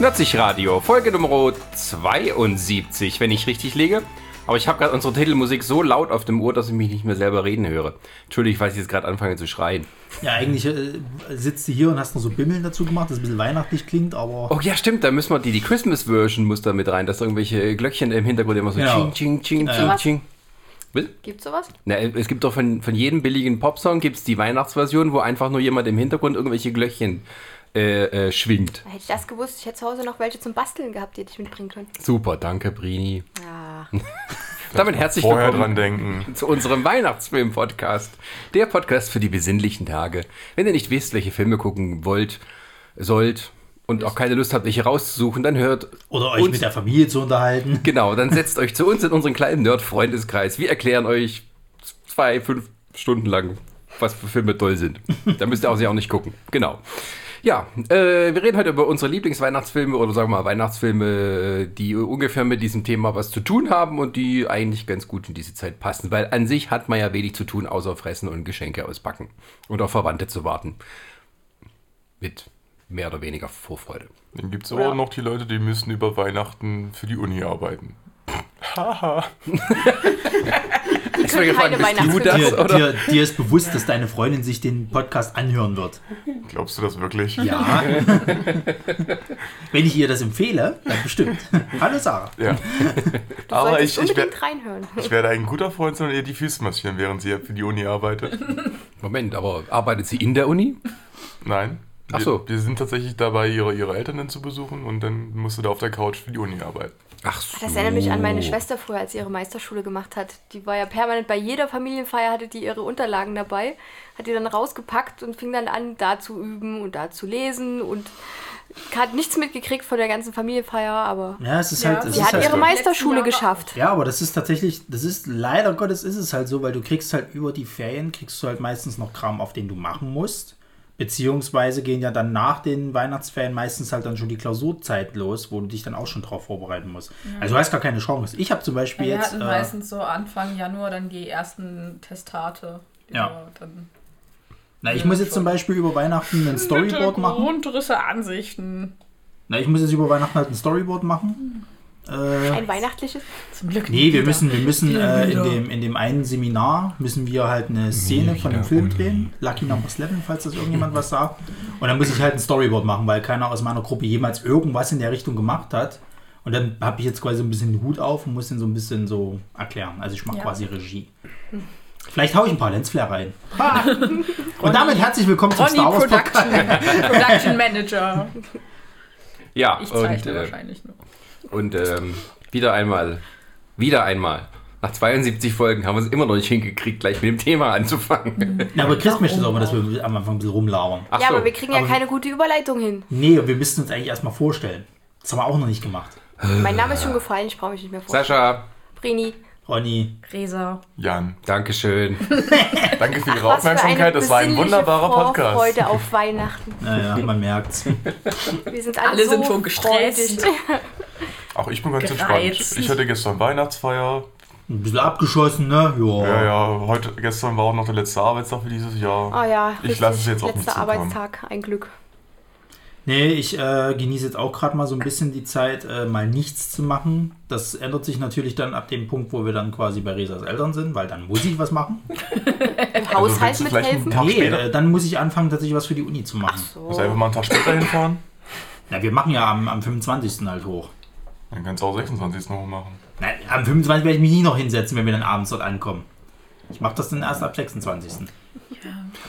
Nürzig Radio, Folge Nummer 72, wenn ich richtig liege. Aber ich habe gerade unsere Titelmusik so laut auf dem Ohr, dass ich mich nicht mehr selber reden höre. Entschuldigung, weil ich jetzt gerade anfange zu schreien. Ja, eigentlich äh, sitzt du hier und hast noch so Bimmeln dazu gemacht, das ein bisschen weihnachtlich klingt, aber. Oh ja, stimmt, da müssen wir die, die Christmas-Version muss da mit rein, dass irgendwelche Glöckchen im Hintergrund immer so Genau. ching, ching, ching, Ja, ching, ja. ching. Was? Gibt's sowas? Na, es gibt doch von, von jedem billigen Popsong gibt's die Weihnachtsversion, wo einfach nur jemand im Hintergrund irgendwelche Glöckchen äh, äh, schwingt. Hätte ich das gewusst, ich hätte zu Hause noch welche zum Basteln gehabt, die hätte ich mitbringen können. Super, danke Brini. Ja. Damit herzlich Vorher willkommen dran denken. zu unserem Weihnachtsfilm-Podcast. Der Podcast für die besinnlichen Tage. Wenn ihr nicht wisst, welche Filme gucken wollt, sollt und auch keine Lust habt, welche rauszusuchen, dann hört Oder euch uns, mit der Familie zu unterhalten. Genau, dann setzt euch zu uns in unseren kleinen Nerd-Freundeskreis. Wir erklären euch zwei, fünf Stunden lang, was für Filme toll sind. Da müsst ihr auch sie auch nicht gucken. Genau. Ja, äh, wir reden heute über unsere Lieblingsweihnachtsfilme oder sagen wir mal Weihnachtsfilme, äh, die ungefähr mit diesem Thema was zu tun haben und die eigentlich ganz gut in diese Zeit passen. Weil an sich hat man ja wenig zu tun, außer fressen und Geschenke auspacken und auf Verwandte zu warten. Mit mehr oder weniger Vorfreude. Dann gibt es auch noch die Leute, die müssen über Weihnachten für die Uni arbeiten. Haha. Mir können gefallen, bist du das, Dir, oder? dir, dir ist bewusst, dass deine Freundin sich den Podcast anhören wird. Glaubst du das wirklich? Ja. Wenn ich ihr das empfehle, dann bestimmt. Hallo Sarah. Ja. Du Aber solltest ich, ich, unbedingt wer- reinhören. ich werde ein guter Freund sein und ihr die Füße massieren, während sie für die Uni arbeitet. Moment, aber arbeitet sie in der Uni? Nein. Ach Wir- so. Wir sind tatsächlich dabei, ihre, ihre Eltern dann zu besuchen und dann musst du da auf der Couch für die Uni arbeiten. Ach so. Das erinnert mich an meine Schwester früher, als sie ihre Meisterschule gemacht hat. Die war ja permanent bei jeder Familienfeier, hatte die ihre Unterlagen dabei, hat die dann rausgepackt und fing dann an, da zu üben und da zu lesen und hat nichts mitgekriegt von der ganzen Familienfeier, aber Ja, es ist Ja, halt. Es sie ist hat halt ihre so. Meisterschule geschafft. Ja, aber das ist tatsächlich, das ist leider Gottes ist es halt so, weil du kriegst halt über die Ferien, kriegst du halt meistens noch Kram, auf den du machen musst. Beziehungsweise gehen ja dann nach den Weihnachtsferien meistens halt dann schon die Klausurzeit los, wo du dich dann auch schon drauf vorbereiten musst. Also du hast gar keine Chance. Ich habe zum Beispiel Wir jetzt. hatten Äh, meistens so Anfang Januar dann die ersten Testate. Ja. Ja, Dann na, ich muss jetzt zum Beispiel über Weihnachten ein Storyboard machen. Grundrisse, Ansichten. Na, ich muss jetzt über Weihnachten halt ein Storyboard machen. Äh, Ein weihnachtliches. Zum Glück Nee, wir wieder. müssen, wir müssen äh, in, dem, in dem einen Seminar müssen wir halt eine Szene von dem Film drehen. Lucky Number 11, falls das irgendjemand was sagt. Und dann muss ich halt ein Storyboard machen, weil keiner aus meiner Gruppe jemals irgendwas in der Richtung gemacht hat. Und dann habe ich jetzt quasi ein bisschen den Hut auf und muss den so ein bisschen so erklären. Also ich mache Ja. quasi Regie. Vielleicht haue ich ein paar Lensflare rein. Ha! Und damit herzlich willkommen zum Ronny Star Wars Production, Podcast. Production Manager. Ja, Ich und, zeichne äh, wahrscheinlich nur. Und ähm, wieder einmal, wieder einmal. Nach 72 Folgen haben wir es immer noch nicht hingekriegt, gleich mit dem Thema anzufangen. Ja, aber Chris möchte doch mal, dass wir am Anfang ein bisschen rumlabern. Ach ja, so. aber wir kriegen ja Aber- keine gute Überleitung hin. Nee, wir müssten uns eigentlich erstmal vorstellen. Das haben wir auch noch nicht gemacht. Mein Name ist schon gefallen, ich brauche mich nicht mehr vor. Sascha, Brini. Ronny, Resa. Jan, Dankeschön. danke für Ihre für eine Aufmerksamkeit. Das war ein wunderbarer Podcast. Vorfreude auf Weihnachten. naja, man merkt's. Wir sind alle, Alle so sind schon gestresst. Auch ich bin ganz Gereizt. entspannt. Ich hatte gestern Weihnachtsfeier. Ein bisschen abgeschossen, ne? Ja. Ja, ja, heute, gestern war auch noch der letzte Arbeitstag für dieses Jahr. Oh ja, Ich lasse es jetzt auf mich Letzter. Arbeitstag, ein Glück. Nee, ich äh, genieße jetzt auch gerade mal so ein bisschen die Zeit, äh, mal nichts zu machen. Das ändert sich natürlich dann ab dem Punkt, wo wir dann quasi bei Resas Eltern sind, weil dann muss ich was machen. Im Haushalt du vielleicht mithelfen? Nee, äh, dann muss ich anfangen, tatsächlich was für die Uni zu machen. Muss einfach mal einen Tag später hinfahren. Na, wir machen ja am, am 25. halt hoch. Dann kannst du auch 26. noch machen. Nein, am 25. werde ich mich nie noch hinsetzen, wenn wir dann abends dort ankommen. Ich mache das dann erst ab 26.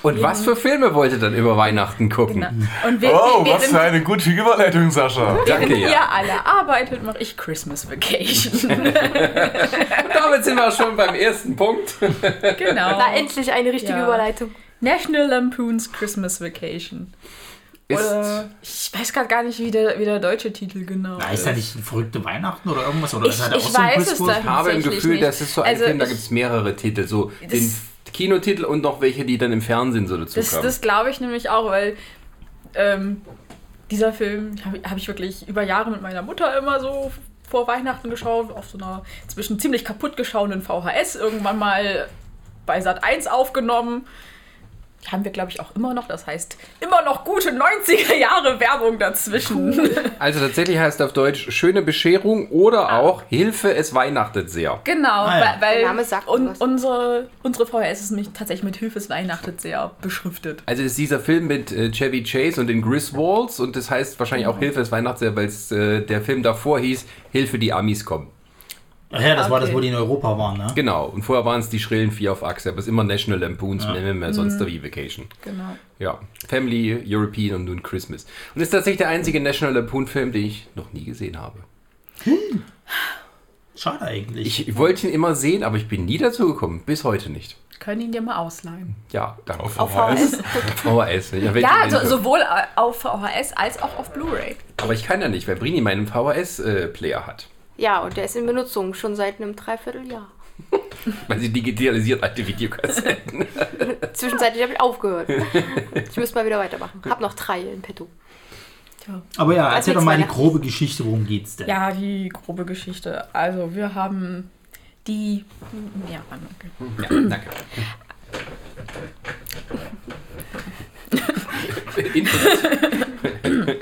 Und was für Filme wollt ihr dann über Weihnachten gucken? Genau. Und wir, Oh, wir, was für eine gute Überleitung, Sascha. Danke, während ja. ihr alle arbeitet, mache ich Christmas Vacation. Damit sind wir schon beim ersten Punkt. genau. Na, endlich eine richtige Ja. Überleitung. National Lampoon's Christmas Vacation. Ist, Oder ich weiß gerade gar nicht, wie der, wie der deutsche Titel genau Na, ist da nicht ein verrückte Weihnachten oder irgendwas? Oder Ich- ist da ich auch so ein weiß es ich habe im tatsächlich Gefühl, nicht. das ist so ein Also Film, da ich- gibt es mehrere Titel. So den Kinotitel und noch welche, die dann im Fernsehen so dazu Das, das glaube ich nämlich auch, weil ähm, dieser Film habe hab ich wirklich über Jahre mit meiner Mutter immer so vor Weihnachten geschaut, auf so einer zwischen ziemlich kaputt geschauenden VHS, irgendwann mal bei Sat 1 aufgenommen. Die haben wir, glaube ich, auch immer noch. Das heißt, immer noch gute 90er Jahre Werbung dazwischen. Also tatsächlich heißt auf Deutsch schöne Bescherung oder auch Hilfe, es weihnachtet sehr. Genau, Ah, ja. weil, weil Der Name sagt un, unsere, unsere VHS ist nämlich tatsächlich mit Hilfe es Weihnachtet sehr beschriftet. Also ist dieser Film mit äh, Chevy Chase und den Griswolds und das heißt wahrscheinlich auch Hilfe, es Weihnachtsjahr, weil es äh, der Film davor hieß Hilfe, die Amis kommen. Ach ja, das war das, Okay. wo die in Europa waren, ne? Genau, und vorher waren es die schrillen Vier auf Achse, aber es ist immer National Lampoons, ja. nennen wir sonst wie Vacation. Genau. Ja, Family, European und nun Christmas. Und das ist tatsächlich der einzige National Lampoon-Film, den ich noch nie gesehen habe. Schade eigentlich. Ich, wollte ihn immer sehen, aber ich bin nie dazu gekommen. Bis heute nicht. Können ihn dir mal ausleihen. Ja, danke. Auf Auf VHS. VHS. VHS. Ja, Ja, so, sowohl äh, auf VHS als auch auf Blu-ray. aber ich kann ja nicht, weil Brini meinen VHS-Player hat. Ja, und der ist in Benutzung schon seit einem Dreivierteljahr. Weil sie digitalisiert alte Videokassetten. Zwischenzeitlich habe ich aufgehört. Ich müsste mal wieder weitermachen. Hab noch drei in petto. Aber ja, Weiß erzähl doch mal die grobe Geschichte, worum geht's denn? Ja, die grobe Geschichte. Also, wir haben die. Ja, mal. Ja, danke.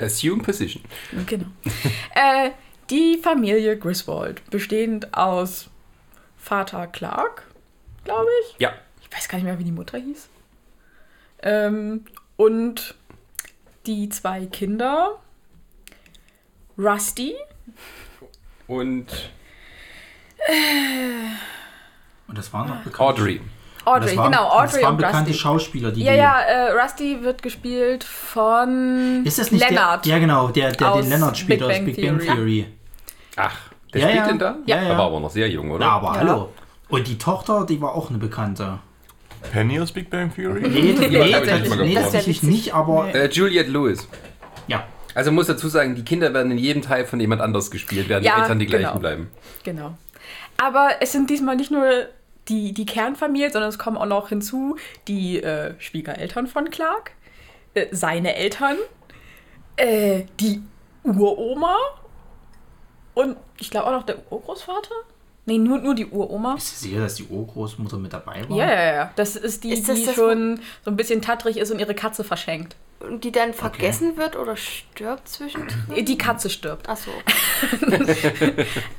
Assume Position. Genau. äh, die Familie Griswold, bestehend aus Vater Clark, glaube ich. Ja. Ich weiß gar nicht mehr, wie die Mutter hieß. Ähm, und die zwei Kinder. Rusty. Und Und das waren noch bekannte Audrey. Audrey, das waren, genau, das Audrey waren und bekannte Rusty. Schauspieler, die Ja, ja, äh, Rusty wird gespielt von Ist das nicht Leonard. der? Ja, genau, der, der Aus den Leonard spielt Big aus Bang Big Bang Theory. Theory. Ach, der Ja, spielt ja. denn da? Ja, ja. Er war aber noch sehr jung, oder? Ja, aber Ja. hallo. Und die Tochter, die war auch eine Bekannte. Penny aus Big Bang Theory? Nee, nee, hab ich das- nicht mal nee tatsächlich nicht, aber Äh, Juliette Lewis. ja. Also muss dazu sagen, die Kinder werden in jedem Teil von jemand anders gespielt, während Ja, die Eltern die gleichen genau. bleiben. Genau. Aber es sind diesmal nicht nur die, die Kernfamilie, sondern es kommen auch noch hinzu die äh, Schwiegereltern von Clark, äh, seine Eltern, äh, die Uroma und ich glaube auch noch der Urgroßvater. Nee, nur, nur die Uroma. Ist sicher, dass die Urgroßmutter mit dabei war? Ja, ja, ja. Das ist die, Ist das die das, schon so ein bisschen tattrig ist und ihre Katze verschenkt. Und die dann vergessen wird oder stirbt zwischendrin? Die Katze stirbt. Achso.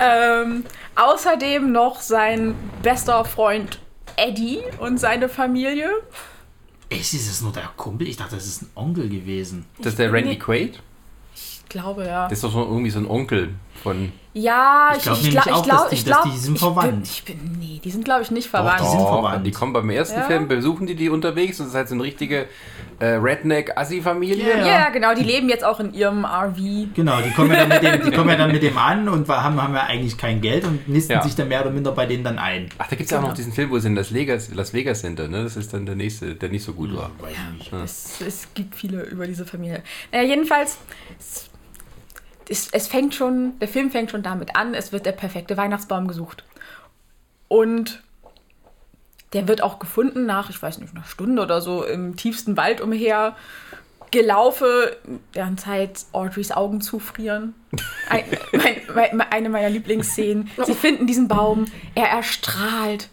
Ähm, außerdem noch sein bester Freund Eddie und seine Familie. Ist das nur der Kumpel? Ich dachte, das ist ein Onkel gewesen. Das ist der Randy. Quaid? Ich glaube, ja. Das ist doch so irgendwie so ein Onkel von. Ja, Ich glaub nämlich auch, dass die- dass die sind ich verwandt. Bin, ich bin, nee, die sind, glaube ich, nicht die verwandt. sind Oh, verwandt. Die kommen beim ersten Ja. Film, besuchen die die unterwegs und das ist halt so eine richtige äh, Redneck-Assi-Familie. Ja. ja, genau, die leben jetzt auch in ihrem RV. Genau, die kommen ja dann mit dem, die kommen ja dann mit dem an und haben, haben ja eigentlich kein Geld und nisten Ja. sich dann mehr oder minder bei denen dann ein. Ach, da gibt es ja auch noch Genau. diesen Film, wo sie in Las Vegas, Las Vegas sind. Ne? Das ist dann der nächste, der nicht so gut war. Weiß ich nicht. Es, es gibt viele über diese Familie. Naja, jedenfalls, es, es, fängt schon, der Film fängt schon damit an, es wird der perfekte Weihnachtsbaum gesucht. Und der wird auch gefunden nach, ich weiß nicht, einer Stunde oder so im tiefsten Wald umher. Gelaufe, deren Zeit Audreys Augen zufrieren. Ein, mein, mein, eine meiner Lieblingsszenen. Sie finden diesen Baum, er erstrahlt.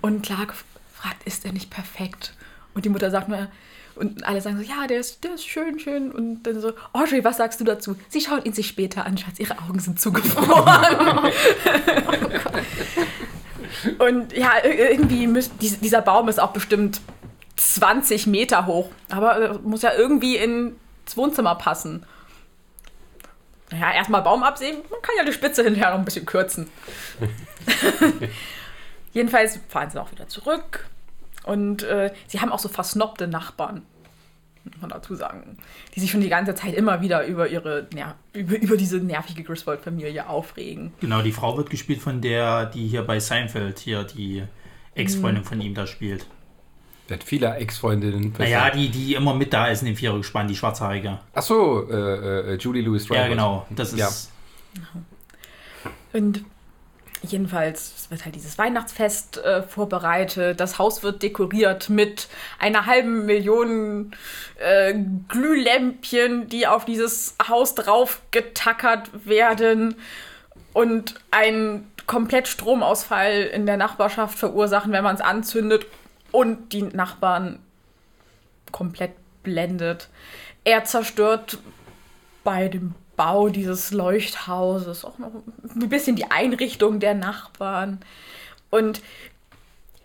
Und Clark fragt, ist er nicht perfekt? Und die Mutter sagt nur, und alle sagen so, ja, der ist, der ist schön, schön. Und dann so, Audrey, was sagst du dazu? Sie schaut ihn sich später an, Schatz, ihre Augen sind zugefroren. und ja, irgendwie, dies- dieser Baum ist auch bestimmt 20 Meter hoch. Aber äh, muss ja irgendwie ins Wohnzimmer passen. Naja, erstmal Baum absehen, man kann ja die Spitze hinterher noch ein bisschen kürzen. Jedenfalls fahren sie auch wieder zurück. Und äh, sie haben auch so versnobte Nachbarn, muss man dazu sagen, die sich schon die ganze Zeit immer wieder über ihre, ja, über, über diese nervige Griswold-Familie aufregen. Genau, die Frau wird gespielt von der, die hier bei Seinfeld hier die Ex-Freundin von ihm da spielt. Der hat viele Ex-Freundinnen. Naja, die, die immer mit da ist in dem Vierergespann, die Schwarzhaarige. Achso, äh, äh, Julie Louis Dreyfus. Ja, genau. Das ist. Ja. Und jedenfalls wird halt dieses Weihnachtsfest äh, vorbereitet. Das Haus wird dekoriert mit einer halben Million äh, Glühlämpchen, die auf dieses Haus drauf getackert werden und einen komplett Stromausfall in der Nachbarschaft verursachen, wenn man es anzündet. Und die Nachbarn komplett blendet. Er zerstört bei dem Bau dieses Leuchthauses auch noch ein bisschen die Einrichtung der Nachbarn. Und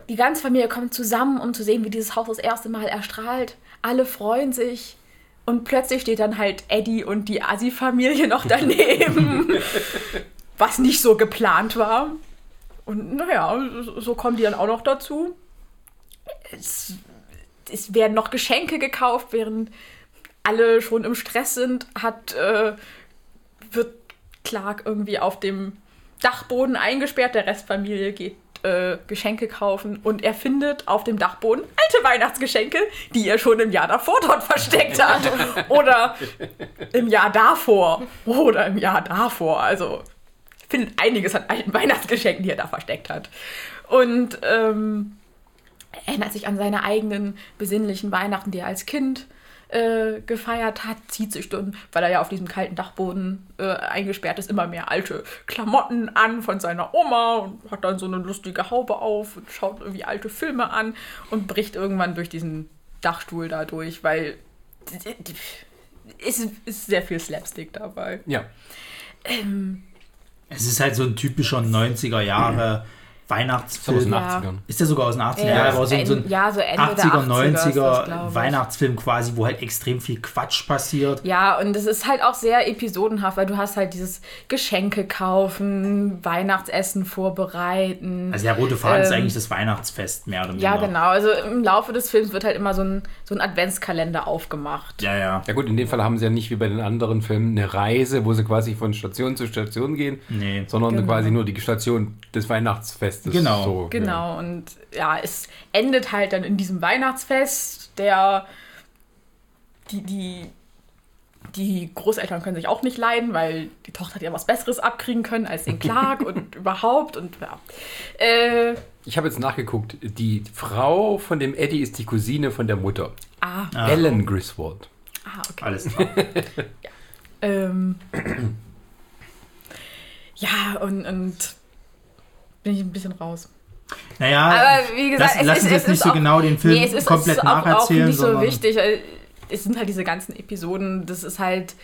die ganze Familie kommt zusammen, um zu sehen, wie dieses Haus das erste Mal erstrahlt. Alle freuen sich. Und plötzlich steht dann halt Eddie und die Assi-Familie noch daneben. was nicht so geplant war. Und naja, so kommen die dann auch noch dazu. Es, es werden noch Geschenke gekauft, während alle schon im Stress sind, hat, äh, wird Clark irgendwie auf dem Dachboden eingesperrt. Der Restfamilie geht äh, Geschenke kaufen und er findet auf dem Dachboden alte Weihnachtsgeschenke, die er schon im Jahr davor dort versteckt hat. Oder im Jahr davor. Oder im Jahr davor. Also findet einiges an alten Weihnachtsgeschenken, die er da versteckt hat. Und ähm, erinnert sich an seine eigenen besinnlichen Weihnachten, die er als Kind äh, gefeiert hat, zieht sich dann, weil er ja auf diesem kalten Dachboden äh, eingesperrt ist, immer mehr alte Klamotten an von seiner Oma und hat dann so eine lustige Haube auf und schaut irgendwie alte Filme an und bricht irgendwann durch diesen Dachstuhl da durch, weil es ist sehr viel Slapstick dabei. Ja. Ähm, Es ist halt so ein typischer 90er Jahre Ist aber aus den Weihnachtsfilm. Ja. 80ern. Ist der sogar aus den 80er? Ja, Ja, aber so, so ein Ende- ja, so Ende der 80er, 80er ist das, 90er glaub ich. Weihnachtsfilm quasi, wo halt extrem viel Quatsch passiert. Ja, und es ist halt auch sehr episodenhaft, weil du hast halt dieses Geschenke kaufen, Weihnachtsessen vorbereiten. Also der rote Faden ist Ähm, eigentlich das Weihnachtsfest, mehr oder weniger. ja, genau. Also im Laufe des Films wird halt immer so ein, so ein Adventskalender aufgemacht. Ja, ja. Ja gut, in dem Fall haben sie ja nicht wie bei den anderen Filmen eine Reise, wo sie quasi von Station zu Station gehen, Nee. sondern Genau. quasi nur die Station des Weihnachtsfestes. Genau. So, Genau, und ja, es endet halt dann in diesem Weihnachtsfest, der die, die, die Großeltern können sich auch nicht leiden, weil die Tochter hat ja was Besseres abkriegen können als den Clark und überhaupt und ja. Äh, Ich habe jetzt nachgeguckt, die Frau von dem Eddie ist die Cousine von der Mutter. ah, Ah. Ellen Griswold. ah, okay. Alles klar. Ähm, ja, und, und bin ich ein bisschen raus. Naja, Aber wie gesagt, lass, es uns es jetzt nicht ist so auch, genau den Film nee, es ist, komplett es ist auch, auch nacherzählen, nicht so wichtig. weil Es sind halt diese ganzen Episoden, das ist halt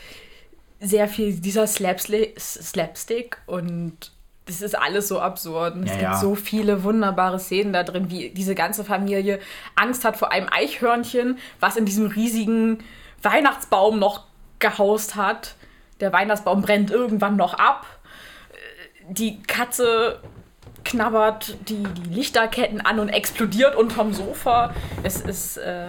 sehr viel dieser Slapstick und das ist alles so absurd. Und es Ja, gibt ja. so viele wunderbare Szenen da drin, wie diese ganze Familie Angst hat vor einem Eichhörnchen, was in diesem riesigen Weihnachtsbaum noch gehaust hat. Der Weihnachtsbaum brennt irgendwann noch ab. Die Katze knabbert die, die Lichterketten an und explodiert unterm Sofa. Es ist äh,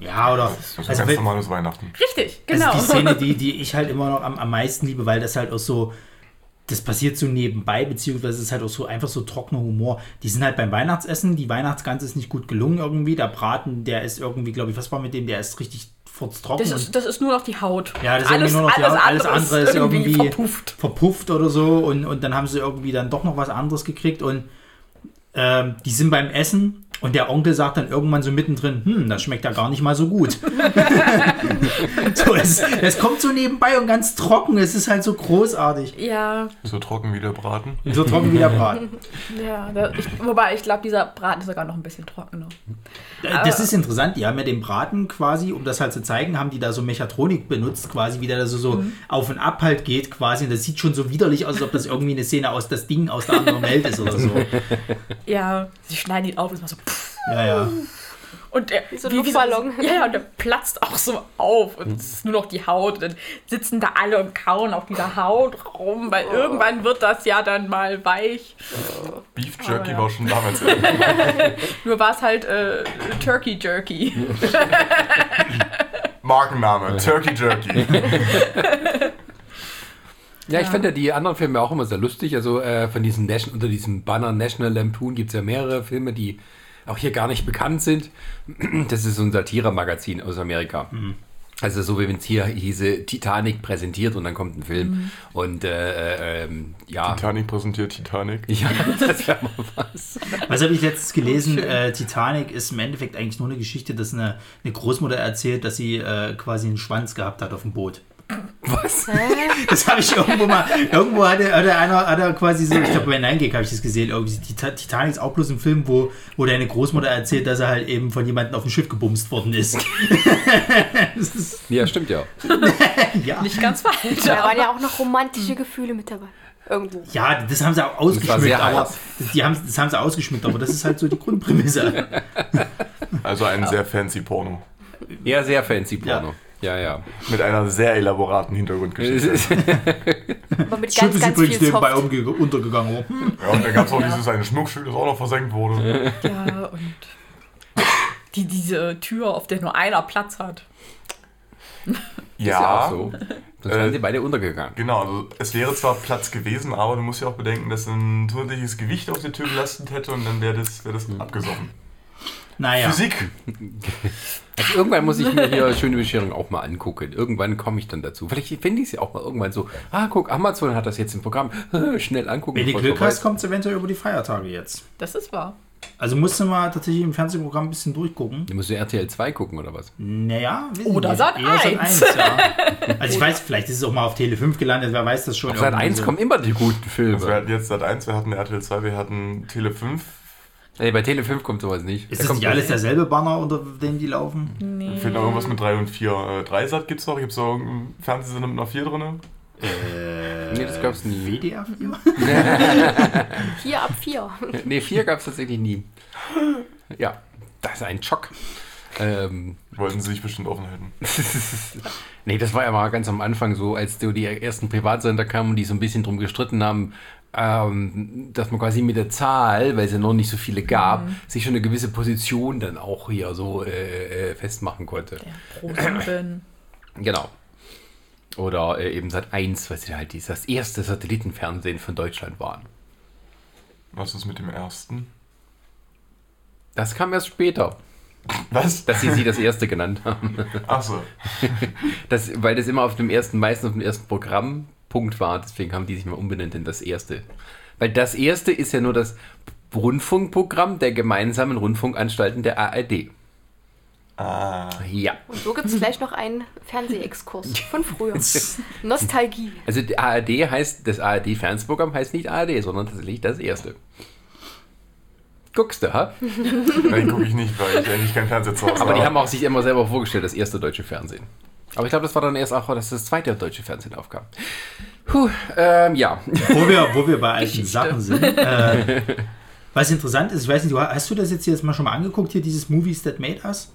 ja, oder Das ist also, ganz wenn- normales Weihnachten. richtig, genau. Also die Szene, die, die ich halt immer noch am, am meisten liebe, weil das halt auch so, das passiert so nebenbei, beziehungsweise es ist halt auch so einfach so trockener Humor. Die sind halt beim Weihnachtsessen, die Weihnachtsgans ist nicht gut gelungen irgendwie, der Braten, der ist irgendwie, glaube ich, was war mit dem, der ist richtig furztrocken. das, ist, das ist nur noch die Haut. Ja, das ist irgendwie nur noch die Haut, alles andere ist irgendwie verpufft. verpufft oder so und, und dann haben sie irgendwie dann doch noch was anderes gekriegt und ähm, die sind beim Essen und der Onkel sagt dann irgendwann so mittendrin, hm, das schmeckt ja gar nicht mal so gut. so, es, es kommt so nebenbei und ganz trocken, es ist halt so großartig. Ja, So trocken wie der Braten. So trocken wie der Braten. ja. Da, ich, wobei, ich glaube, dieser Braten ist sogar noch ein bisschen trockener. Äh, Das ist interessant, die haben ja den Braten quasi, um das halt zu zeigen, haben die da so Mechatronik benutzt, quasi, wie der da so, so auf und ab halt geht quasi. Und das sieht schon so widerlich aus, als ob das irgendwie eine Szene aus das Ding aus der anderen Welt ist oder so. Ja, sie schneiden ihn auf und es macht so pff. Ja, ja. Und der, Wie so ein Luftballon. ja, ja, und der platzt auch so auf und es ist nur noch die Haut. Und dann sitzen da alle und kauen auf dieser Haut rum, weil irgendwann wird das ja dann mal weich. Beef Jerky ja. war schon damals. Nur war es halt äh, Turkey Jerky. Markenname, Turkey Jerky. Ja, ich finde ja die anderen Filme auch immer sehr lustig. Also äh, von diesem Nation, unter diesem Banner National Lampoon gibt es ja mehrere Filme, die auch hier gar nicht bekannt sind. Das ist so ein Satire-Magazin aus Amerika. Also so wie wenn es hier hieße Titanic präsentiert und dann kommt ein Film. Und äh, äh, ähm, ja. Titanic präsentiert Titanic. Ja, das wäre mal was. Was habe ich letztens gelesen? Äh, Titanic ist im Endeffekt eigentlich nur eine Geschichte, dass eine, eine Großmutter erzählt, dass sie äh, quasi einen Schwanz gehabt hat auf dem Boot. Was? Das habe ich irgendwo mal. Irgendwo hatte, hatte einer hat er quasi so, ich glaube bei Nine Gag habe ich das gesehen. Irgendwie die Titanic ist auch bloß ein Film, wo, wo deine Großmutter erzählt, dass er halt eben von jemandem auf dem Schiff gebumst worden ist. das ist Ja, stimmt ja. ja. Nicht ganz falsch. Da waren ja auch noch romantische Gefühle mit dabei. Irgendwo. ja, das haben sie auch ausgeschmückt, aber heiß. die haben, das haben sie ausgeschmückt, aber das ist halt so die Grundprämisse. Also ein sehr fancy Porno. Ja, sehr fancy Porno. Ja, ja. Mit einer sehr elaboraten Es Hintergrundgeschichte. ist- Aber mit Schiff ganz, ist ganz übrigens viel nebenbei umge untergegangen. Hm. Ja, und dann gab es auch dieses eine Schmuckstück, das auch noch versenkt wurde. Ja, und die, diese Tür, auf der nur einer Platz hat. Ist ja auch so. Sonst Äh, wären sie beide untergegangen. Genau, also es wäre zwar Platz gewesen, aber du musst ja auch bedenken, dass ein zusätzliches Gewicht auf der Tür gelastet hätte und dann wäre das, wär das abgesoffen. Naja. Physik! Also irgendwann muss ich mir hier schöne Bescherung auch mal angucken. Irgendwann komme ich dann dazu. Vielleicht finde ich es ja auch mal irgendwann so. Ah, guck, Amazon hat das jetzt im Programm. Schnell angucken. Wenn es Glück hast, kommt es eventuell über die Feiertage jetzt. Das ist wahr. Also musst du mal tatsächlich im Fernsehprogramm ein bisschen durchgucken. Du musst du RTL 2 gucken oder was? Naja, Oder nicht. Sat. Eher Sat. 1. 1, ja. Also ich weiß, vielleicht ist es auch mal auf Tele 5 gelandet, wer weiß das schon. Auf Sat irgendwie 1 so. kommen immer die guten Filme. Also wir hatten jetzt Sat 1, wir hatten RTL 2, wir hatten Tele 5. Nee, bei Tele 5 kommt sowas nicht. Ist Da das kommt nicht alles derselbe Banner, unter dem die laufen? Nee. Fehlt noch irgendwas mit 3 und 4. Äh, 3 Sat gibt's noch, gibt's noch einen Fernsehsender mit einer 4 drin? Nee, das gab's nie. WDR 4? Hier ab vier. Nee, 4 gab es tatsächlich nie. Ja, das ist ein Schock. Ähm, Wollten sie sich bestimmt offen halten. nee, das war ja mal ganz am Anfang so, als die ersten Privatsender kamen und die so ein bisschen drum gestritten haben, ähm, dass man quasi mit der Zahl, weil es ja noch nicht so viele gab, sich schon eine gewisse Position dann auch hier so äh, äh, festmachen konnte. Pro 7. Genau. Oder äh, eben Sat 1, weil sie halt das erste Satellitenfernsehen von Deutschland waren. Was ist mit dem ersten? Das kam erst später, Was? dass sie sie das erste genannt haben. Achso. Das, weil das immer auf dem ersten, meistens auf dem ersten Programmpunkt war, deswegen haben die sich mal umbenannt in das erste. Weil das erste ist ja nur das Rundfunkprogramm der gemeinsamen Rundfunkanstalten der ARD. Ah. Ja. Und so gibt es gleich noch einen Fernsehexkurs von früher. Nostalgie. Also die ARD heißt, das ARD-Fernsehprogramm heißt nicht ARD, sondern tatsächlich das erste. Guckst du, ha? Nein, gucke ich nicht, weil ich eigentlich kein Fernseher zu Hause Aber die habe. haben auch sich immer selber vorgestellt, das erste deutsche Fernsehen. Aber ich glaube, das war dann erst auch, dass das zweite deutsche Fernsehen aufkam. Puh, ähm, ja. Wo wir, wo wir bei alten. Sachen sind. Äh, was interessant ist, ich weiß nicht, hast du das jetzt, jetzt mal schon mal angeguckt, hier dieses Movies That Made Us?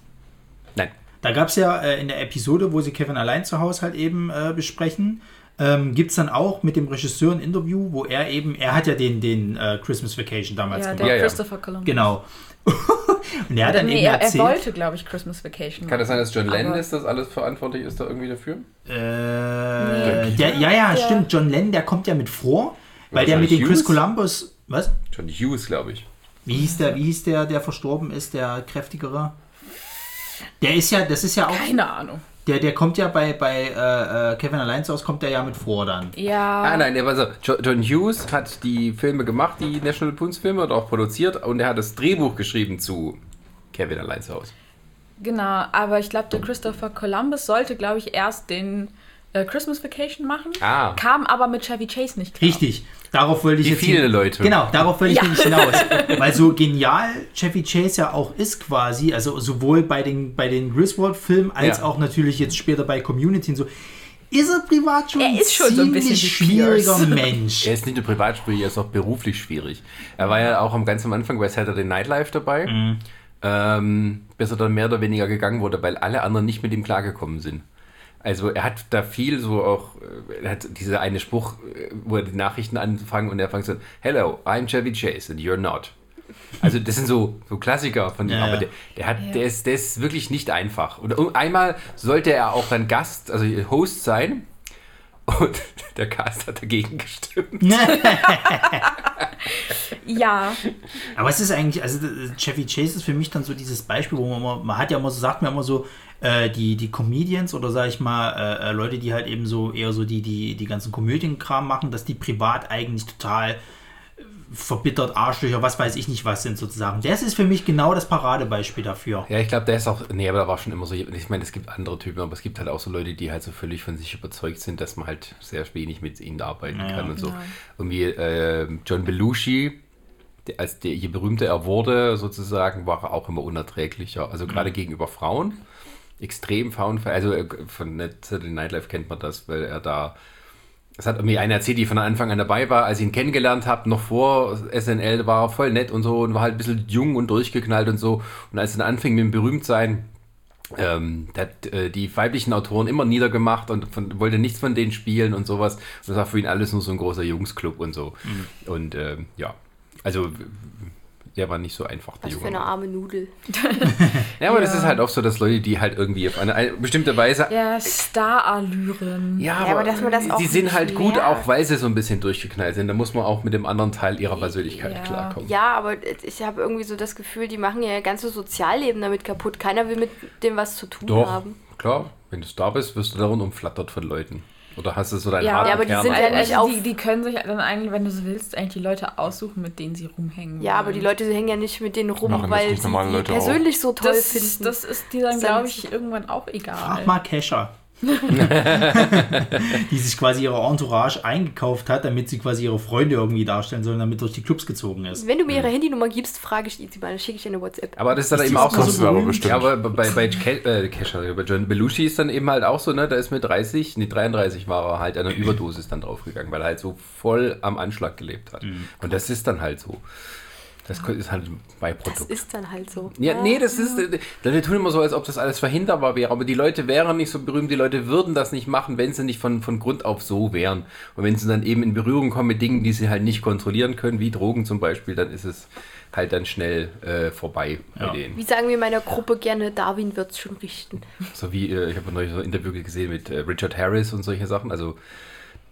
Nein. Da gab es ja äh, in der Episode, wo sie Kevin allein zu Hause halt eben äh, besprechen, ähm, gibt es dann auch mit dem Regisseur ein Interview, wo er eben, er hat ja den, den äh, Christmas Vacation damals Ja, gemacht. der Ja, ja. Christopher Columbus. Genau. Und er hat dann Nee, eben er, er erzählt. wollte, glaube ich, Christmas Vacation. Kann das sein, dass John Landis das alles verantwortlich ist, da irgendwie dafür? Äh, der, ja, ja, stimmt. John Lennon, der kommt ja mit vor, weil Oder der John mit dem Chris? Columbus. Was? John Hughes, glaube ich. Wie hieß der, wie hieß der, der verstorben ist, der kräftigere? Der ist ja, das ist ja auch, Keine Ahnung. der, der kommt ja bei, bei äh, äh, Kevin allein zu Hause, kommt der ja mit vor dann. Ja. Ah, nein, der war so. Jo- John Hughes hat die Filme gemacht, die National Lampoons Filme und auch produziert und er hat das Drehbuch geschrieben zu Kevin allein zu Hause. Genau, aber ich glaube, der Christopher Columbus sollte, glaube ich, erst den äh, Christmas Vacation machen. Ah. Kam aber mit Chevy Chase nicht klar. Richtig. Darauf wollte ich Wie jetzt viele hin- Leute. Genau, darauf wollte ich Ja. nämlich hinaus. Weil so genial Chevy Chase ja auch ist quasi, also sowohl bei den, bei den Griswold-Filmen als Ja. auch natürlich jetzt später bei Community und so, ist er privat schon Er ein ist schon so ein ziemlich bisschen wie schwieriger. Mensch. Er ist nicht nur privat schwierig, er ist auch beruflich schwierig. Er war ja auch am ganz am Anfang bei Saturday Night Live dabei, ähm, bis er dann mehr oder weniger gegangen wurde, weil alle anderen nicht mit ihm klargekommen sind. Also er hat da viel so auch, äh, er hat dieser eine Spruch, äh, wo er die Nachrichten anfangen und er fängt so, Hello, I'm Chevy Chase and you're not. Also das sind so, so Klassiker von ihm, Ja, aber ja. der, der, hat, Ja. der, ist, der ist wirklich nicht einfach. Und einmal sollte er auch dann Gast, also Host sein und der Cast hat dagegen gestimmt. Ja, Aber es ist eigentlich, also äh, Chevy Chase ist für mich dann so dieses Beispiel, wo man, immer- man hat ja immer so, sagt man immer so, äh, die, die Comedians oder sag ich mal, äh, äh, Leute, die halt eben so eher so die, die, die ganzen Komödienkram machen, dass die privat eigentlich total äh, verbittert Arschlöcher, was weiß ich nicht was sind sozusagen. Das ist für mich genau das Paradebeispiel dafür. Ja, ich glaube, der ist auch. Nee, aber da war schon immer so. Ich meine, es gibt andere Typen, aber es gibt halt auch so Leute, die halt so völlig von sich überzeugt sind, dass man halt sehr wenig mit ihnen arbeiten Naja. kann und so. Ja. Irgendwie äh, John Belushi, der, als der, je berühmter er wurde, sozusagen, war er auch immer unerträglicher. Also gerade gegenüber Frauen. Extrem frauenfeindlich. Also äh, von Saturday Night Live kennt man das, weil er da. Es hat irgendwie eine erzählt, die von Anfang an dabei war, als ich ihn kennengelernt habe, noch vor SNL, war er voll nett und so und war halt ein bisschen jung und durchgeknallt und so. Und als er dann anfing mit dem Berühmtsein, ähm, der hat äh, die weiblichen Autoren immer niedergemacht und von, wollte nichts von denen spielen und sowas. Und das war für ihn alles nur so ein großer Jungsclub und so. Und ähm, ja, also der war nicht so einfach, der Was für Junge. eine arme Nudel. Ja, aber das Ja. ist halt auch so, dass Leute, die halt irgendwie auf eine, eine bestimmte Weise Ja, Star-Allüren. Ja, aber dass man das auch sie sind halt gut, auch weil sie so ein bisschen durchgeknallt sind. Da muss man auch mit dem anderen Teil ihrer Persönlichkeit Ja. klarkommen. Ja, aber ich habe irgendwie so das Gefühl, die machen ja ihr ganzes Sozialleben damit kaputt. Keiner will mit dem was zu tun Doch, haben. klar. Wenn du da bist, wirst du darin umflattert von Leuten. Oder hast du so deinen Ja, harten ja, aber die Kern? sind ja Also nicht auf- die, die können sich dann eigentlich, wenn du so willst, eigentlich die Leute aussuchen, mit denen sie rumhängen. Ja, aber die wollen. Leute hängen ja nicht mit denen rum, Machen das weil nicht sie die Leute persönlich so toll das, finden. das ist dir dann, glaube ich, irgendwann auch egal. Frag mal Kescher. die sich quasi ihre Entourage eingekauft hat, damit sie quasi ihre Freunde irgendwie darstellen sollen, damit durch die Clubs gezogen ist. Wenn du mir ihre Handynummer gibst, frage ich sie mal, dann schicke ich eine WhatsApp. Aber das ist dann Ist eben auch so berühmt? bestimmt. Ja, aber bei, bei Ke äh, Kesher, bei John Belushi ist dann eben halt auch so, ne, da ist mit 30, nee, 33 war er halt an einer Überdosis dann draufgegangen, weil er halt so voll am Anschlag gelebt hat. Und das ist dann halt so. Das ist halt ein Das Beiprodukt. ist dann halt so. Ja, nee, das ist. äh, Wir tun immer so, als ob das alles verhinderbar wäre. Aber die Leute wären nicht so berühmt, die Leute würden das nicht machen, wenn sie nicht von, von Grund auf so wären. Und wenn sie dann eben in Berührung kommen mit Dingen, die sie halt nicht kontrollieren können, wie Drogen zum Beispiel, dann ist es halt dann schnell äh, vorbei bei Ja. denen. Wie sagen wir in meiner Gruppe gerne, Darwin wird's schon richten. So wie, äh, ich habe neulich so ein Interview gesehen mit äh, Richard Harris und solche Sachen. Also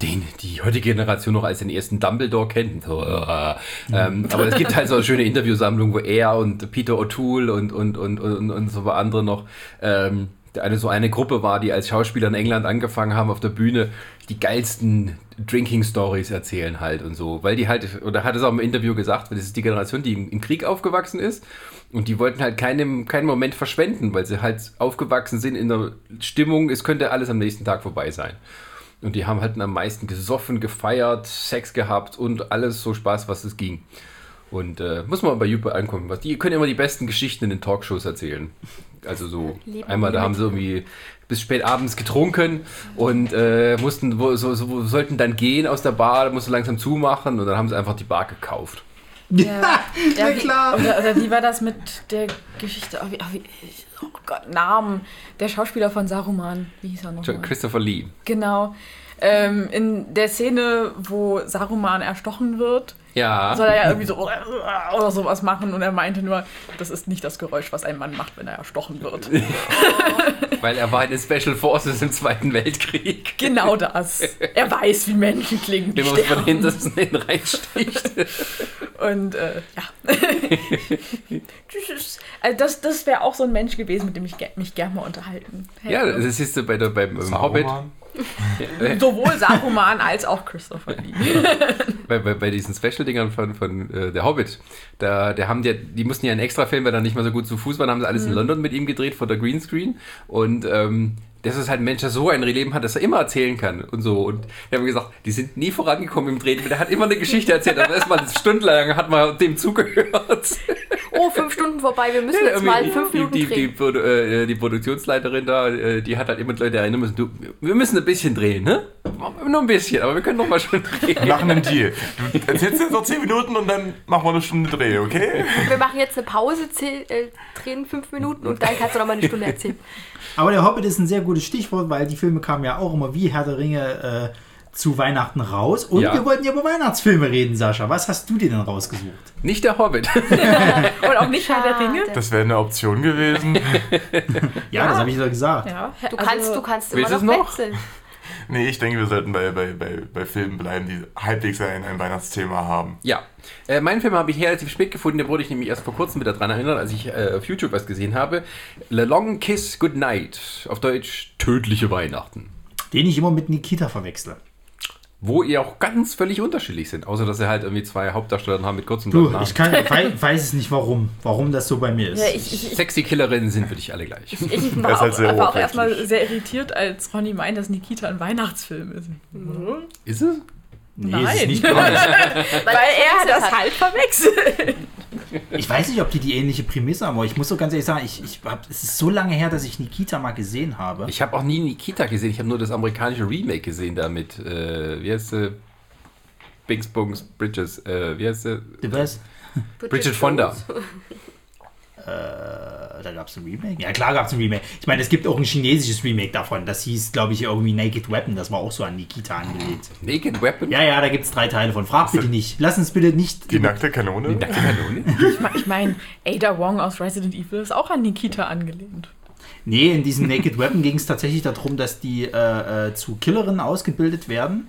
den die heutige Generation noch als den ersten Dumbledore kennt. So, äh, ähm, aber es gibt halt so eine schöne Interviewsammlung, wo er und Peter O'Toole und, und, und, und, und so andere noch ähm, eine so eine Gruppe war, die als Schauspieler in England angefangen haben, auf der Bühne die geilsten Drinking Stories erzählen halt und so. Weil die halt, oder hat es auch im Interview gesagt, das ist die Generation, die im, im Krieg aufgewachsen ist und die wollten halt keinen, keinen Moment verschwenden, weil sie halt aufgewachsen sind in der Stimmung, es könnte alles am nächsten Tag vorbei sein. Und die haben halt am meisten gesoffen, gefeiert, Sex gehabt und alles so Spaß, was es ging. Und äh, muss man bei Juppe angucken. Was, die können immer die besten Geschichten in den Talkshows erzählen. Also so, Leben einmal da haben sie irgendwie bis spät abends getrunken und äh, mussten, wo, so, so, sollten dann gehen aus der Bar, mussten langsam zumachen und dann haben sie einfach die Bar gekauft. Ja, Na wie, klar. Oder, oder wie war das mit der Geschichte? Oh, wie, oh, wie, oh Gott, Namen. Der Schauspieler von Saruman. Wie hieß er noch? Christopher Lee. Genau. Ähm, in der Szene, wo Saruman erstochen wird, Ja. soll er ja irgendwie so oder sowas machen und er meinte nur, das ist nicht das Geräusch, was ein Mann macht, wenn er erstochen wird. Weil er war in den Special Forces im Zweiten Weltkrieg. genau das. Er weiß, wie Menschen klingen. Wenn man von hinten hin reinsticht. Und äh, ja. also das, das wäre auch so ein Mensch gewesen, mit dem ich ge mich gerne mal unterhalten hätte. Ja, das siehst du bei der, beim, beim Hobbit. Sowohl Saruman als auch Christopher Lee. bei, bei, bei diesen Special-Dingern von, von äh, der Hobbit, da, da haben die, die mussten ja einen extra Film, weil er nicht mehr so gut zu Fuß war, haben sie alles in London mit ihm gedreht vor der Greenscreen. Und ähm, das ist halt ein Mensch, der so ein Leben hat, dass er immer erzählen kann und so. Und wir haben gesagt, die sind nie vorangekommen im Drehen. Der hat immer eine Geschichte erzählt, aber erstmal stundenlang hat man dem zugehört. Oh, fünf Stunden vorbei, wir müssen jetzt mal fünf die, Minuten die, die, drehen. Produ- äh, die Produktionsleiterin da, äh, die hat halt immer die Leute erinnern müssen, du, wir müssen ein bisschen drehen, ne? Nur ein bisschen, aber wir können doch mal schon drehen. Wir machen einen Deal. Du erzählst jetzt noch 10 Minuten und dann machen wir eine Stunde Dreh, okay? Wir machen jetzt eine Pause, zähl, äh, drehen fünf Minuten und dann kannst du noch mal eine Stunde erzählen. Aber der Hobbit ist ein sehr gutes Stichwort, weil die Filme kamen ja auch immer wie Herr der Ringe äh, zu Weihnachten raus. Und Ja. wir wollten ja über Weihnachtsfilme reden, Sascha. Was hast du dir denn rausgesucht? Nicht der Hobbit. Und auch nicht Herr der Ringe. Das wäre eine Option gewesen. Ja, das habe ich doch gesagt. Ja, Du also- kannst, du kannst immer Willst du noch, es noch? wechseln. Nee, ich denke, wir sollten bei, bei, bei, bei Filmen bleiben, die halbwegs ein, ein Weihnachtsthema haben. Ja, äh, meinen Film habe ich relativ spät gefunden, da wurde ich nämlich erst vor kurzem wieder dran erinnert, als ich äh, auf YouTube was gesehen habe. Le Long Kiss Goodnight, auf Deutsch Tödliche Weihnachten. Den ich immer mit Nikita verwechsle. Wo ihr auch ganz völlig unterschiedlich sind. Außer, dass sie halt irgendwie zwei Hauptdarsteller haben mit kurzen Du, ich kann, wei- weiß es nicht warum, warum das so bei mir ist. Ja, ich, ich, ich, Sexy Killerinnen sind für dich alle gleich. ich Das war, halt auch, sehr war auch erstmal sehr irritiert, als Ronny meint, dass Nikita ein Weihnachtsfilm ist. Ist es? Nee, nein. ist es nicht nicht. Weil er das halt verwechselt. Ich weiß nicht, ob die die ähnliche Prämisse haben, aber ich muss so ganz ehrlich sagen, ich, ich hab, es ist so lange her, dass ich Nikita mal gesehen habe. Ich habe auch nie Nikita gesehen. Ich habe nur das amerikanische Remake gesehen damit. Äh, wie heißt sie? Bings, Bungs, Bridges. Äh, wie heißt sie? Du weißt, Bridget Fonda. Äh, da gab es ein Remake? Ja, klar gab es ein Remake. Ich meine, es gibt auch ein chinesisches Remake davon. Das hieß, glaube ich, irgendwie Naked Weapon. Das war auch so an Nikita angelegt. Naked Weapon? Ja, ja, da gibt es drei Teile von. Frag bitte nicht. Lass uns bitte nicht. Die nackte Kanone? Die nackte Kanone? Ich meine, Ada Wong aus Resident Evil ist auch an Nikita angelehnt. Nee, in diesem Naked Weapon ging es tatsächlich darum, dass die äh, äh, zu Killerinnen ausgebildet werden.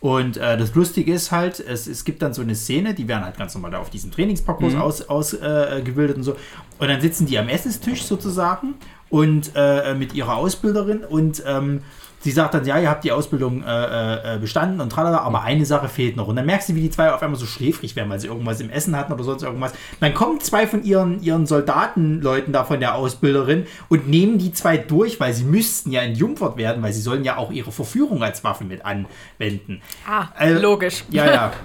Und äh, das Lustige ist halt, es, es gibt dann so eine Szene, die werden halt ganz normal da auf diesem Trainingsparcours ausgebildet aus, äh, und so. Und dann sitzen die am Essenstisch sozusagen und äh, mit ihrer Ausbilderin und ähm, sie sagt dann, ja, ihr habt die Ausbildung äh, äh, bestanden und tralala, aber eine Sache fehlt noch. Und dann merkst du, wie die zwei auf einmal so schläfrig werden, weil sie irgendwas im Essen hatten oder sonst irgendwas. Dann kommen zwei von ihren, ihren Soldatenleuten da von der Ausbilderin und nehmen die zwei durch, weil sie müssten ja entjungfert werden, weil sie sollen ja auch ihre Verführung als Waffe mit anwenden. Ah, Äh, logisch. Ja, ja.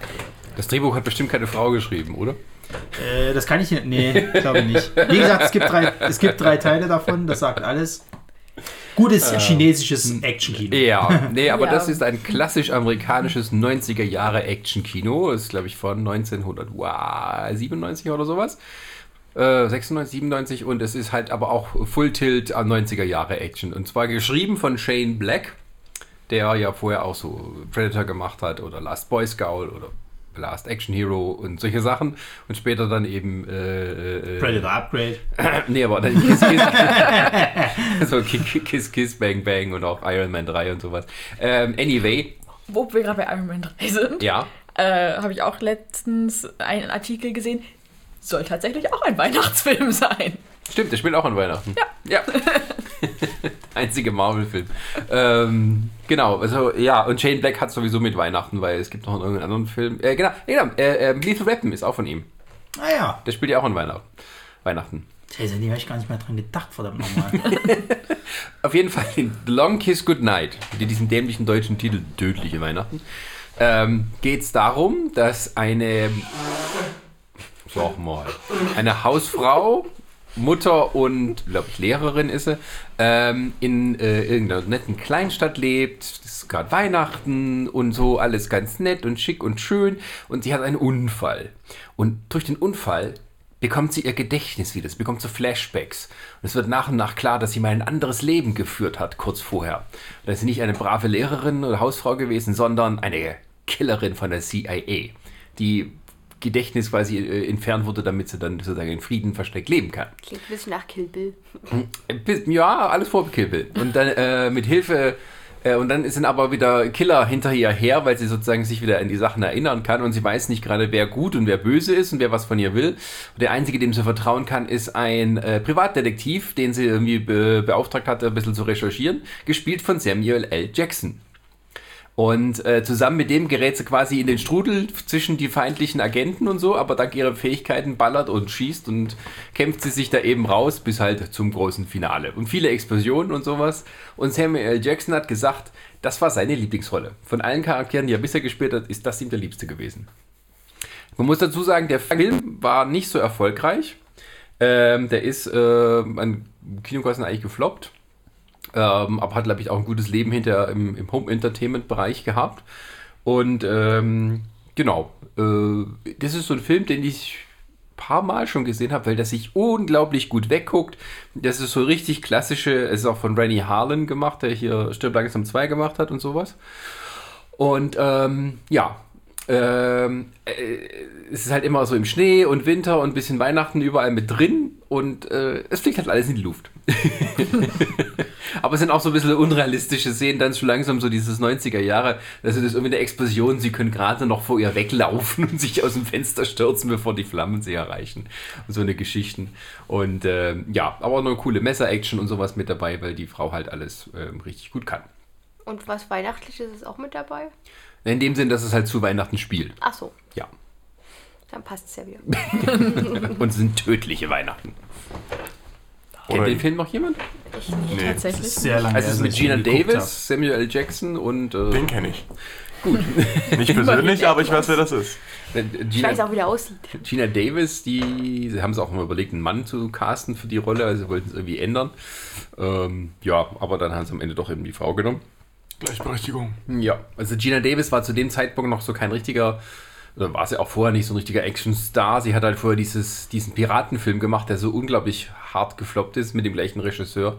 Das Drehbuch hat bestimmt keine Frau geschrieben, oder? Äh, das kann ich nicht. Nee, glaube nicht. Wie gesagt, es gibt, drei, es gibt drei Teile davon, das sagt alles. Gutes chinesisches Actionkino. Ja, nee, aber Ja. das ist ein klassisch amerikanisches 90er Jahre Action-Kino. Ist, glaube ich, von 1997 oder sowas. Äh, 96, 97 und es ist halt aber auch Full Tilt an 90er Jahre Action. Und zwar geschrieben von Shane Black, der ja vorher auch so Predator gemacht hat oder Last Boy Scout oder Last Action Hero und solche Sachen. Und später dann eben äh, äh, Predator Upgrade. Nee, aber dann Kiss Kiss, so Kiss, Kiss Kiss Bang Bang und auch Iron Man 3 und sowas. Ähm, anyway, Wo wir gerade bei Iron Man 3 sind, ja. äh, habe ich auch letztens einen Artikel gesehen. Soll tatsächlich auch ein Weihnachtsfilm sein. Stimmt, der spielt auch an Weihnachten. Ja. ja. Einzige Marvel-Film. Ähm, genau, also ja, und Shane Black hat sowieso mit Weihnachten, weil es gibt noch irgendeinen anderen Film. Äh, genau, genau äh, äh, Lethal Weapon ist auch von ihm. Ah ja. Der spielt ja auch an Weihnachten. Weihnachten. Scheiße, die habe ich gar nicht mehr dran gedacht, verdammt nochmal. Auf jeden Fall in The Long Kiss Goodnight, mit diesem dämlichen deutschen Titel Tödliche Weihnachten, ähm, geht es darum, dass eine, sag mal, eine Hausfrau, Mutter und, glaube ich, Lehrerin ist sie, ähm, in äh, irgendeiner netten Kleinstadt lebt. Es ist gerade Weihnachten und so, alles ganz nett und schick und schön. Und sie hat einen Unfall. Und durch den Unfall bekommt sie ihr Gedächtnis wieder. Sie bekommt so Flashbacks. Und es wird nach und nach klar, dass sie mal ein anderes Leben geführt hat, kurz vorher. Und dass sie nicht eine brave Lehrerin oder Hausfrau gewesen, sondern eine Killerin von der CIA, die Gedächtnis quasi äh, entfernt wurde, damit sie dann sozusagen in Frieden versteckt leben kann. Klingt ein bisschen nach Kill Bill. Bis- Ja, alles vor Kill Bill. Und dann äh, mit Hilfe, äh, und dann sind aber wieder Killer hinter ihr her, weil sie sozusagen sich wieder an die Sachen erinnern kann und sie weiß nicht gerade, wer gut und wer böse ist und wer was von ihr will. Und der Einzige, dem sie vertrauen kann, ist ein äh, Privatdetektiv, den sie irgendwie be beauftragt hat, ein bisschen zu recherchieren, gespielt von Samuel L. Jackson. Und äh, zusammen mit dem gerät sie quasi in den Strudel zwischen die feindlichen Agenten und so, aber dank ihrer Fähigkeiten ballert und schießt und kämpft sie sich da eben raus bis halt zum großen Finale. Und viele Explosionen und sowas. Und Samuel L. Jackson hat gesagt, das war seine Lieblingsrolle. Von allen Charakteren, die er bisher gespielt hat, ist das ihm der liebste gewesen. Man muss dazu sagen, der Film war nicht so erfolgreich. Ähm, der ist äh, an Kinokosten eigentlich gefloppt. Ähm, aber hat, glaube ich, auch ein gutes Leben hinter im, im Home-Entertainment-Bereich gehabt. Und ähm, genau, äh, das ist so ein Film, den ich ein paar Mal schon gesehen habe, weil der sich unglaublich gut wegguckt. Das ist so richtig klassische, es ist auch von Rennie Harlan gemacht, der hier Stirb langsam 2 gemacht hat und sowas. Und ähm, ja, ähm, äh, es ist halt immer so im Schnee und Winter und ein bisschen Weihnachten überall mit drin und äh, es fliegt halt alles in die Luft. Aber es sind auch so ein bisschen unrealistische Szenen, dann schon langsam so dieses 90er Jahre, also das ist irgendwie eine Explosion, sie können gerade noch vor ihr weglaufen und sich aus dem Fenster stürzen, bevor die Flammen sie erreichen. Und so eine Geschichten. Und ähm, ja, aber auch noch eine coole Messer-Action und sowas mit dabei, weil die Frau halt alles ähm, richtig gut kann. Und was Weihnachtliches ist auch mit dabei? In dem Sinn, dass es halt zu Weihnachten spielt. Ach so, Ja. dann passt es ja wieder. Und es sind tödliche Weihnachten. Kennt Oder- den Film noch jemand? Nee, Das Tatsächlich. ist sehr lange Also es ist mit Gina Davis, Samuel L. Jackson und äh, den kenne ich. Gut. Nicht persönlich, aber ich weiß, wer das ist. äh, Ich weiß Gina, auch, wie der aussieht. Gina Davis, die sie haben es auch mal überlegt, einen Mann zu casten für die Rolle, also sie wollten es irgendwie ändern. Ähm, ja, aber dann haben sie am Ende doch eben die Frau genommen. Gleichberechtigung. Ja, also Gina Davis war zu dem Zeitpunkt noch so kein richtiger, oder war sie auch vorher nicht so ein richtiger Actionstar. Sie hat halt vorher dieses, diesen Piratenfilm gemacht, der so unglaublich hart gefloppt ist mit dem gleichen Regisseur.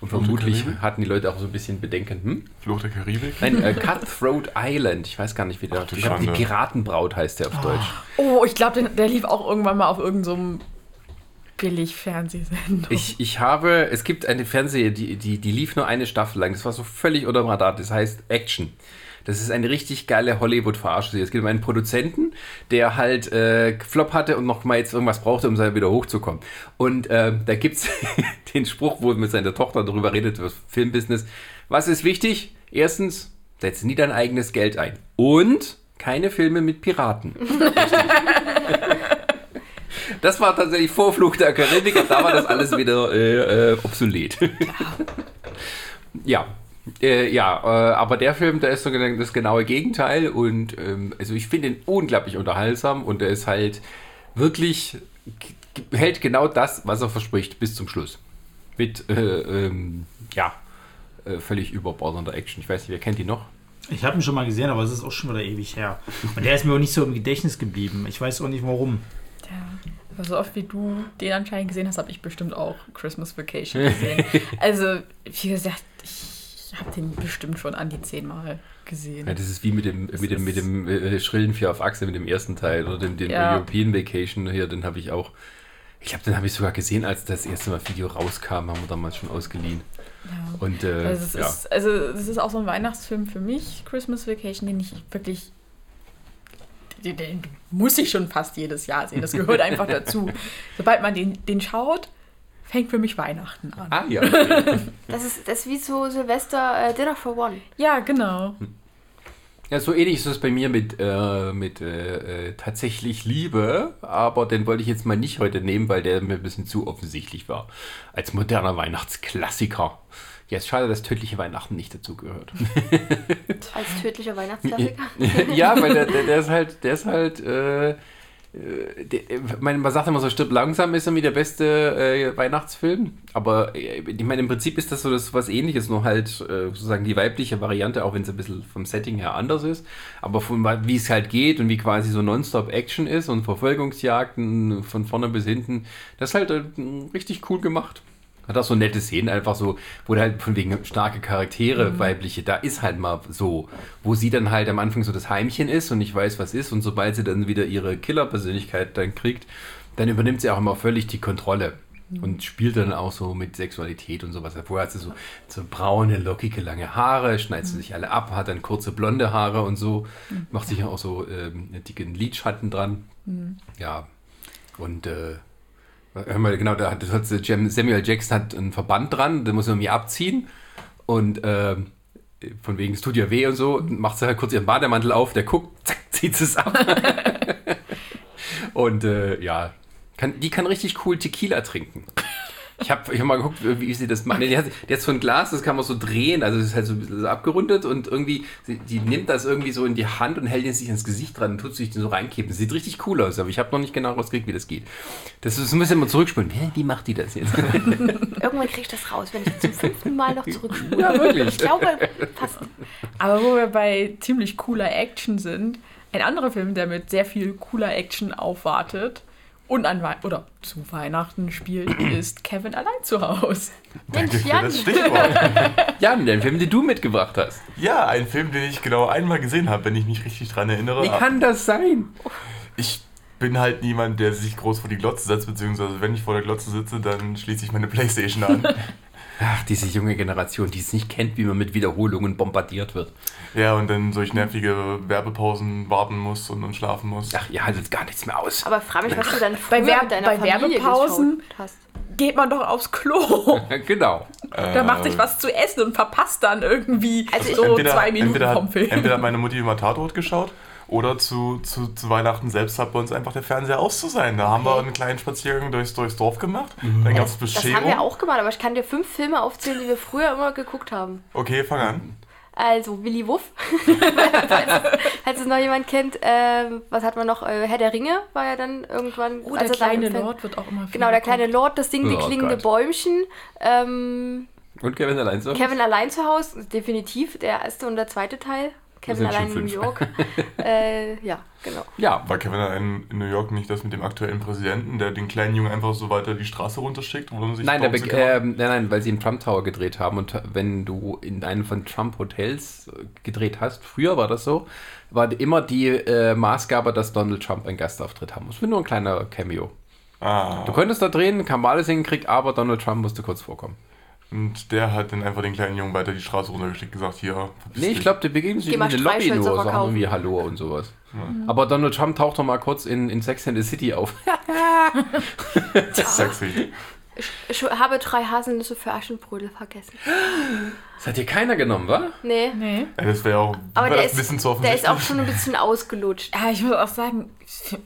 Und Fluch vermutlich hatten die Leute auch so ein bisschen Bedenken. Hm? Fluch der Karibik. Nein, äh, Cutthroat Island. Ich weiß gar nicht, wie der. Ach, ich glaub, die. Piratenbraut heißt der auf Deutsch. Oh, ich glaube, der lief auch irgendwann mal auf irgendeinem Billig-Fernsehsendung. Ich, ich habe, es gibt eine Fernseh, die, die, die lief nur eine Staffel lang. Das war so völlig unter dem Radar. Das heißt Action. Das ist eine richtig geile Hollywood-Verarsche. Es geht um einen Produzenten, der halt äh, Flop hatte und noch mal jetzt irgendwas brauchte, um wieder hochzukommen. Und äh, da gibt es den Spruch, wo er mit seiner Tochter darüber redet, über das Filmbusiness. Was ist wichtig? Erstens, setze nie dein eigenes Geld ein. Und keine Filme mit Piraten. Das war tatsächlich Vorflug der Karibik da war das alles wieder äh, äh, obsolet. ja. Äh, ja, äh, aber der Film, der ist so genau das genaue Gegenteil und ähm, also ich finde ihn unglaublich unterhaltsam und er ist halt wirklich hält genau das, was er verspricht, bis zum Schluss. Mit äh, ähm, ja äh, völlig überbordender Action. Ich weiß nicht, wer kennt die noch? Ich habe ihn schon mal gesehen, aber es ist auch schon wieder ewig her. Und der ist mir auch nicht so im Gedächtnis geblieben. Ich weiß auch nicht warum. Ja, aber so oft wie du den anscheinend gesehen hast, habe ich bestimmt auch Christmas Vacation gesehen. also, wie gesagt, ich habe den bestimmt schon an die zehnmal gesehen. Ja, das ist wie mit dem, mit dem, mit dem äh, schrillen Vier auf Achse, mit dem ersten Teil oder dem, den Ja. European Vacation hier, den habe ich auch. Ich glaube, den habe ich sogar gesehen, als das erste Mal Video rauskam, haben wir damals schon ausgeliehen. Ja. Und äh, Also, es ja. ist, also, das ist auch so ein Weihnachtsfilm für mich, Christmas Vacation, den ich wirklich. Den, den muss ich schon fast jedes Jahr sehen. Das gehört einfach dazu. Sobald man den, den schaut, fängt für mich Weihnachten an. Ah ja. okay. Das ist, das ist wie zu Silvester äh, Dinner for One. Ja, genau. ja, so ähnlich ist es bei mir mit, äh, mit äh, äh, tatsächlich Liebe, aber den wollte ich jetzt mal nicht heute nehmen, weil der mir ein bisschen zu offensichtlich war. Als moderner Weihnachtsklassiker. Ja, ist schade, dass tödliche Weihnachten nicht dazugehört. Als tödlicher Weihnachtsklassiker. ja, weil der, der, der ist halt, der ist halt, äh, äh, man, man sagt immer so, stirbt langsam ist irgendwie der beste äh, Weihnachtsfilm. Aber äh, ich meine, im Prinzip ist das so das was ähnliches, nur halt äh, sozusagen die weibliche Variante, auch wenn es ein bisschen vom Setting her anders ist. Aber von wie es halt geht und wie quasi so Nonstop-Action ist und Verfolgungsjagden von vorne bis hinten, das ist halt äh, richtig cool gemacht. Hat auch so nette Szenen, einfach so, wo halt von wegen starke Charaktere, weibliche, da ist halt mal so, wo sie dann halt am Anfang so das Heimchen ist und nicht weiß, was ist und sobald sie dann wieder ihre Killer-Persönlichkeit dann kriegt, dann übernimmt sie auch immer völlig die Kontrolle und spielt dann auch so mit Sexualität und sowas. Vorher hat sie so, so braune, lockige, lange Haare, schneidet sie sich alle ab, hat dann kurze blonde Haare und so, macht sich auch so ähm, einen dicken Lidschatten dran. Ja, und äh, Hör mal, genau, da hat, Samuel Jackson hat einen Verband dran, den muss er irgendwie abziehen. Und ähm, von wegen, es tut ja weh und so, macht sie halt kurz ihren Bademantel auf, der guckt, zack, zieht es ab. und äh, ja, kann, die kann richtig cool Tequila trinken. Ich habe ich hab mal geguckt, wie sie das macht. Nee, Die hat, die hat so ein Glas, das kann man so drehen, also das ist halt so ein bisschen so abgerundet und irgendwie, sie, die nimmt das irgendwie so in die Hand und hält es sich ins Gesicht dran und tut sich den so reinkippen. Das sieht richtig cool aus, aber ich habe noch nicht genau rausgekriegt, wie das geht. Das ist, müssen wir mal zurückspulen. Hä, wie macht die das jetzt? Irgendwann krieg ich das raus, wenn ich zum fünften Mal noch zurückspule. ja, wirklich. Ich glaube, fast. Aber wo wir bei ziemlich cooler Action sind, ein anderer Film, der mit sehr viel cooler Action aufwartet und an Wei oder zu Weihnachten spielt, ist Kevin allein zu Hause. Mensch, Danke für Jan, das Stichwort. Jan, den Film, den du mitgebracht hast. Ja, ein Film, den ich genau einmal gesehen habe, wenn ich mich richtig dran erinnere. Wie kann das sein? Ich bin halt niemand, der sich groß vor die Glotze setzt, beziehungsweise wenn ich vor der Glotze sitze, dann schließe ich meine Playstation an. Ach, diese junge Generation, die es nicht kennt, wie man mit Wiederholungen bombardiert wird. ja, und dann durch nervige Werbepausen warten muss und, und schlafen muss. Ach, ihr haltet gar nichts mehr aus. aber frag mich, was du dann Bei früher Wer- mit deiner bei Familie Werbepausen- hast. geht man doch aufs Klo. genau. Da macht sich was zu essen und verpasst dann irgendwie Also so entweder, zwei Minuten entweder, vom hat, Film. entweder hat meine Mutti immer Tatort geschaut oder zu, zu, zu Weihnachten selbst hat bei uns einfach der Fernseher aus zu sein. Da haben wir einen kleinen Spaziergang durchs, durchs Dorf gemacht. Dann gab es Das Bescherung. haben wir auch gemacht, aber ich kann dir fünf Filme aufzählen, die wir früher immer geguckt haben. Okay, fang an. Also Willy Wuff, falls, es noch jemand kennt. Ähm, was hat man noch? Äh, Herr der Ringe war ja dann irgendwann. Oh, der als er dann kleine Lord wird auch immer Genau, der kleine Lord, das Ding, die Oh klingende Gott. Bäumchen. Ähm, Und Kevin allein so? Kevin allein zu Hause, definitiv der erste und der zweite Teil. Kevin allein in New. York. äh, ja, genau. Ja, War Kevin in, in New York nicht das mit dem aktuellen Präsidenten, der den kleinen Jungen einfach so weiter die Straße runterschickt? Wo man sich Nein, der Be ähm, nein, nein, weil sie im Trump Tower gedreht haben und wenn du in einem von Trump Hotels äh, gedreht hast, früher war das so, war immer die äh, Maßgabe, dass Donald Trump einen Gastauftritt haben muss. Nur ein kleiner Cameo. ah, Du könntest da drehen, kam alles hingekriegt, aber Donald Trump musste kurz vorkommen. Und der hat dann einfach den kleinen Jungen weiter die Straße runtergeschickt und gesagt, hier, Nee, ich glaube, die begegnen sich in der Lobby nur, sagen irgendwie Hallo und sowas. Aber Donald Trump taucht doch mal kurz in, in Sex and the City auf. Sexy. Ich habe drei Haselnüsse für Aschenbrödel vergessen. Das hat dir keiner genommen, wa? Nee. Nee. Ja, das wäre auch Aber wär der das ein bisschen ist, zu der offensichtlich. ist auch schon ein bisschen ausgelutscht. Ja, ich muss auch sagen,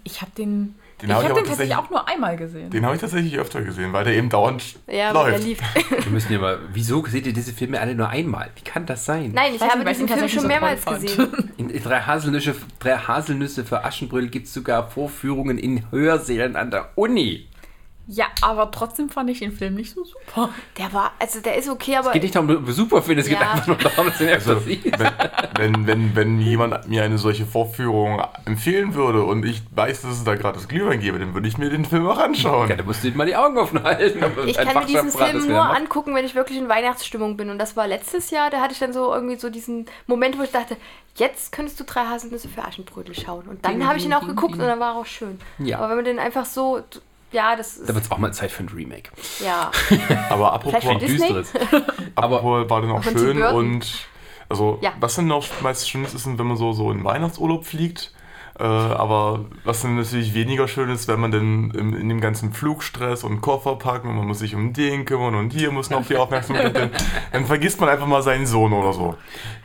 ich habe den. Den ich hab ich habe aber den tatsächlich auch nur einmal gesehen. Den habe ich tatsächlich öfter gesehen, weil der eben dauernd Ja, läuft. lief. Wir müssen ja mal, wieso seht ihr diese Filme alle nur einmal? Wie kann das sein? Nein, ich weiß habe ich diesen Film tatsächlich schon so mehrmals fand. gesehen. In in drei Haselnüsse, drei Haselnüsse für Aschenbrödel gibt es sogar Vorführungen in Hörsälen an der Uni. Ja, aber trotzdem fand ich den Film nicht so super. Der war, also der ist okay, aber Es geht nicht darum, ob du super findest, es geht Ja. einfach nur darum, dass du ihn Also, wenn, wenn, wenn, wenn jemand mir eine solche Vorführung empfehlen würde und ich weiß, dass es da gerade das Glühwein gäbe, dann würde ich mir den Film auch anschauen. Ja, da musst du dir mal die Augen offen halten. ich kann mir diesen Film nur angucken, wenn ich wirklich in Weihnachtsstimmung bin. Und das war letztes Jahr, da hatte ich dann so irgendwie so diesen Moment, wo ich dachte, jetzt könntest du drei Haselnüsse für Aschenbrödel schauen. Und dann habe ich ihn auch geguckt und dann war er auch schön. Ja. Aber wenn man den einfach so, ja, das ist, Da wird es auch mal Zeit für ein Remake. ja. Aber apropos, Vielleicht für Disney? Düsteres. apropos war dann auch schön und also Ja. was dann auch meist schön ist, ist, wenn man so, so in Weihnachtsurlaub fliegt. Äh, aber was dann natürlich weniger schön ist, wenn man dann in, in dem ganzen Flugstress und Koffer packen und man muss sich um den kümmern und hier muss noch die Aufmerksamkeit hin, dann vergisst man einfach mal seinen Sohn oder so.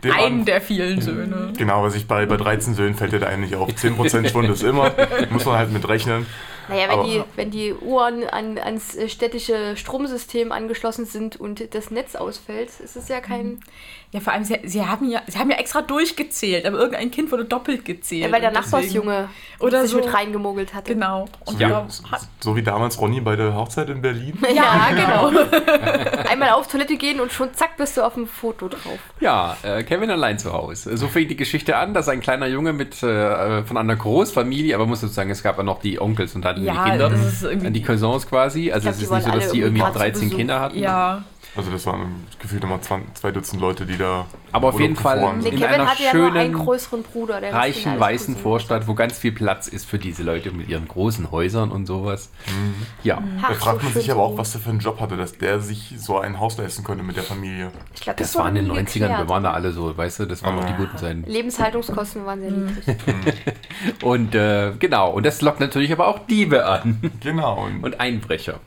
Den Einen man- der vielen Söhne. Genau, weil sich bei, bei 13 Söhnen fällt der da eigentlich auf. 10% Schwund ist immer, muss man halt mit rechnen. Naja, wenn Aber- die, wenn die Uhren an, ans äh, städtische Stromsystem angeschlossen sind und das Netz ausfällt, ist es ja kein. Ja, vor allem, sie, sie, haben ja, sie haben ja extra durchgezählt, aber irgendein Kind wurde doppelt gezählt. Ja, weil der Nachbarsjunge Oder sich so. mit reingemogelt hatte. Genau. Und Ja. ja. So, so wie damals Ronny bei der Hochzeit in Berlin. Ja, genau. Einmal auf Toilette gehen und schon zack bist du auf dem Foto drauf. Ja, äh, Kevin allein zu Hause. So fängt die Geschichte an, dass ein kleiner Junge mit äh, von einer Großfamilie, aber muss dazu sagen, es gab ja noch die Onkels und dann Ja, die Kinder, das ist irgendwie- die Cousins quasi. Also glaub, es ist nicht so, dass die irgendwie irgendwie gerade zu 13 Besuch. Kinder hatten. Ja, Also das waren gefühlt immer 20, zwei Dutzend Leute, die da. Aber auf jeden Fall In. Kevin einer hatte ja nur einen schönen, größeren Bruder. Reichen weißen Cousinen. Vorstadt, wo ganz viel Platz ist für diese Leute mit ihren großen Häusern und sowas. Ja. Ach, Da fragt so man sich aber auch, was der für einen Job hatte, dass der sich so ein Haus leisten konnte mit der Familie. Ich glaub, Das wurde waren in den nie 90ern, wir waren da alle so, weißt du, das waren noch die guten Zeiten. Lebenshaltungskosten waren sehr niedrig. Und äh, genau, und das lockt natürlich aber auch Diebe an Genau. Und, und Einbrecher.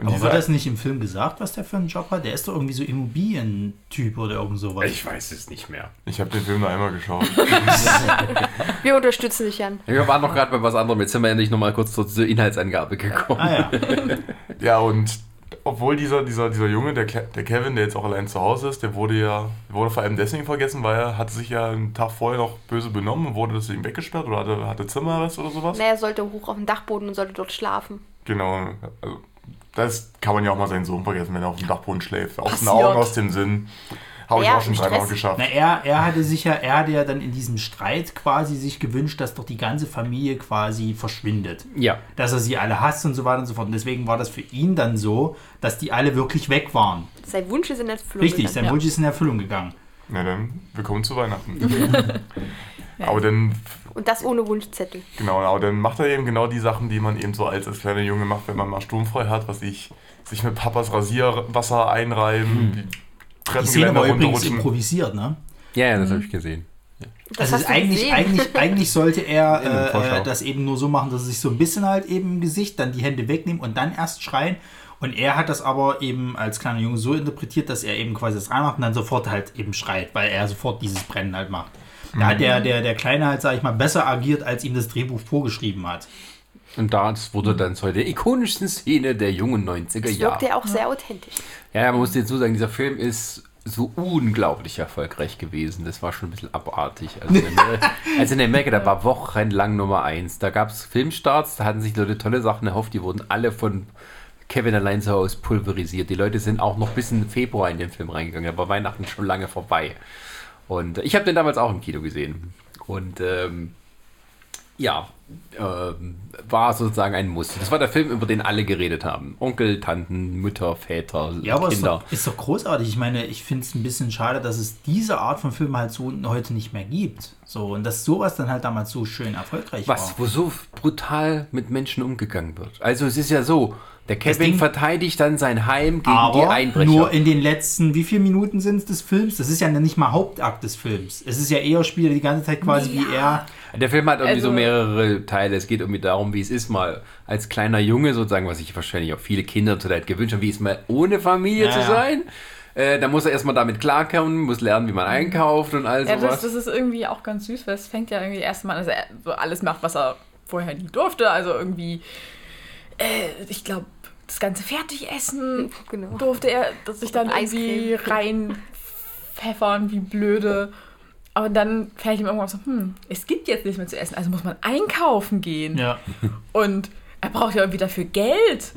Und Aber dieser- wird das nicht im Film gesagt, was der für einen Job hat? Der ist doch irgendwie so Immobilientyp oder irgend sowas. Ich weiß es nicht mehr. ich habe den Film nur einmal geschaut. Wir unterstützen dich, Jan. Wir waren noch gerade bei was anderem, jetzt sind wir endlich noch mal kurz zur, zur Inhaltsangabe gekommen. Ah ja. ja, und obwohl dieser, dieser, dieser Junge, der, Ke- der Kevin, der jetzt auch allein zu Hause ist, der wurde ja, wurde vor allem deswegen vergessen, weil er hatte sich ja einen Tag vorher noch böse benommen und wurde deswegen weggesperrt oder hatte, hatte Zimmerarrest oder sowas. Naja, er sollte hoch auf den Dachboden und sollte dort schlafen. Genau. Also, das kann man ja auch mal seinen Sohn vergessen, wenn er auf dem Dachboden schläft. Aus den. Augen, aus dem Sinn. Habe ich auch schon im dreimal geschafft. Na, er, er hatte sich ja, er hatte ja dann in diesem Streit quasi sich gewünscht, dass doch die ganze Familie quasi verschwindet. Ja. Dass er sie alle hasst und so weiter und so fort. Und deswegen war das für ihn dann so, dass die alle wirklich weg waren. Sein Wunsch ist in Erfüllung Richtig, gegangen. sein ja. Wunsch ist in Erfüllung gegangen. Na dann, willkommen zu Weihnachten. Aber dann, Und das ohne Wunschzettel. genau, aber dann macht er eben genau die Sachen, die man eben so als, als kleiner Junge macht, wenn man mal sturmfrei hat, was ich, sich mit Papas Rasierwasser einreiben, die Die Szene Treppengeländer war übrigens runterrutschen. improvisiert, ne? Ja, ja, das habe ich gesehen. Das also hast ist du eigentlich, gesehen. eigentlich, eigentlich sollte er äh, äh, das eben nur so machen, dass er sich so ein bisschen halt eben im Gesicht, dann die Hände wegnehmen und dann erst schreien. Und er hat das aber eben als kleiner Junge so interpretiert, dass er eben quasi das reinmacht und dann sofort halt eben schreit, weil er sofort dieses Brennen halt macht. Da hat der, der, der Kleine halt, sag ich mal, besser agiert, als ihm das Drehbuch vorgeschrieben hat. Und das wurde dann zu der ikonischsten Szene der jungen 90er Das Jahre. wirkt ja auch sehr authentisch. Ja, man muss dazu sagen, dieser Film ist so unglaublich erfolgreich gewesen. Das war schon ein bisschen abartig. Also in Amerika, also in Amerika da war wochenlang Nummer eins. Da gab es Filmstarts, da hatten sich Leute tolle Sachen erhofft, die wurden alle von Kevin allein zu Hause pulverisiert. Die Leute sind auch noch bis in Februar in den Film reingegangen, aber Weihnachten schon lange vorbei. Und ich habe den damals auch im Kino gesehen. Und ähm, ja, ähm, war sozusagen ein Muss. Das war der Film, über den alle geredet haben. Onkel, Tanten, Mütter, Väter, Ja, aber ist Kinder. doch, ist doch großartig. Ich meine, ich finde es ein bisschen schade, dass es diese Art von Film halt so heute nicht mehr gibt. So, und dass sowas dann halt damals so schön erfolgreich Was, war. wo so brutal mit Menschen umgegangen wird. Also es ist ja so, der Kevin Ding- verteidigt dann sein Heim gegen die Aber Einbrecher. nur in den letzten, wie viele Minuten sind es des Films? Das ist ja nicht mal Hauptakt des Films. Es ist ja eher Spiel die ganze Zeit quasi wie er. der Film hat irgendwie so Also- mehrere Teile. Es geht irgendwie darum, wie es ist, mal als kleiner Junge sozusagen, was sich wahrscheinlich auch viele Kinder zur Zeit gewünscht haben, wie es mal ohne Familie Ja, zu ja. sein. Äh, da muss er erstmal damit klarkommen, muss lernen, wie man einkauft und all Ja, sowas. das, das ist irgendwie auch ganz süß, weil es fängt ja irgendwie erstmal an, dass er so alles macht, was er vorher nie durfte. Also irgendwie, äh, ich glaube, das ganze Fertigessen Genau. durfte er dass sich dann Und irgendwie reinpfeffern, wie blöde. Aber dann fällt ihm irgendwann so, hm, es gibt jetzt nichts mehr zu essen, also muss man einkaufen gehen. Ja. Und er braucht ja irgendwie dafür Geld.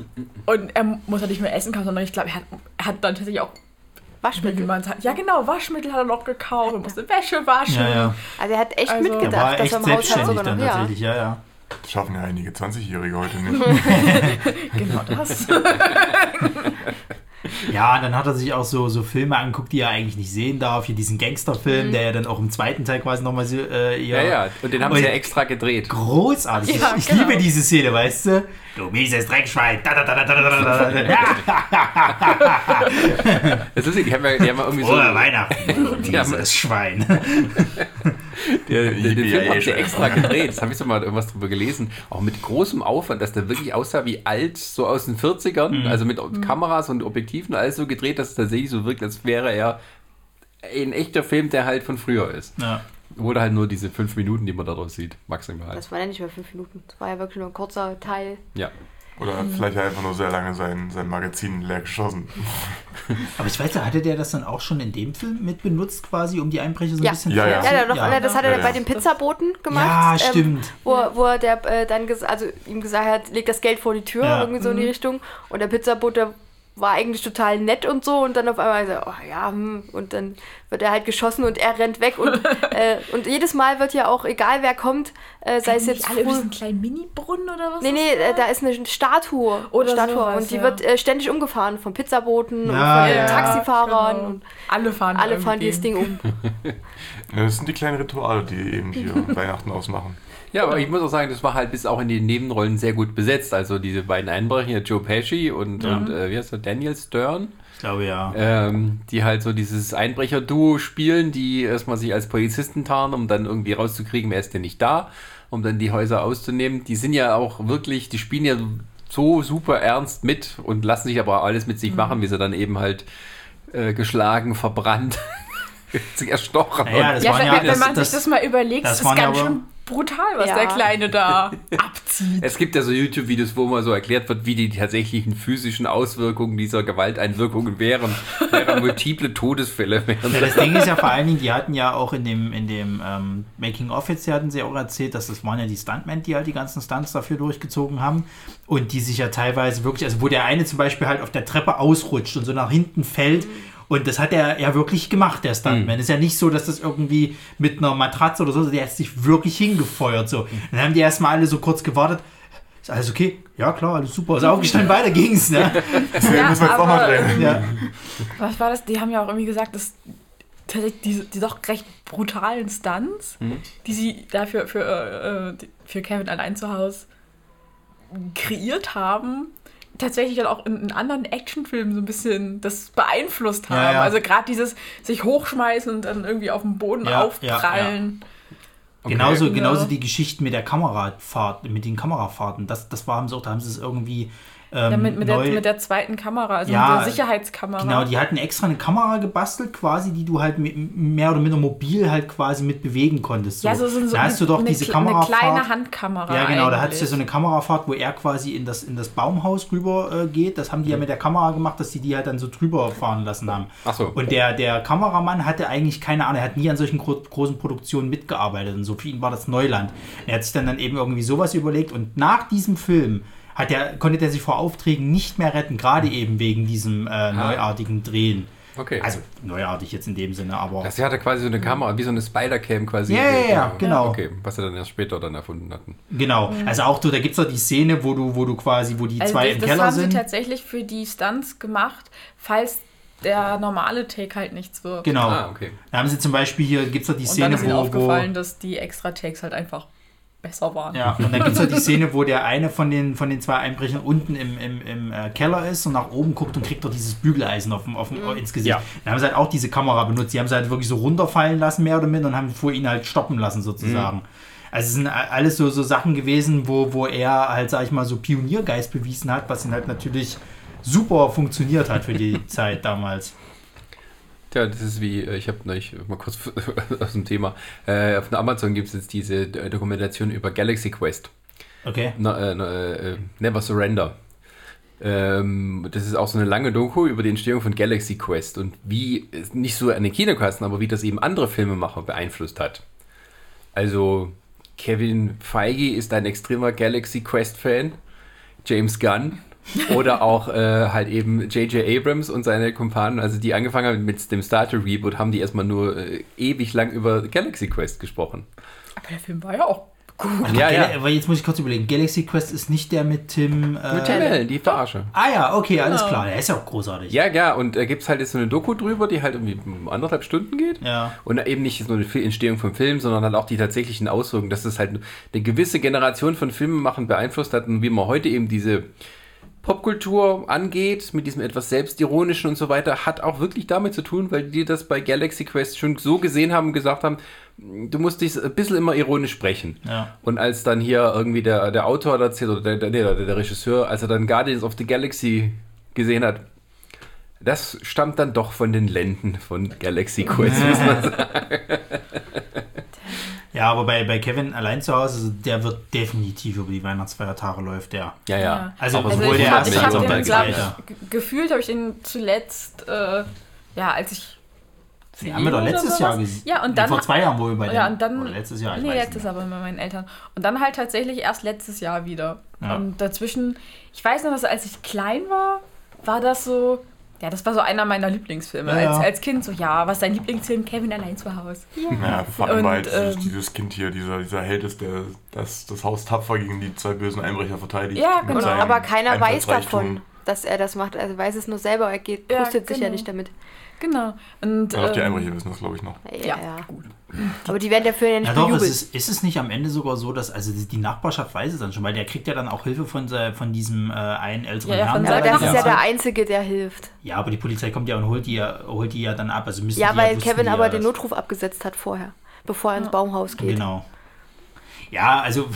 Und er muss ja nicht mehr essen kaufen, sondern ich glaube, er hat, er hat dann tatsächlich auch, wie Waschmittel. ja genau, Waschmittel hat er noch gekauft, er musste Wäsche waschen. Ja, ja. Also er hat echt Also- Er mitgedacht, war dass echt er im Haushalt selbstständig sogar dann noch. Ja. tatsächlich, ja, ja. Das schaffen ja einige 20-Jährige heute nicht. genau das. Ja, dann hat er sich auch so, so Filme angeguckt, die er eigentlich nicht sehen darf. Hier diesen Gangsterfilm, mhm. der ja dann auch im zweiten Teil quasi nochmal so. Äh, ja, ja, und den haben und sie ja extra gedreht. Großartig. Ja, ich genau. liebe diese Szene, weißt du? Du mieses Dreckschwein. Da, da, da, da, da, da, da. das ist, die haben ja, die haben ja irgendwie so. Oder Weihnachten. Dieses Schwein. Der, der, den Film haben sie yay. extra gedreht. Das habe ich so mal irgendwas drüber gelesen. Auch mit großem Aufwand, dass der wirklich aussah wie alt, so aus den 40ern. Also mit Kameras und Objektiven alles so gedreht, dass es tatsächlich so wirkt, als wäre er ein echter Film, der halt von früher ist. Ja. Oder halt nur diese fünf Minuten, die man daraus sieht, maximal. Das war ja nicht mehr fünf Minuten. Das war ja wirklich nur ein kurzer Teil. Ja. Oder hat vielleicht einfach nur sehr lange sein, sein Magazin leer geschossen. Aber ich weiß ja, hatte der das dann auch schon in dem Film mit benutzt, quasi, um die Einbrecher so ein Ja. bisschen Ja, ja. Ja, der doch, Ja. das hat er Ja, bei ja. den Pizzaboten gemacht. Ja, ähm, stimmt. wo, wo er der, äh, dann ges also ihm gesagt hat, leg das Geld vor die Tür, Ja. irgendwie so in die Richtung. Und der Pizzabote war eigentlich total nett und so. Und dann auf einmal so, oh ja, hm. und dann wird er halt geschossen und er rennt weg. Und, äh, und jedes Mal wird ja auch, egal wer kommt, äh, sei es jetzt alle über diesen kleinen Mini-Brunnen oder was? Nee, nee, äh, da ist eine Statue. Oder Statue sowas, und die ja. wird äh, ständig umgefahren von Pizzaboten Ja, und von ja. Taxifahrern. Genau. Und alle fahren alle fahren dieses Ding um. Das sind die kleinen Rituale, die eben hier Weihnachten ausmachen. Ja, aber ich muss auch sagen, das war halt bis auch in den Nebenrollen sehr gut besetzt. Also diese beiden Einbrecher, Joe Pesci und, Ja. und äh, wie heißt der, Daniel Stern. Ich glaube ja. ähm, die halt so dieses Einbrecher-Duo spielen, die erstmal sich als Polizisten tarnen, um dann irgendwie rauszukriegen, wer ist denn nicht da, um dann die Häuser auszunehmen. Die sind ja auch wirklich, die spielen ja so super ernst mit und lassen sich aber alles mit sich Mhm. machen, wie sie dann eben halt äh, geschlagen, verbrannt, erstochen. Und- das Ja, waren wenn, ja- wenn das- man das- sich das mal überlegt, das das ist ganz aber- schön brutal, was Ja. der Kleine da abzieht. Es gibt ja so YouTube-Videos, wo mal so erklärt wird, wie die tatsächlichen physischen Auswirkungen dieser Gewalteinwirkungen wären. Wären multiple Todesfälle wären. Ja, das Ding ist ja vor allen Dingen, die hatten ja auch in dem, in dem ähm, Making-of jetzt, hatten sie auch erzählt, dass das waren ja die Stuntmen, die halt die ganzen Stunts dafür durchgezogen haben und die sich ja teilweise wirklich, also wo der eine zum Beispiel halt auf der Treppe ausrutscht und so nach hinten fällt und das hat er ja wirklich gemacht, der Stuntman. Ist ja nicht so, dass das irgendwie mit einer Matratze oder so, der hat sich wirklich hingefeuert so. Dann haben die erstmal alle so kurz gewartet. Ist alles okay? Ja, klar, alles super. Ist aufgestanden, weiter ging's, ne? Deswegen Ja, müssen wir jetzt auch mal aber- drehen. Ja. Was war das? Die haben ja auch irgendwie gesagt, dass tatsächlich diese die doch recht brutalen Stunts, die sie dafür für, äh, die- für Kevin allein zu Hause kreiert haben, tatsächlich dann auch in, in anderen Actionfilmen so ein bisschen das beeinflusst haben. Ja, ja. Also gerade dieses sich hochschmeißen und dann irgendwie auf dem Boden Ja, aufprallen. Genauso, Ja. genauso die Geschichten mit der Kamerafahrt, mit den Kamerafahrten. Das, das war, haben sie auch, da haben sie es irgendwie ähm, Ja, mit, mit, der, neu- mit der zweiten Kamera, also Ja, mit der Sicherheitskamera. Genau, die hatten extra eine Kamera gebastelt, quasi, die du halt mit, mehr oder minder mobil halt quasi mit bewegen konntest. ja, so, so, so da hast du doch eine, diese kle- eine Kamerafahrt. kleine Handkamera. Ja, genau, da eigentlich. hattest du so eine Kamerafahrt, wo er quasi in das, in das Baumhaus rüber äh, geht. Das haben die ja mit der Kamera gemacht, dass die die halt dann so drüber fahren lassen haben. Ach so. Und der, der Kameramann hatte eigentlich keine Ahnung, er hat nie an solchen gro großen Produktionen mitgearbeitet und so für ihn war das Neuland. Er hat sich dann, dann eben irgendwie sowas überlegt und nach diesem Film hat er, konnte er sich vor Aufträgen nicht mehr retten, gerade eben wegen diesem äh, neuartigen Drehen. Okay. Also neuartig jetzt in dem Sinne, aber. Das hatte quasi so eine Kamera, wie so eine Spider-Cam quasi. Ja, ja, ja, genau. Okay, was sie dann erst später dann erfunden hatten. Genau. Also auch du, da gibt es doch die Szene, wo du, wo du quasi, wo die Also zwei das, im das Keller haben sind. sie tatsächlich für die Stunts gemacht, falls der normale Take halt nichts wird. Genau. Ah, okay. Da haben sie zum Beispiel hier, gibt es doch die Und dann Szene, ist ihnen wo, wo. aufgefallen, dass die extra Takes halt einfach besser waren. Ja, und dann gibt es halt die Szene, wo der eine von den, von den zwei Einbrechern unten im, im, im äh, Keller ist und nach oben guckt und kriegt doch dieses Bügeleisen auf, dem- auf, dem- ins Gesicht. Ja. Dann haben sie halt auch diese Kamera benutzt. Die haben sie halt wirklich so runterfallen lassen, mehr oder minder, und haben vor ihn halt stoppen lassen, sozusagen. Also es sind alles so, so Sachen gewesen, wo, wo er halt, sag ich mal, so Pioniergeist bewiesen hat, was ihn halt natürlich super funktioniert hat für die Zeit damals. Tja, das ist wie, äh, ich habe neulich mal kurz aus dem Thema, äh, auf Amazon gibt es jetzt diese äh, Dokumentation über Galaxy Quest. Okay. Na, äh, äh, Never Surrender. Ähm, das ist auch so eine lange Doku über die Entstehung von Galaxy Quest und wie, nicht so an den Kinokasten, aber wie das eben andere Filmemacher beeinflusst hat. Also, Kevin Feige ist ein extremer Galaxy Quest-Fan. James Gunn. Oder auch äh, halt eben J.J. Abrams und seine Kumpanen, also die angefangen haben mit dem Star Trek Reboot, haben die erstmal nur äh, ewig lang über Galaxy Quest gesprochen. Aber der Film war ja auch gut. Ja, Gal- ja. Aber jetzt muss ich kurz überlegen. Galaxy Quest ist nicht der mit Tim. Äh, Mit Tim Allen, die Verarsche. Ah ja, okay, alles Genau. klar. Der ist ja auch großartig. Ja, ja, und da gibt es halt jetzt so eine Doku drüber, die halt irgendwie anderthalb Stunden geht. Ja. Und eben nicht nur die Entstehung von Filmen, sondern halt auch die tatsächlichen Auswirkungen, dass es halt eine gewisse Generation von Filmemachern beeinflusst hat und wie man heute eben diese Popkultur angeht, mit diesem etwas Selbstironischen und so weiter, hat auch wirklich damit zu tun, weil die das bei Galaxy Quest schon so gesehen haben und gesagt haben, du musst dich ein bisschen immer ironisch sprechen. Ja. Und als dann hier irgendwie der, der Autor erzählt, oder der, der, der, der Regisseur, als er dann Guardians of the Galaxy gesehen hat, das stammt dann doch von den Lenden von Galaxy Quest, muss man sagen. Ja, aber bei, bei Kevin allein zu Hause, also der wird definitiv über die Weihnachtsfeiertage läuft der. Ja, ja. Also, Aber obwohl sowohl der der erste als auch der zweite. gefühlt habe ich ihn zuletzt, äh, ja, als ich. Die haben wir doch letztes sowas. Jahr gesehen. Ja, und dann. Vor zwei Jahren, wo wir bei ja, den- und dann. Oder letztes Jahr, ich nee, letztes nicht. Jahr bei meinen Eltern. Und dann halt tatsächlich erst letztes Jahr wieder. Ja. Und dazwischen, ich weiß noch, dass als ich klein war, war das so. Ja, das war so einer meiner Lieblingsfilme. Ja, ja. Als, als Kind so, ja, was ist dein Lieblingsfilm? Kevin allein zu Hause. Ja, vor allem Und, weil dieses, ähm, dieses Kind hier, dieser, dieser Held ist, der das, das Haus tapfer gegen die zwei bösen Einbrecher verteidigt. Ja, genau. Aber keiner weiß davon, dass er das macht. Er weiß es nur selber. Er geht, Ja, pustet sich ja genau. nicht damit. Genau. Und, Ja, auch die Einbrecher wissen das, glaube ich, noch. Ja, Ja, ja. gut. Aber die werden dafür ja nicht Ja doch, es bejubelt. ist, ist es nicht am Ende sogar so, dass also die- Nachbarschaft weiß es dann schon, weil der kriegt ja dann auch Hilfe von, von diesem äh, einen älteren Ja, ja, Herrn. von aber der das ist ja der Einzige, der hilft. Ja, aber die Polizei kommt ja und holt die ja, holt die ja dann ab. Also müssen Ja, die weil wussten Kevin die aber ja, den Notruf abgesetzt hat vorher, bevor er ins Baumhaus geht. Genau. Ja, also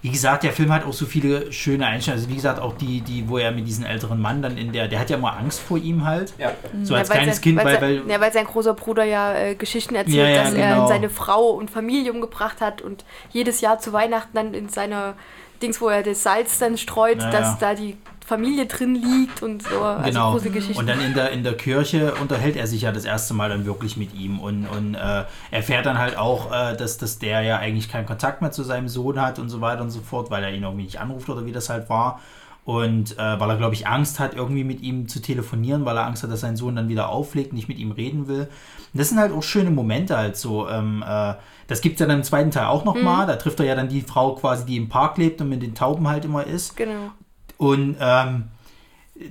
wie gesagt, der Film hat auch so viele schöne Einstellungen. Also wie gesagt, auch die, die, wo er mit diesem älteren Mann dann in der, der hat ja immer Angst vor ihm halt. Ja. So als Ja, weil kleines sein, Kind, weil, sein, weil, ja, weil sein großer Bruder ja äh, Geschichten erzählt, Ja, ja, dass er genau. seine Frau und Familie umgebracht hat und jedes Jahr zu Weihnachten dann in seiner Dings, wo er das Salz dann streut, Ja, dass ja. da die Familie drin liegt und so. Also genau. große Geschichten. Und dann in der, in der Kirche unterhält er sich ja das erste Mal dann wirklich mit ihm und, und äh, erfährt dann halt auch, äh, dass, dass der ja eigentlich keinen Kontakt mehr zu seinem Sohn hat und so weiter und so fort, weil er ihn irgendwie nicht anruft oder wie das halt war. Und äh, weil er, glaube ich, Angst hat, irgendwie mit ihm zu telefonieren, weil er Angst hat, dass sein Sohn dann wieder auflegt, nicht mit ihm reden will. Und das sind halt auch schöne Momente halt so. Ähm, äh, das gibt es ja dann im zweiten Teil auch nochmal. Da trifft er ja dann die Frau quasi, die im Park lebt und mit den Tauben halt immer ist. genau. Und ähm,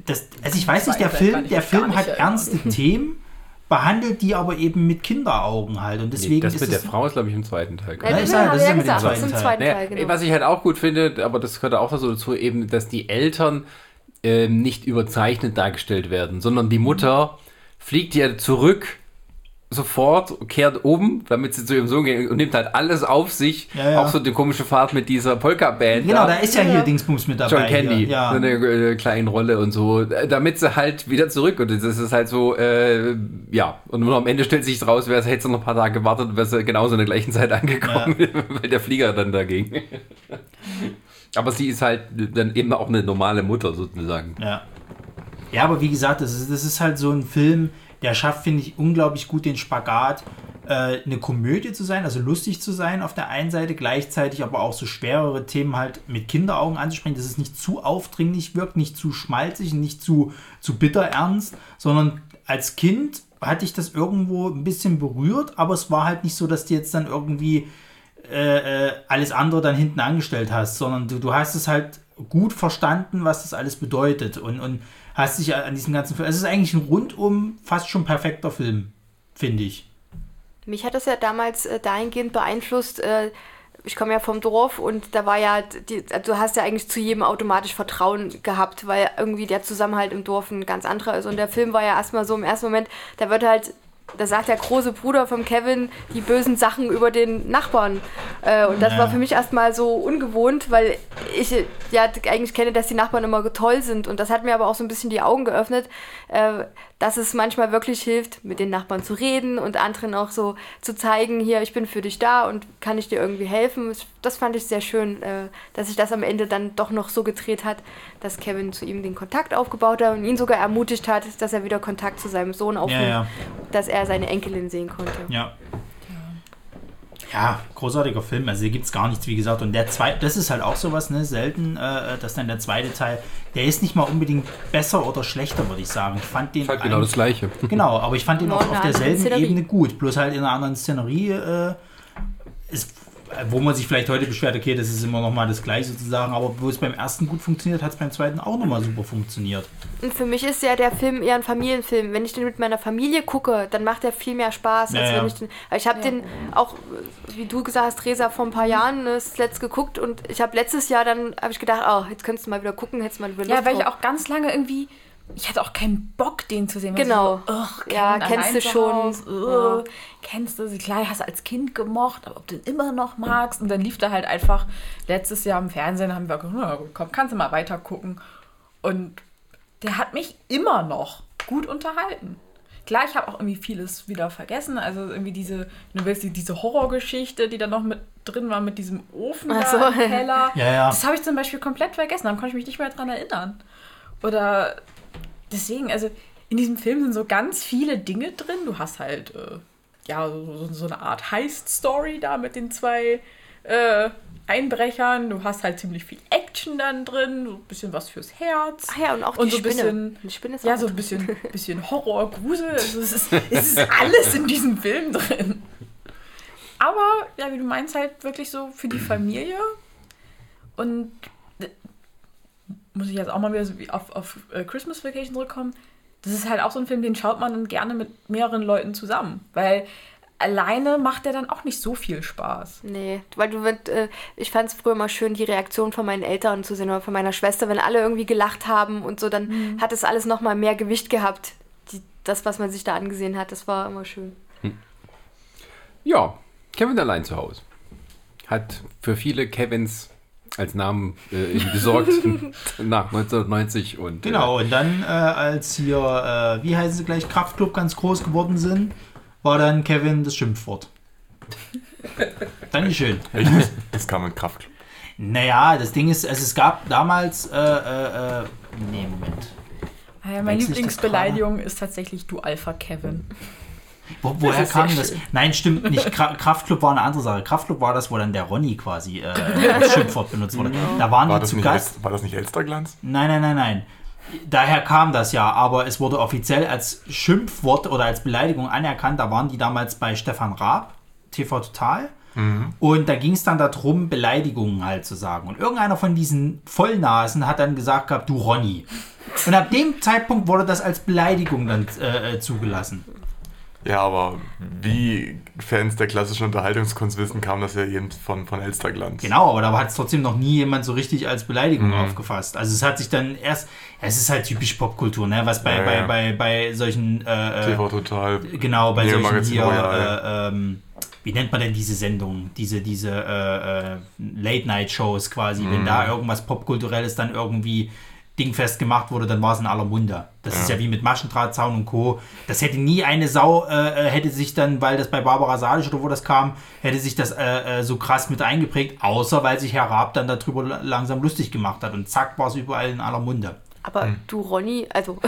das, also ich weiß nicht, der Film, der Film hat ernste Themen, behandelt die aber eben mit Kinderaugen halt. Und deswegen das ist mit der. Frau ist, glaube ich, im zweiten Teil. Ja, das ist ja- das ist ja ja mit dem gesagt, zweiten zum Teil. zweiten Naja, Teil, genau. Was ich halt auch gut finde, aber das gehört auch so dazu, eben, dass die Eltern ähm, nicht überzeichnet dargestellt werden, sondern die Mutter fliegt ja zurück sofort, kehrt um, damit sie zu ihrem Sohn gehen und nimmt halt alles auf sich. Ja, ja. Auch so die komische Fahrt mit dieser Polka-Band. Genau, da ist ja, hier Dingsbums mit dabei. John Candy, Hier. Ja. so eine äh, kleine Rolle und so, äh, damit sie halt wieder zurück und das ist halt so, äh, ja, und nur am Ende stellt sich raus, wäre hätte sie noch ein paar Tage gewartet, wäre sie genauso in der gleichen Zeit angekommen, weil der Flieger dann dagegen. Aber sie ist halt dann eben auch eine normale Mutter sozusagen. Ja. Ja, aber wie gesagt, das ist, das ist halt so ein Film, der schafft, finde ich, unglaublich gut den Spagat, äh, eine Komödie zu sein, also lustig zu sein auf der einen Seite, gleichzeitig aber auch so schwerere Themen halt mit Kinderaugen anzusprechen, dass es nicht zu aufdringlich wirkt, nicht zu schmalzig, nicht zu, zu bitter ernst, sondern als Kind hatte ich das irgendwo ein bisschen berührt, aber es war halt nicht so, dass die jetzt dann irgendwie äh, äh, alles andere dann hinten angestellt hast, sondern du, du hast es halt gut verstanden, was das alles bedeutet. Und, und hast dich an diesem ganzen Film. Es ist eigentlich ein rundum fast schon perfekter Film, finde ich. Mich hat das ja damals äh, dahingehend beeinflusst. Äh, ich komme ja vom Dorf und da war ja, die, du hast ja eigentlich zu jedem automatisch Vertrauen gehabt, weil irgendwie der Zusammenhalt im Dorf ein ganz anderer ist. Und der Film war ja erstmal so im ersten Moment, da wird halt da sagt der große Bruder von Kevin die bösen Sachen über den Nachbarn. Äh, und das Ja. war für mich erstmal so ungewohnt, weil ich äh, ja eigentlich kenne, dass die Nachbarn immer toll sind. Und das hat mir aber auch so ein bisschen die Augen geöffnet, äh, dass es manchmal wirklich hilft, mit den Nachbarn zu reden und anderen auch so zu zeigen, hier, ich bin für dich da und kann ich dir irgendwie helfen. Das fand ich sehr schön, äh, dass sich das am Ende dann doch noch so gedreht hat, dass Kevin zu ihm den Kontakt aufgebaut hat und ihn sogar ermutigt hat, dass er wieder Kontakt zu seinem Sohn aufnimmt, ja. dass er seine Enkelin sehen konnte. Ja. Ja, großartiger Film. Also hier gibt es gar nichts, wie gesagt. Und der zweite, das ist halt auch sowas, ne? Selten, äh, dass dann der zweite Teil, der ist nicht mal unbedingt besser oder schlechter, würde ich sagen. Ich fand den. Halt genau eigentlich- das Gleiche. Genau, aber ich fand ihn Nur auf, derselben. Ebene gut. Bloß halt in einer anderen Szenerie äh, ist, wo man sich vielleicht heute beschwert, okay, das ist immer noch mal das Gleiche sozusagen, aber wo es beim ersten gut funktioniert, hat es beim zweiten auch noch mal super funktioniert. Und für mich ist ja der Film eher ein Familienfilm. Wenn ich den mit meiner Familie gucke, dann macht er viel mehr Spaß, Ja, als ja. wenn ich den. Ich habe den auch, wie du gesagt hast, Resa, vor ein paar Jahren das letzt geguckt und ich habe letztes Jahr dann habe ich gedacht, oh, jetzt könntest du mal wieder gucken, hättest du mal wieder Lust Ja, weil ich auch ganz lange irgendwie. Ich hatte auch keinen Bock, den zu sehen. Genau. So, ugh, Ja, kennst du schon. Haus, ugh, Kennst du sie, klar, hast du als Kind gemocht, aber ob du ihn immer noch magst. Und dann lief der halt einfach letztes Jahr im Fernsehen, haben wir gesagt, na gut, komm, kannst du mal weiter gucken. Und der hat mich immer noch gut unterhalten. Klar, ich habe auch irgendwie vieles wieder vergessen. Also irgendwie diese, du willst die- diese Horrorgeschichte, die da noch mit drin war, mit diesem Ofen da so. im Keller. Ja, ja. Das habe ich zum Beispiel komplett vergessen. Dann konnte ich mich nicht mehr dran erinnern. Oder deswegen, also in diesem Film sind so ganz viele Dinge drin. Du hast halt, äh, ja, so, so eine Art Heist-Story da mit den zwei äh, Einbrechern. Du hast halt ziemlich viel Action dann drin, so ein bisschen was fürs Herz. Ach ja, und auch Und die so ein Spinne. bisschen- die Spinne ist Ja, so ein bisschen, bisschen Horror, Grusel. Also es, ist, es ist alles in diesem Film drin. Aber, ja, wie du meinst, halt wirklich so für die Familie. Und muss ich jetzt auch mal wieder so wie auf, auf äh, Christmas Vacation zurückkommen. Das ist halt auch so ein Film, den schaut man dann gerne mit mehreren Leuten zusammen. Weil alleine macht der dann auch nicht so viel Spaß. Nee, weil du wird, äh, ich fand es früher mal schön, die Reaktion von meinen Eltern zu sehen oder von meiner Schwester, wenn alle irgendwie gelacht haben und so, dann Mhm. hat es alles nochmal mehr Gewicht gehabt. Die, das, was man sich da angesehen hat, das war immer schön. Ja, Kevin allein zu Hause. Hat für viele Kevins als Namen äh, gesorgt nach 1990 und äh, Genau, und dann, äh, als hier, äh, wie heißen sie gleich, Kraftclub ganz groß geworden sind, war dann Kevin das Schimpfwort. Dankeschön. Echt? Das, kam mit Kraft. Naja, das Ding ist, also es gab damals, äh, äh, äh, nee, Moment. Ah Ja, meine Lieblingsbeleidigung ist tatsächlich du Alpha Kevin. Wo, woher kam das? schön. Nein, stimmt nicht. Kra Kraftclub war eine andere Sache. Kraftclub war das, wo dann der Ronny quasi äh, als Schimpfwort benutzt wurde. Da waren War die das, zu nicht, Gast. War das nicht Elsterglanz? Nein, nein, nein, nein. Daher kam das ja, aber es wurde offiziell als Schimpfwort oder als Beleidigung anerkannt. Da waren die damals bei Stefan Raab, TV Total. Und da ging es dann darum, Beleidigungen halt zu sagen. Und irgendeiner von diesen Vollnasen hat dann gesagt gehabt, du Ronny. Und ab dem Zeitpunkt wurde das als Beleidigung dann äh, zugelassen. Ja, aber wie Fans der klassischen Unterhaltungskunst wissen, kam das ja eben von, von Elsterglanz. Genau, aber da hat es trotzdem noch nie jemand so richtig als Beleidigung Mhm. aufgefasst. Also es hat sich dann erst, es ist halt typisch Popkultur, ne? Was bei, Ja, bei, ja. bei, bei solchen, äh, äh, TV total. genau, bei Neo solchen hier, äh, ähm, wie nennt man denn diese Sendung? Diese, diese äh, äh, Late-Night-Shows quasi. Mhm. Wenn da irgendwas Popkulturelles dann irgendwie dingfest gemacht wurde, dann war es in aller Munde. Das ist ja wie mit Maschendrahtzaun und Co. Das hätte nie eine Sau, äh, äh, hätte sich dann, weil das bei Barbara Salisch oder wo das kam, hätte sich das äh, äh, so krass mit eingeprägt, außer weil sich Herr Raab dann darüber la- langsam lustig gemacht hat. Und zack, war es überall in aller Munde. Aber Hm. du, Ronny, also.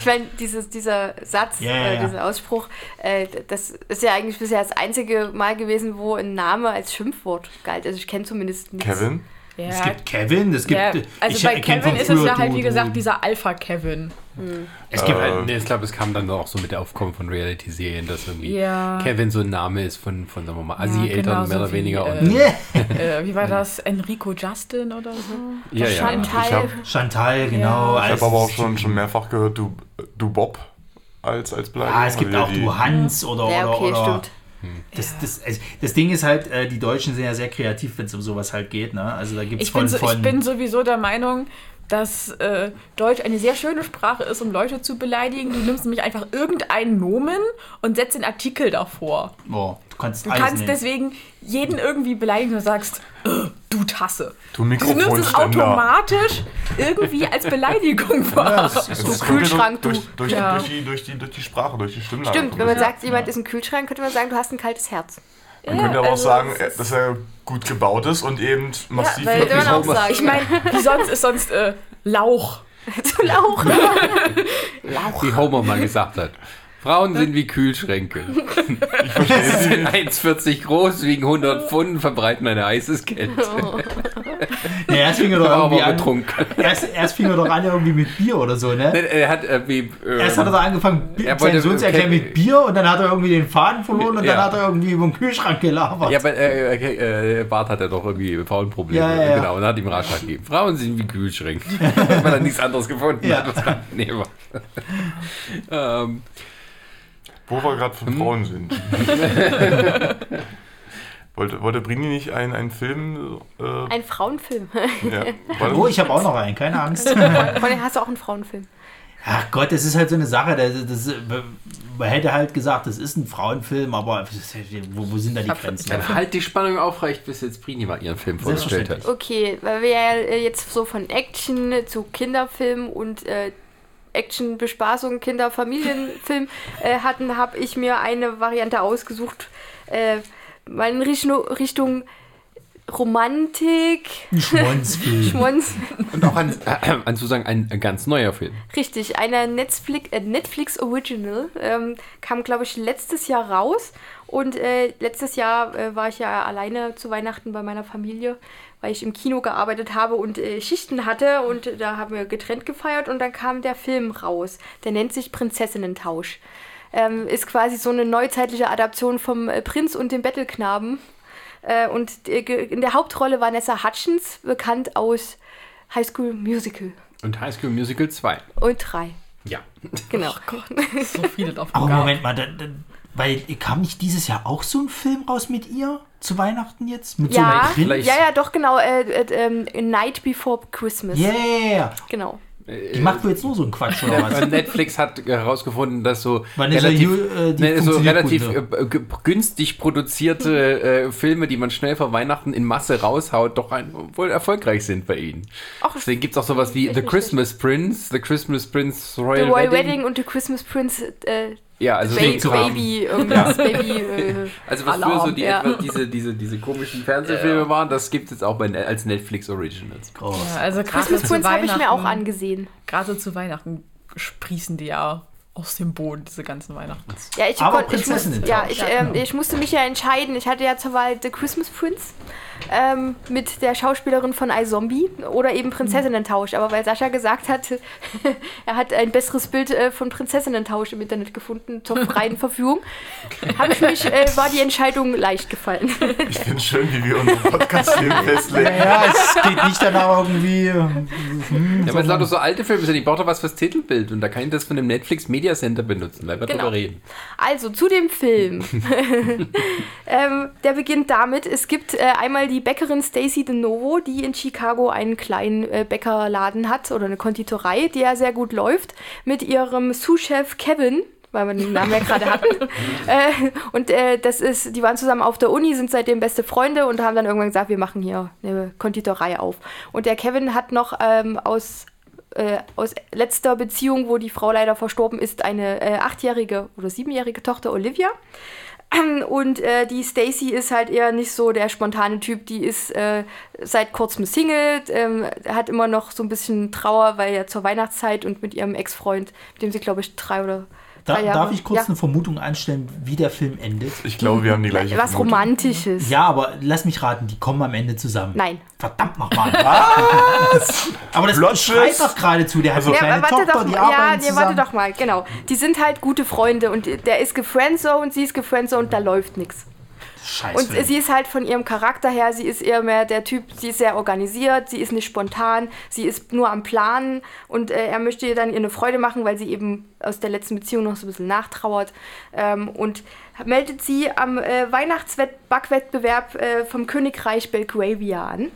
ich meine, dieses, dieser Satz, Ja, ja, äh, ja. dieser Ausspruch, äh, das ist ja eigentlich bisher das einzige Mal gewesen, wo ein Name als Schimpfwort galt. Also ich kenne zumindest nichts. Kevin? Ja, Es gibt Kevin, es gibt. ja, also ich bei Kevin ist es ja halt, wie gesagt, dieser Alpha-Kevin. Es gibt, Äh, halt, nee, ich glaube, es kam dann auch so mit der Aufkommen von Reality-Serien, dass irgendwie Ja. Kevin so ein Name ist von, von sagen wir mal, Ja, Assi-Eltern, genau, mehr so oder wie, weniger. äh, und, Nee. Äh, wie war das? Enrico Justin oder so? ja, ja. Chantal. Ich hab- Chantal, genau. Ja. Ich habe aber auch es- schon, schon mehrfach gehört, du, du Bob als, als Beleidigung. Ah, es gibt auch die- du Hans oder. Ja, okay, oder, oder stimmt. Das, das, also das Ding ist halt, äh, die Deutschen sind ja sehr kreativ, wenn es um sowas halt geht. Ne? Also da gibt es Ich von, bin, so, von ich bin sowieso der Meinung, dass äh, Deutsch eine sehr schöne Sprache ist, um Leute zu beleidigen. Du nimmst nämlich einfach irgendeinen Nomen und setzt den Artikel davor. oh, du kannst Du alles kannst deswegen jeden irgendwie beleidigen und sagst, äh, du Tasse. Du Du nimmst es automatisch irgendwie als Beleidigung wahr. das ist Du Das kommt ja Kühlschrank, durch, du. durch, durch, Ja. durch, die, durch, die, durch die Sprache, durch die Stimmlage. Stimmt, wenn man sagt, jemand ist ein Kühlschrank, könnte man sagen, du hast ein kaltes Herz. Man könnte aber auch also sagen, es ist- dass er gut gebaut ist und eben massiv weil- Könnte man auch sagen. Ich meine, wie sonst ist sonst äh, Lauch. zu Lauch. Wie Homer mal gesagt hat. Frauen sind wie Kühlschränke. Sie sind 1,40 groß, wiegen 100 Pfund, verbreiten eine heißes Kälte. Ja, erst fing er doch irgendwie aber an. betrunken. Erst, erst fing er doch an irgendwie mit Bier oder so, ne? Er hat irgendwie. ähm, Erst hat er doch angefangen, Bi- er seinen wollte- Sohn zu erklären okay. mit Bier und dann hat er irgendwie den Faden verloren und Ja. dann hat er irgendwie über den Kühlschrank gelabert. Ja, aber äh, äh, äh, Bart hat ja doch irgendwie Frauenprobleme. Ja, ja, ja. Genau, und hat ihm Ratschlag gegeben. Frauen sind wie Kühlschränke. Weil er nichts anderes gefunden Ja. hat. Was man nehmen ähm, Wo wir gerade Hm. von Frauen sind. wollte, wollte Brini nicht einen, einen Film. Äh, Ein Frauenfilm. ja, Oh, ich habe auch noch einen, keine Angst. Vor allem hast du auch einen Frauenfilm. Ach Gott, das ist halt so eine Sache. Das, das, man hätte halt gesagt, das ist ein Frauenfilm, aber wo, wo sind da die Grenzen? dann halt die Spannung aufrecht, bis jetzt Brini mal ihren Film vorgestellt hat. Okay, weil wir ja jetzt so von Action zu Kinderfilm und äh, Action, Bespaßung, Kinder, Familienfilm äh, hatten, habe ich mir eine Variante ausgesucht. Äh, mal in Richtung, Richtung Romantik, Schmonzfilm. Schmonz. Und auch an, äh, anzusagen, ein, ein ganz neuer Film. Richtig, eine Netflix, äh, Netflix Original ähm, kam, glaube ich, letztes Jahr raus. Und äh, letztes Jahr äh, war ich ja alleine zu Weihnachten bei meiner Familie, weil ich im Kino gearbeitet habe und äh, Schichten hatte. Und äh, da haben wir getrennt gefeiert und dann kam der Film raus. Der nennt sich Prinzessinnentausch. Ähm, ist quasi so eine neuzeitliche Adaption vom äh, Prinz und dem Bettelknaben. Äh, und äh, in der Hauptrolle Vanessa Hutchins, bekannt aus High School Musical. Und High School Musical 2. Und drei. Ja. Genau. So viele drauf Aber. Moment mal, da, da, weil kam nicht dieses Jahr auch so ein Film raus mit ihr? Zu Weihnachten jetzt? Mit Ja, so einem ja, ja, doch, genau. Äh, äh, ähm, Night Before Christmas. Yeah! Genau. Die macht jetzt nur so einen Quatsch oder was? Netflix hat herausgefunden, dass so Vanessa relativ, äh, die ne, so relativ gut, äh, günstig produzierte äh, Filme, die man schnell vor Weihnachten in Masse raushaut, doch ein, wohl erfolgreich sind bei ihnen. Ach, Deswegen gibt es auch sowas wie The Christmas Prince, The Christmas Prince The Royal, Royal Wedding. Wedding. und The Christmas Prince äh, Ja, also Baby, so. Baby, irgendwas, Baby. Äh, Also was Alarm, früher so die, ja. etwa diese, diese, diese komischen Fernsehfilme waren, das gibt es jetzt auch bei, als Netflix Originals. Groß. Ja, also Christmas Prince habe ich mir auch angesehen. Gerade zu Weihnachten sprießen die ja aus dem Boden, diese ganzen Weihnachten. Ja, ich, Aber konnt- ich, muss, Prinzessinnen ja, ich, ähm, ich musste mich ja entscheiden. Ich hatte ja zur Wahl The Christmas Prince ähm, mit der Schauspielerin von iZombie oder eben Prinzessinnentausch. Aber weil Sascha gesagt hat, er hat ein besseres Bild äh, von Prinzessinnentausch im Internet gefunden zur freien Verfügung, habe ich mich, äh, war die Entscheidung leicht gefallen. Ich finde es schön, wie wir unseren Podcast hier festlegen. Ja, es geht nicht danach irgendwie. Ja, aber es sind lauter so alte Filme, sind, ich brauche doch was fürs Titelbild und da kann ich das von dem Netflix Media Center benutzen, weil wir Genau. drüber reden. Also zu dem Film. ähm, der beginnt damit, es gibt äh, einmal die Bäckerin Stacy DeNovo, die in Chicago einen kleinen äh, Bäckerladen hat oder eine Konditorei, die ja sehr gut läuft, mit ihrem Sous-Chef Kevin. Weil wir den Namen ja gerade hatten. äh, und äh, das ist, die waren zusammen auf der Uni, sind seitdem beste Freunde und haben dann irgendwann gesagt, wir machen hier eine Konditorei auf. Und der Kevin hat noch ähm, aus äh, aus letzter Beziehung, wo die Frau leider verstorben ist, eine äh, achtjährige oder siebenjährige Tochter Olivia. Und äh, die Stacy ist halt eher nicht so der spontane Typ. Die ist äh, seit kurzem Single, ähm, hat immer noch so ein bisschen Trauer, weil ja zur Weihnachtszeit und mit ihrem Ex-Freund, mit dem sie, glaube ich, drei oder Da, darf ich kurz ja, eine Vermutung anstellen, wie der Film endet? Ich glaube, wir haben die gleiche was Vermutung. Romantisches. Ja, aber lass mich raten, die kommen am Ende zusammen. Nein. Verdammt nochmal. Was? Aber das schreit doch geradezu. Der hat eine Ja, kleine warte Tochter, doch, die ja, nee, warte doch mal, genau. Die sind halt gute Freunde und der ist gefriendzoned, sie ist gefriendzoned, da läuft nichts. Scheiß Und Film. sie ist halt von ihrem Charakter her, sie ist eher mehr der Typ, sie ist sehr organisiert, sie ist nicht spontan, sie ist nur am Planen und äh, er möchte ihr dann ihr eine Freude machen, weil sie eben aus der letzten Beziehung noch so ein bisschen nachtrauert. Ähm, und meldet sie am äh, Weihnachtsbackwettbewerb äh, vom Königreich Belgravia an.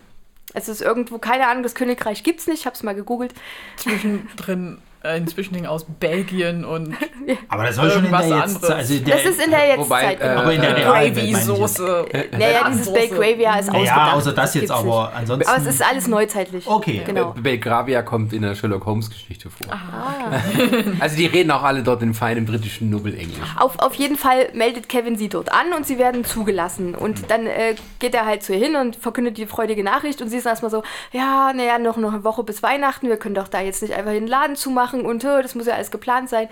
Es ist irgendwo, keine Ahnung, das Königreich gibt es nicht, ich habe es mal gegoogelt. Zwischendrin ein Zwischending aus Belgien und aber das soll schon in der irgendwas jetzt, anderes. also der, Das ist in der Wobei, Jetztzeit. äh, genau. aber in der äh, jetzt. Gravy-Soße. naja, dieses Soße. Belgravia ist Naja, ausgedacht. außer das jetzt aber ansonsten. Aber es ist alles neuzeitlich. Okay. Genau. Be- Belgravia kommt in der Sherlock Holmes Geschichte vor. Ah. Also die reden auch alle dort in feinem britischen Nobbelenglisch. Auf, auf jeden Fall meldet Kevin sie dort an und sie werden zugelassen. Und dann äh, geht er halt zu ihr hin und verkündet die freudige Nachricht und sie ist erstmal so, ja, naja, noch, noch eine Woche bis Weihnachten, wir können doch da jetzt nicht einfach den Laden zumachen und äh, das muss ja alles geplant sein.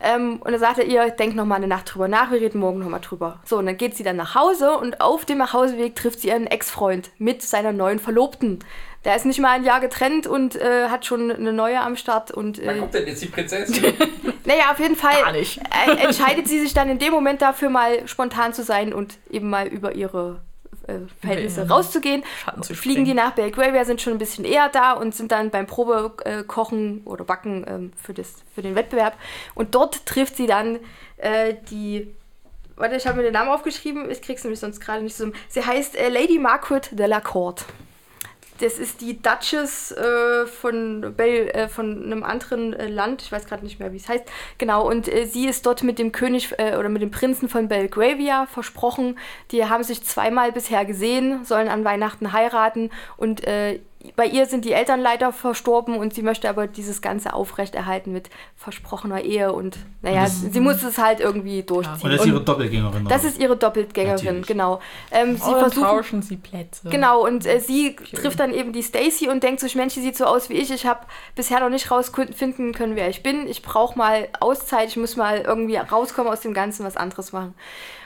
Ähm, und dann sagt er ihr, denk noch mal eine Nacht drüber nach, wir reden morgen noch mal drüber. So, und dann geht sie dann nach Hause und auf dem Nachhauseweg trifft sie ihren Ex-Freund mit seiner neuen Verlobten. Der ist nicht mal ein Jahr getrennt und äh, hat schon eine neue am Start und äh, denn jetzt die Prinzessin? naja, auf jeden Fall Gar nicht. äh, entscheidet sie sich dann in dem Moment dafür, mal spontan zu sein und eben mal über ihre äh, Verhältnisse Ja. rauszugehen. Schatten zu Fliegen die nach Belgravia, sind schon ein bisschen eher da und sind dann beim Probekochen oder Backen ähm, für, das, für den Wettbewerb. Und dort trifft sie dann äh, die. Warte, ich habe mir den Namen aufgeschrieben, ich krieg's nämlich sonst gerade nicht so. Sie heißt äh, Lady Margaret de la Court. Das ist die Duchess äh, von, Bel äh, von einem anderen äh, Land. Ich weiß gerade nicht mehr, wie es heißt. Genau, und äh, sie ist dort mit dem König äh, oder mit dem Prinzen von Belgravia versprochen. Die haben sich zweimal bisher gesehen, sollen an Weihnachten heiraten und äh, bei ihr sind die Eltern leider verstorben und sie möchte aber dieses Ganze aufrechterhalten mit versprochener Ehe und naja, das- sie muss es halt irgendwie durchziehen. Und das ist Und ihre Doppelgängerin. das ist ihre Doppelgängerin, Natürlich. genau. Ähm, sie Oder versuchen tauschen sie Plätze. Genau, und äh, sie trifft dann eben die Stacy und denkt sich, Mensch, die sieht so aus wie ich. Ich habe bisher noch nicht rausfinden können, wer ich bin. Ich brauche mal Auszeit, ich muss mal irgendwie rauskommen aus dem Ganzen, was anderes machen.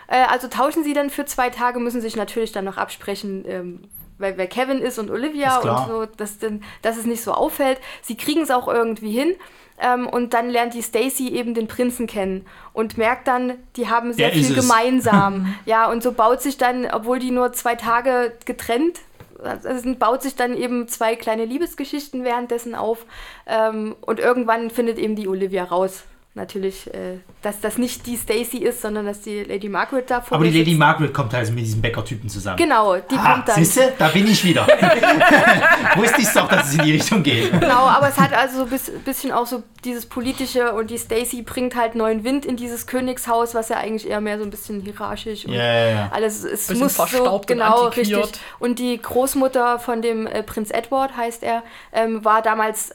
Äh, also tauschen sie dann für zwei Tage, müssen sich natürlich dann noch absprechen, ähm, wer, wer Kevin ist und Olivia Ist und so, dass, denn, dass es nicht so auffällt. Sie kriegen es auch irgendwie hin. Ähm, und dann lernt die Stacy eben den Prinzen kennen und merkt dann, die haben sehr Der viel gemeinsam. ja, und so baut sich dann, obwohl die nur zwei Tage getrennt also baut sich dann eben zwei kleine Liebesgeschichten währenddessen auf. Ähm, und irgendwann findet eben die Olivia raus, natürlich, äh, dass das nicht die Stacy ist, sondern dass die Lady Margaret da vor Aber die Lady sitzt. Margaret kommt also mit diesem Bäckertypen zusammen. Genau, die Ah, kommt dann. siehste, da bin ich wieder. Wusste ich doch, dass es in die Richtung geht. Genau, aber es hat also ein bis, bisschen auch so dieses politische und die Stacy bringt halt neuen Wind in dieses Königshaus, was ja eigentlich eher mehr so ein bisschen hierarchisch und Ja, ja, ja. alles es Bisschen muss so verstaubt und genau antiquiert. richtig. Und die Großmutter von dem äh, Prinz Edward heißt er, ähm, war damals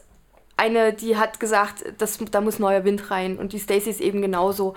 eine, die hat gesagt, das, da muss neuer Wind rein und die Stacy ist eben genauso.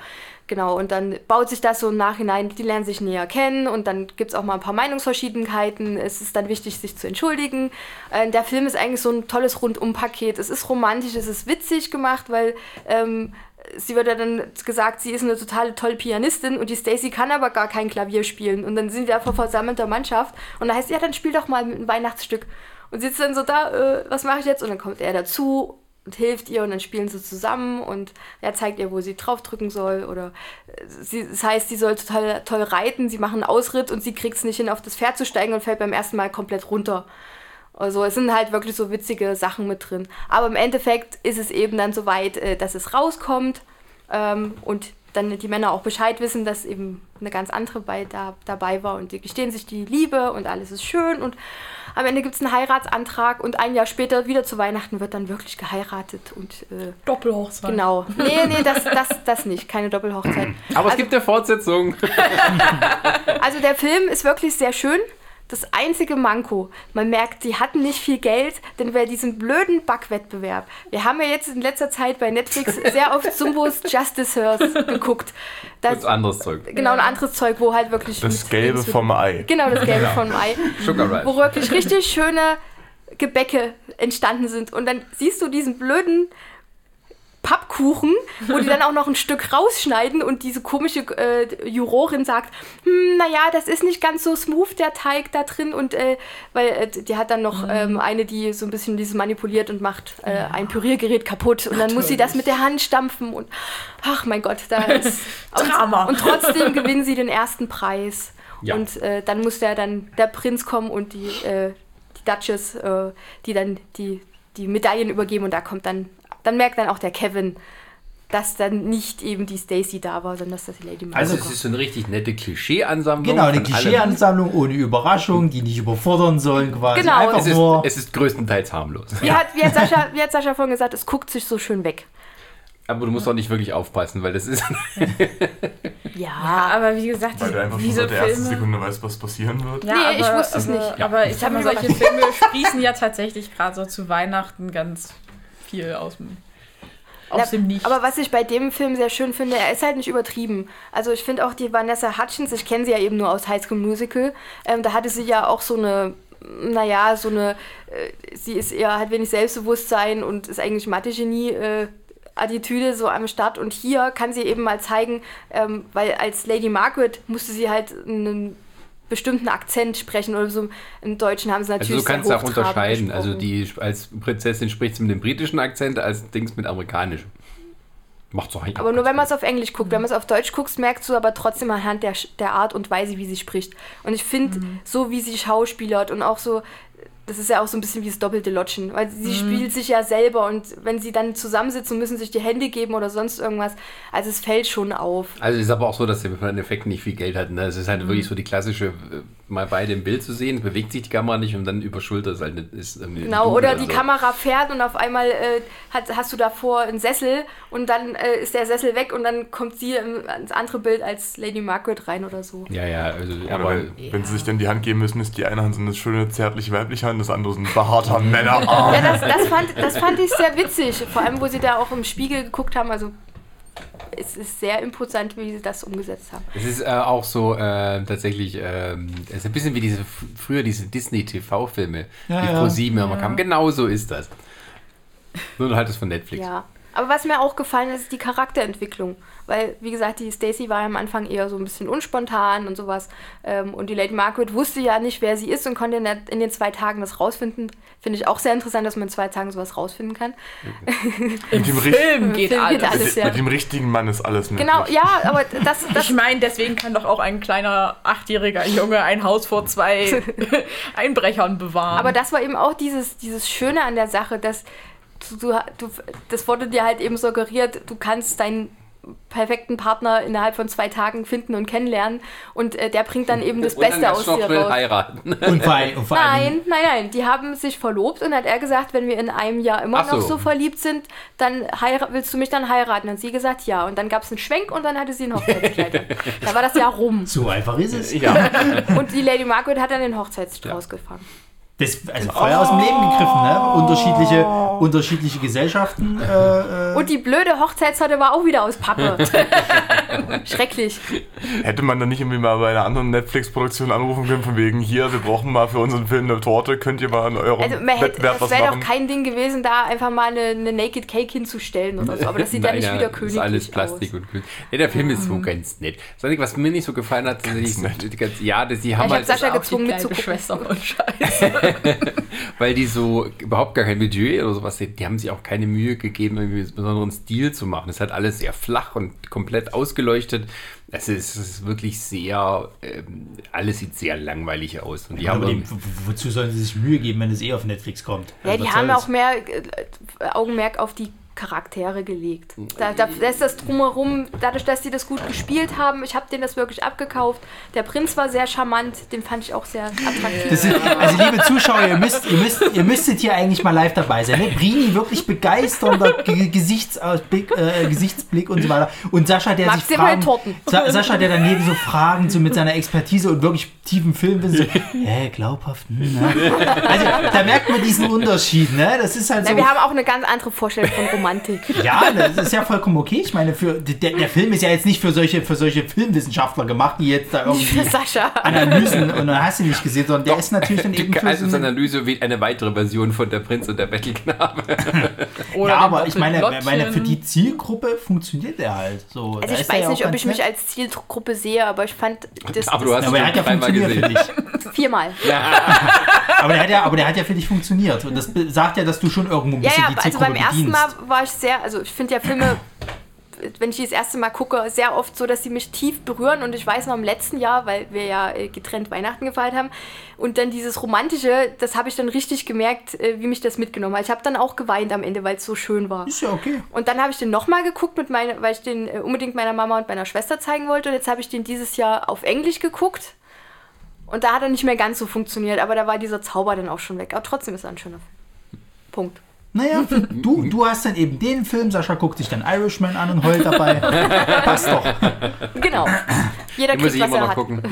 Genau, und dann baut sich das so im Nachhinein, die lernen sich näher kennen und dann gibt es auch mal ein paar Meinungsverschiedenheiten. Es ist dann wichtig, sich zu entschuldigen. Äh, der Film ist eigentlich so ein tolles Rundumpaket. Es ist romantisch, es ist witzig gemacht, weil ähm, sie wird ja dann gesagt, sie ist eine totale tolle Pianistin und die Stacy kann aber gar kein Klavier spielen. Und dann sind da vor versammelter Mannschaft und da heißt, ja, dann spiel doch mal ein Weihnachtsstück. Und sie ist dann so da, äh, was mache ich jetzt? Und dann kommt er dazu und hilft ihr und dann spielen sie zusammen und er zeigt ihr, wo sie draufdrücken soll. Oder äh, sie, das heißt, sie soll total toll reiten, sie machen einen Ausritt und sie kriegt es nicht hin, auf das Pferd zu steigen und fällt beim ersten Mal komplett runter. Also es sind halt wirklich so witzige Sachen mit drin. Aber im Endeffekt ist es eben dann soweit, äh, dass es rauskommt Ähm, und dann die Männer auch Bescheid wissen, dass eben eine ganz andere bei, da, dabei war und die gestehen sich die Liebe und alles ist schön und am Ende gibt es einen Heiratsantrag und ein Jahr später wieder zu Weihnachten wird dann wirklich geheiratet und äh, Doppelhochzeit. genau. Nee, nee, das, das, das nicht, keine Doppelhochzeit. Aber es gibt eine Fortsetzung. Also der Film ist wirklich sehr schön. Das einzige Manko, man merkt, sie hatten nicht viel Geld, denn bei diesem blöden Backwettbewerb, wir haben ja jetzt in letzter Zeit bei Netflix sehr oft Zumbos Justice Hearst geguckt. Das, Und anderes Zeug. genau, ein anderes Zeug, wo halt wirklich... Das Gelbe vom Ei. Genau, das Gelbe vom Ei. Sugar Rush. Wo wirklich richtig schöne Gebäcke entstanden sind. Und dann siehst du diesen blöden Pappkuchen, wo die dann auch noch ein Stück rausschneiden und diese komische äh, Jurorin sagt, hm, naja, das ist nicht ganz so smooth, der Teig da drin. Und äh, weil äh, die hat dann noch ähm, eine, die so ein bisschen dieses manipuliert und macht äh, ein Püriergerät kaputt. Und dann muss sie das mit der Hand stampfen und ach mein Gott, da ist Drama. Und, und trotzdem gewinnen sie den ersten Preis. Ja. Und äh, dann muss der dann der Prinz kommen und die, äh, die Duchess, die dann die, die Medaillen übergeben und da kommt dann, dann merkt dann auch der Kevin, dass dann nicht eben die Stacy da war, sondern dass das die Lady Margot Also war. es ist so eine richtig nette Klischee-Ansammlung. Genau, eine. Klischeeansammlung ohne Überraschung, die nicht überfordern sollen quasi. Genau. Einfach Es ist, nur. es ist größtenteils harmlos. Wie hat, wie, hat Sascha, wie hat Sascha vorhin gesagt, es guckt sich so schön weg. Aber du musst auch nicht wirklich aufpassen, weil das ist. Ja. Aber wie gesagt, Weil du einfach schon seit der ersten. Sekunde weißt, was passieren wird. Ja, Nee, ich wusste es aber, nicht. Aber ich sag hat mal, mich solche Filme sprießen ja tatsächlich gerade so zu Weihnachten ganz viel aus dem, aus dem Nichts. Aber was ich bei dem Film sehr schön finde, er ist halt nicht übertrieben. Also ich finde auch die Vanessa Hutchins, ich kenne sie ja eben nur aus High School Musical, ähm, da hatte sie ja auch so eine, naja, so eine, äh, sie ist eher, hat wenig Selbstbewusstsein und ist eigentlich Mathe-Genie. Äh, Attitüde so am Start und hier kann sie eben mal zeigen, ähm, weil als Lady Margaret musste sie halt einen bestimmten Akzent sprechen oder so im Deutschen haben sie natürlich Also du kannst sehr auch unterscheiden. Also die als Prinzessin spricht sie mit dem britischen Akzent, als Dings mit amerikanischem. Macht's doch eigentlich Aber nur wenn man es auf Englisch guckt. Wenn man es auf Deutsch guckst, merkst du aber trotzdem anhand der, der Art und Weise, wie sie spricht. Und ich finde, so wie sie schauspielert und auch so, das ist ja auch so ein bisschen wie das doppelte Lotschen, weil sie spielt sich ja selber und wenn sie dann zusammensitzen und müssen sich die Hände geben oder sonst irgendwas, also es fällt schon auf. Also es ist aber auch so, dass sie von den Effekten nicht viel Geld hatten. Ne? Es ist halt wirklich so die klassische, äh, mal beide im Bild zu sehen, bewegt sich die Kamera nicht und dann über Schulter ist halt eine, ist irgendwie ein Genau, Double oder die so. Kamera fährt und auf einmal äh, hat, hast du davor einen Sessel und dann äh, ist der Sessel weg und dann kommt sie im, ins andere Bild als Lady Margaret rein oder so. Ja, ja, also, Oder aber wenn, wenn sie sich dann die Hand geben müssen, ist die eine Hand so eine schöne zärtliche weibliche Hand, das andere ist ein behaarter Männerarm. Ja, das, das, fand, das fand ich sehr witzig. Vor allem, wo sie da auch im Spiegel geguckt haben. Also, es ist sehr imposant, wie sie das umgesetzt haben. es ist äh, auch so äh, tatsächlich, ähm, es ist ein bisschen wie diese früher diese Disney-TV-Filme, Ja, die ja. Pro 7 immer kamen. Genau so ist das. Nur halt das von Netflix. Ja. Aber was mir auch gefallen ist, ist die Charakterentwicklung. Weil, wie gesagt, die Stacy war am Anfang eher so ein bisschen unspontan und sowas. Ähm, und die Lady Margaret wusste ja nicht, wer sie ist und konnte in, den zwei Tagen das rausfinden. Finde ich auch sehr interessant, dass man in zwei Tagen sowas rausfinden kann. Mit dem, richt- Film geht Film geht alles. alles, ja. mit dem richtigen Mann ist alles möglich. Genau, ja, aber das, das Ich meine, deswegen kann doch auch ein kleiner achtjähriger Junge ein Haus vor zwei Einbrechern bewahren. Aber das war eben auch dieses, dieses Schöne an der Sache, dass du, du, du, das wurde dir halt eben suggeriert, du kannst deinen perfekten Partner innerhalb von zwei Tagen finden und kennenlernen und äh, der bringt dann eben das Und Beste aus dir raus. heiraten. Und vor, und vor. Nein, nein, nein, die haben sich verlobt und hat er gesagt, wenn wir in einem Jahr immer Ach so. noch so verliebt sind, dann willst du mich dann heiraten? Und sie gesagt, ja. Und dann gab es einen Schwenk und dann hatte sie ein Hochzeitskleid. da war das Jahr rum. So einfach ist es. ja. Und die Lady Margaret hat dann den Hochzeitsstrauß gefangen. Das, also Feuer aus dem Leben gegriffen, ne? Unterschiedliche, unterschiedliche Gesellschaften. Äh, äh, Und die blöde Hochzeitstorte war auch wieder aus Pappe. Schrecklich. Hätte man dann nicht irgendwie mal bei einer anderen Netflix-Produktion anrufen können, von wegen, hier, wir brauchen mal für unseren Film eine Torte, könnt ihr mal in eurem Also man hätte, Wettbewerb das was wäre doch machen? kein Ding gewesen, da einfach mal eine, eine Naked Cake hinzustellen oder so. Aber das sieht ja Nein, nicht ja, wieder das königlich ist alles Plastik aus. und Kühl. Nee, der Film ist so ganz nett. Das Einzige, was mir nicht so gefallen hat, ist, die, ganz, ja, die haben ich hab halt, Sascha Auch die gezwungen mitzugucken. Schwester und Scheiße. weil die so überhaupt gar kein Budget oder sowas, die, die haben sich auch keine Mühe gegeben, irgendwie einen besonderen Stil zu machen. Es halt alles sehr flach und komplett ausgeleuchtet. Es ist, es ist wirklich sehr, ähm, alles sieht sehr langweilig aus. Und die haben aber die, irgendwie- wo- wozu sollen sie sich Mühe geben, wenn es eh auf Netflix kommt? Ja, Also die haben auch mehr äh, Augenmerk auf die Charaktere gelegt. Da, da, da ist das drumherum, dadurch, dass sie das gut gespielt haben, ich habe denen das wirklich abgekauft. Der Prinz war sehr charmant, den fand ich auch sehr attraktiv. Das sind, also liebe Zuschauer, ihr, müsst, ihr, müsst, ihr müsstet hier eigentlich mal live dabei sein. Ne? Brini wirklich begeisternder Ge Gesichtsausblick, äh, Gesichtsblick und so weiter. Und Sascha, der Magst sich Fragen? Sa Sascha, der daneben so Fragen so mit seiner Expertise und wirklich tiefen Filmwissen so, hä, glaubhaft, hm, ne? Also da merkt man diesen Unterschied, ne? Das ist halt so. Ja, wir haben auch eine ganz andere Vorstellung von Romantik. Ja, das ist ja vollkommen okay. Ich meine, für, der, der Film ist ja jetzt nicht für solche, für solche Filmwissenschaftler gemacht, die jetzt da irgendwie Sascha. Analysen und dann hast du nicht gesehen, sondern der ist natürlich dann eben für Also so eine, Analyse wie eine weitere Version von Der Prinz und der Bettelknabe. Oder Ja, aber ich meine, meine, für die Zielgruppe funktioniert der halt so. Da Also ich ist er weiß ja nicht, ob ich mich als Zielgruppe sehe, aber ich fand das, Aber du hast Aber er hat ja dreimal funktioniert gesehen. dich. viermal. Aber der, hat ja, aber der hat ja für dich funktioniert. Und das sagt ja, dass du schon irgendwo ein Ja, bisschen ja, die also Zielgruppe beim ersten bedienst. Mal war ich sehr, also ich finde ja Filme, wenn ich die das erste Mal gucke, sehr oft so, dass sie mich tief berühren und ich weiß noch im letzten Jahr, weil wir ja äh, getrennt Weihnachten gefeiert haben und dann dieses Romantische, das habe ich dann richtig gemerkt, äh, wie mich das mitgenommen hat. Ich habe dann auch geweint am Ende, weil es so schön war. Ist ja okay. Und dann habe ich den nochmal geguckt, mit meine, weil ich den äh, unbedingt meiner Mama und meiner Schwester zeigen wollte. Und jetzt habe ich den dieses Jahr auf Englisch geguckt. Und da hat er nicht mehr ganz so funktioniert, aber da war dieser Zauber dann auch schon weg. Aber trotzdem ist er ein schöner Film. Punkt. Naja, du, du hast dann eben den Film, Sascha guckt sich dann Irishman an und heult dabei. Passt doch. Genau. Jeder Den muss kriegt, ich was immer er noch hat. gucken.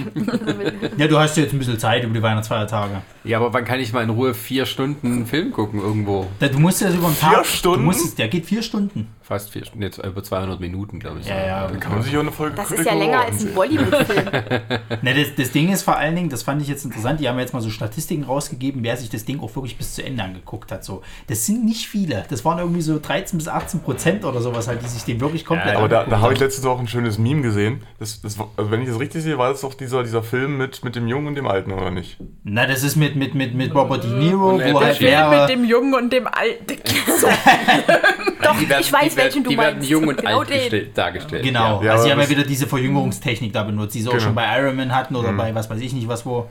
Ja, du hast ja jetzt ein bisschen Zeit über die Weihnachtsfeiertage. Ja, aber wann kann ich mal in Ruhe vier Stunden Film gucken irgendwo? Da, du musst ja über einen Vier Tag. Stunden? Du musst, es- der geht vier Stunden. Fast vier jetzt über 200 Minuten, glaube ich. Ja, ja. Dann kann man sich auch eine Folge Das ist ja länger als ein. Bollywood-Film. Ne, das, das Ding ist vor allen Dingen, das fand ich jetzt interessant, die haben jetzt mal so Statistiken rausgegeben, wer sich das Ding auch wirklich bis zu Ende angeguckt hat. So. Das sind nicht viele. Das waren irgendwie so 13 bis 18 Prozent oder sowas halt, die sich den wirklich komplett Ja, Aber da, da habe ich letztens auch ein schönes Meme gesehen. Das, das, also wenn ich das richtig sehe, war das doch dieser, dieser Film mit, mit dem Jungen und dem Alten, oder nicht? Na, das ist mit, mit, mit, mit Robert De Niro, Und wo halt mit dem Jungen und dem Alten. So. Doch, ich weiß, die werden, welchen du die werden meinst. jung und genau alt den. gestellt, dargestellt. Genau, Ja, also sie haben ja wieder diese Verjüngungstechnik da benutzt, die sie auch Genau. schon bei Iron Man hatten oder bei was weiß ich nicht was wo.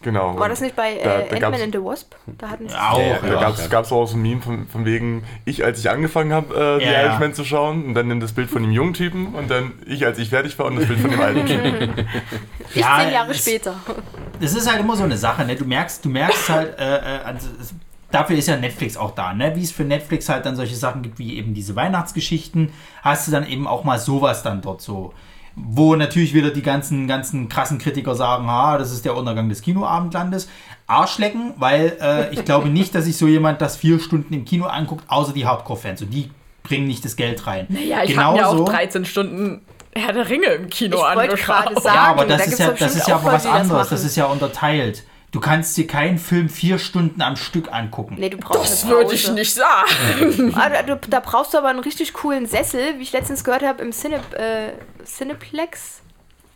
Genau. War das nicht bei äh, da Ant-Man and the Wasp? Da hatten sie Auch, Ja, Da ja. gab es auch so ein Meme von, von wegen, ich als ich angefangen habe, äh, die Ja, ja. Irishman zu schauen und dann das Bild von dem jungen Typen und dann ich als ich fertig war und das Bild von dem alten Typen. Ich Ja, zehn Jahre es- später. Das ist halt immer so eine Sache, ne? Du merkst, du merkst halt, äh, äh, also, dafür ist ja Netflix auch da, ne? Wie es für Netflix halt dann solche Sachen gibt, wie eben diese Weihnachtsgeschichten, hast du dann eben auch mal sowas dann dort so. Wo natürlich wieder die ganzen, ganzen krassen Kritiker sagen, ha, das ist der Untergang des Kinoabendlandes. Arschlecken, weil äh, ich glaube nicht, dass sich so jemand das vier Stunden im Kino anguckt, außer die Hardcore-Fans. Und die bringen nicht das Geld rein. Ja, ich habe mir auch 13 Stunden Herr der Ringe im Kino Ich angeschaut. sagen, Ja, aber da das ist gibt's ja, das ist ja auch aber was das anderes. Das machen. ist ja unterteilt. Du kannst dir keinen Film vier Stunden am Stück angucken. Nee, du brauchst Das würde ich nicht sagen. Ah, da brauchst du aber einen richtig coolen Sessel, wie ich letztens gehört habe im Cine, äh, Cineplex.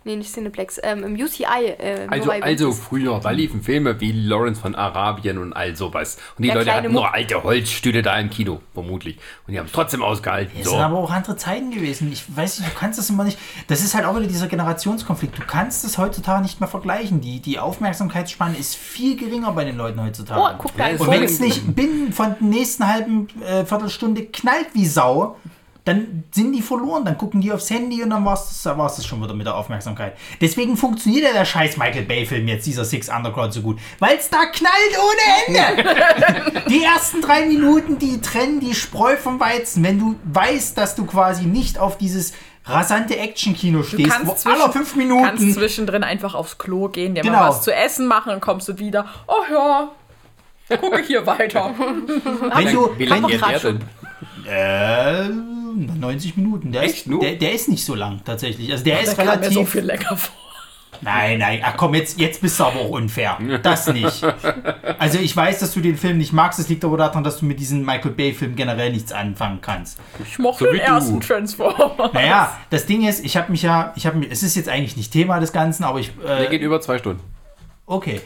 Nee, nicht Cineplex, ähm, im UCI. Äh, Also, nur also früher, da liefen Filme wie Lawrence von Arabien und all sowas. Und die Der Leute hatten nur Muck. alte Holzstühle da im Kino, vermutlich. Und die haben es trotzdem ausgehalten. Es So. sind aber auch andere Zeiten gewesen. Ich weiß nicht, du kannst das immer nicht. Das ist halt auch wieder dieser Generationskonflikt. Du kannst das heutzutage nicht mehr vergleichen. Die, die Aufmerksamkeitsspanne ist viel geringer bei den Leuten heutzutage. Oh, guck es Und wenn es nicht binnen von der nächsten halben äh, Viertelstunde knallt wie Sau, dann sind die verloren. Dann gucken die aufs Handy und dann war es das, war's das schon wieder mit der Aufmerksamkeit. Deswegen funktioniert ja der scheiß Michael Bay-Film jetzt, dieser Six Underground, so gut. Weil es da knallt ohne Ende. die ersten drei Minuten, die trennen die Spreu vom Weizen. Wenn du weißt, dass du quasi nicht auf dieses rasante Action-Kino stehst, kannst wo alle fünf kannst Minuten... zwischendrin einfach aufs Klo gehen, dir Genau. mal was zu essen machen, dann kommst du wieder. Oh ja, gucke hier weiter. Wenn du, Wie lange geht der denn? Äh, 90 Minuten. Der Echt, ist, nur? der, der ist nicht so lang tatsächlich. Also der Das ist kam mir relativ. so viel lecker vor. Nein, nein, ach komm, jetzt, jetzt bist du aber auch unfair. Das nicht. Also ich weiß, dass du den Film nicht magst. Es liegt aber daran, dass du mit diesem Michael Bay-Film generell nichts anfangen kannst. Ich mochte So den du. ersten Transformer. Naja, das Ding ist, ich habe mich ja, ich habe mich, es ist jetzt eigentlich nicht Thema des Ganzen, aber ich, Der äh, geht über zwei Stunden. Okay.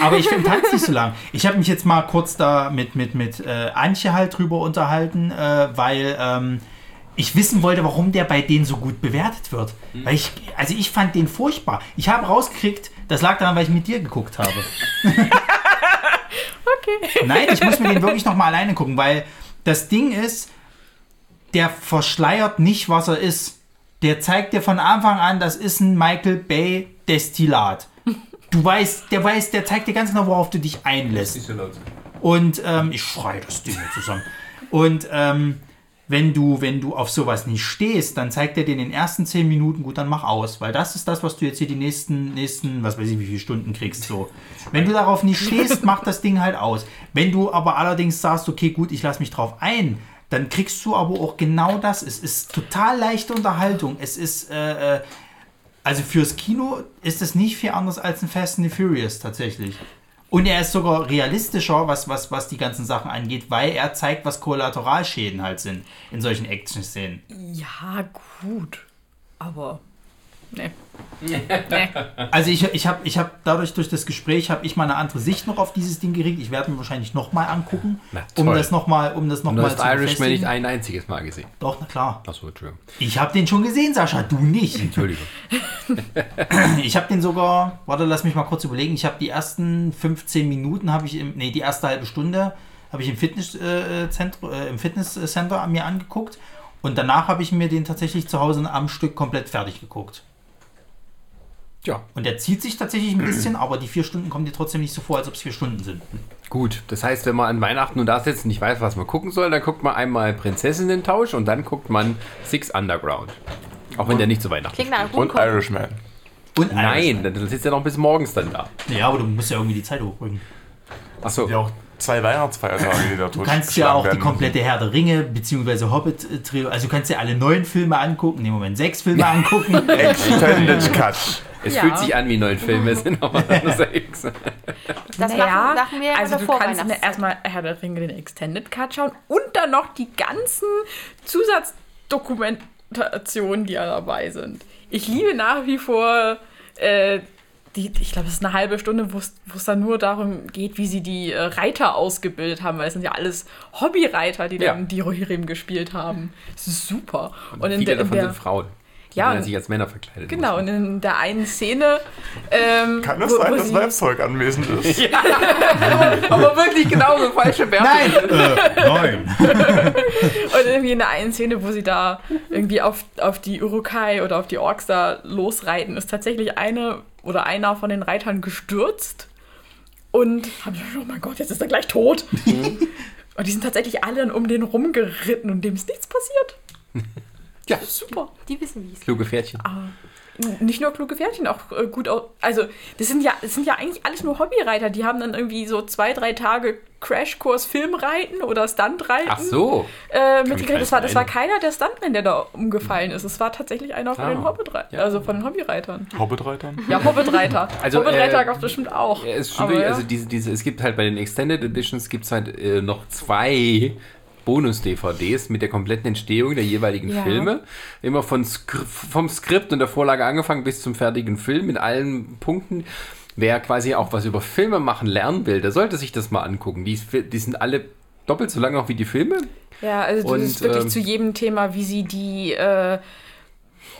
Aber ich finde es nicht so lang. Ich habe mich jetzt mal kurz da mit, mit, mit äh, Antje halt drüber unterhalten, äh, weil ähm, ich wissen wollte, warum der bei denen so gut bewertet wird. Weil ich, also ich fand den furchtbar. Ich habe rausgekriegt, das lag daran, weil ich mit dir geguckt habe. Okay. Nein, ich muss mir den wirklich noch mal alleine gucken, weil das Ding ist, der verschleiert nicht, was er ist. Der zeigt dir von Anfang an, das ist ein Michael Bay Destillat. Du weißt, der weiß, der zeigt dir ganz genau, worauf du dich einlässt. Und ähm, ich schreie das Ding zusammen. Und ähm, wenn du, wenn du auf sowas nicht stehst, dann zeigt er dir in den ersten zehn Minuten, gut, dann mach aus, weil das ist das, was du jetzt hier die nächsten, nächsten, was weiß ich, wie viele Stunden kriegst. So. Wenn du darauf nicht stehst, mach das Ding halt aus. Wenn du aber allerdings sagst, okay, gut, ich lass mich drauf ein, dann kriegst du aber auch genau das. Es ist total leichte Unterhaltung. Es ist, äh, äh, also fürs Kino ist es nicht viel anders als ein Fast and the Furious tatsächlich. Und er ist sogar realistischer, was, was, was die ganzen Sachen angeht, weil er zeigt, was Kollateralschäden halt sind in solchen Action-Szenen. Ja, gut. Aber. Nee. Also ich, ich habe ich hab dadurch, durch das Gespräch, habe ich mal eine andere Sicht noch auf dieses Ding gekriegt. Ich werde mir wahrscheinlich nochmal angucken, Na, um das nochmal um das noch Du mal hast zu Irishman nicht ein einziges Mal gesehen. Doch, na klar. Achso, Entschuldigung. Ich habe den schon gesehen, Sascha, du nicht. Entschuldigung. Ich habe den sogar, warte, lass mich mal kurz überlegen. Ich habe die ersten 15 Minuten, habe ich im, nee, die erste halbe Stunde habe ich im Fitnesszentrum, äh, im Fitnesscenter mir angeguckt. Und danach habe ich mir den tatsächlich zu Hause am Stück komplett fertig geguckt. Ja, Und der zieht sich tatsächlich ein bisschen, aber die vier Stunden kommen dir trotzdem nicht so vor, als ob es vier Stunden sind. gut. Das heißt, wenn man an Weihnachten nur da sitzt und nicht weiß, was man gucken soll, dann guckt man einmal Prinzessinnen-Tausch und dann guckt man Six Underground. Auch wenn der nicht zu Weihnachten Klingt nach einem Und. Irishman. Und Nein, dann sitzt er noch bis morgens dann da. Ja, aber du musst ja irgendwie die Zeit hochbringen. Achso. Ja, auch zwei Weihnachtsfeiertage, die da Du kannst ja auch die komplette Herr der Ringe bzw. Hobbit-Trio, also du kannst ja alle neun Filme angucken, im Moment sechs Filme angucken. Extended Cut. Es Ja. fühlt sich an wie neun Filme, es sind aber nur sechs. Das Naja, machen, machen wir ja also du kannst mir erstmal Herr der Ringe den Extended Cut schauen und dann noch die ganzen Zusatzdokumentationen, die ja dabei sind. Ich liebe nach wie vor äh, die, ich glaube, es ist eine halbe Stunde, wo es dann nur darum geht, wie sie die äh, Reiter ausgebildet haben, weil es sind ja alles Hobbyreiter, die Ja. dann die Rohirrim gespielt haben. Das ist super. Und in Viele der, in davon der sind Frauen. Ja, und- sich als Männer verkleidet. Genau, und in der einen Szene. Ähm, Kann es wo- sein, wo dass sie- Werkzeug anwesend ist? aber wirklich genauso falsche Werte. Nein! äh, neun. Und irgendwie in der einen Szene, wo sie da irgendwie auf, auf die Urukai oder auf die Orks da losreiten, ist tatsächlich eine oder einer von den Reitern gestürzt und haben gesagt, oh mein Gott, jetzt ist er gleich tot. und die sind tatsächlich alle dann um den rumgeritten und dem ist nichts passiert. Ja. Super. Die wissen, wie es Kluge Pferdchen. Nicht nur kluge Pferdchen, auch äh, gut aus. Also, das sind ja, das sind ja eigentlich alles nur Hobbyreiter. Die haben dann irgendwie so zwei, drei Tage Crashkurs Filmreiten oder Stuntreiten. Ach so. Äh, mitgekriegt. Das war, das war keiner der Stuntman, der da umgefallen ist. Es war tatsächlich einer von Ah, den Hobbitreitern. ja. Also von den Hobbyreitern. Hobbitreitern? Ja, Hobbitreiter. Also, Hobbitreiter äh, gab es bestimmt auch. Ja, es Aber ja. also diese, diese, es gibt halt bei den Extended Editions gibt es halt äh, noch zwei Bonus-DVDs mit der kompletten Entstehung der jeweiligen Ja. Filme. Immer von Skri vom Skript und der Vorlage angefangen bis zum fertigen Film mit allen Punkten. Wer quasi auch was über Filme machen lernen will, der sollte sich das mal angucken. Die, die sind alle doppelt so lang auch wie die Filme. Ja, also das Und, ist wirklich ähm, zu jedem Thema, wie sie die äh,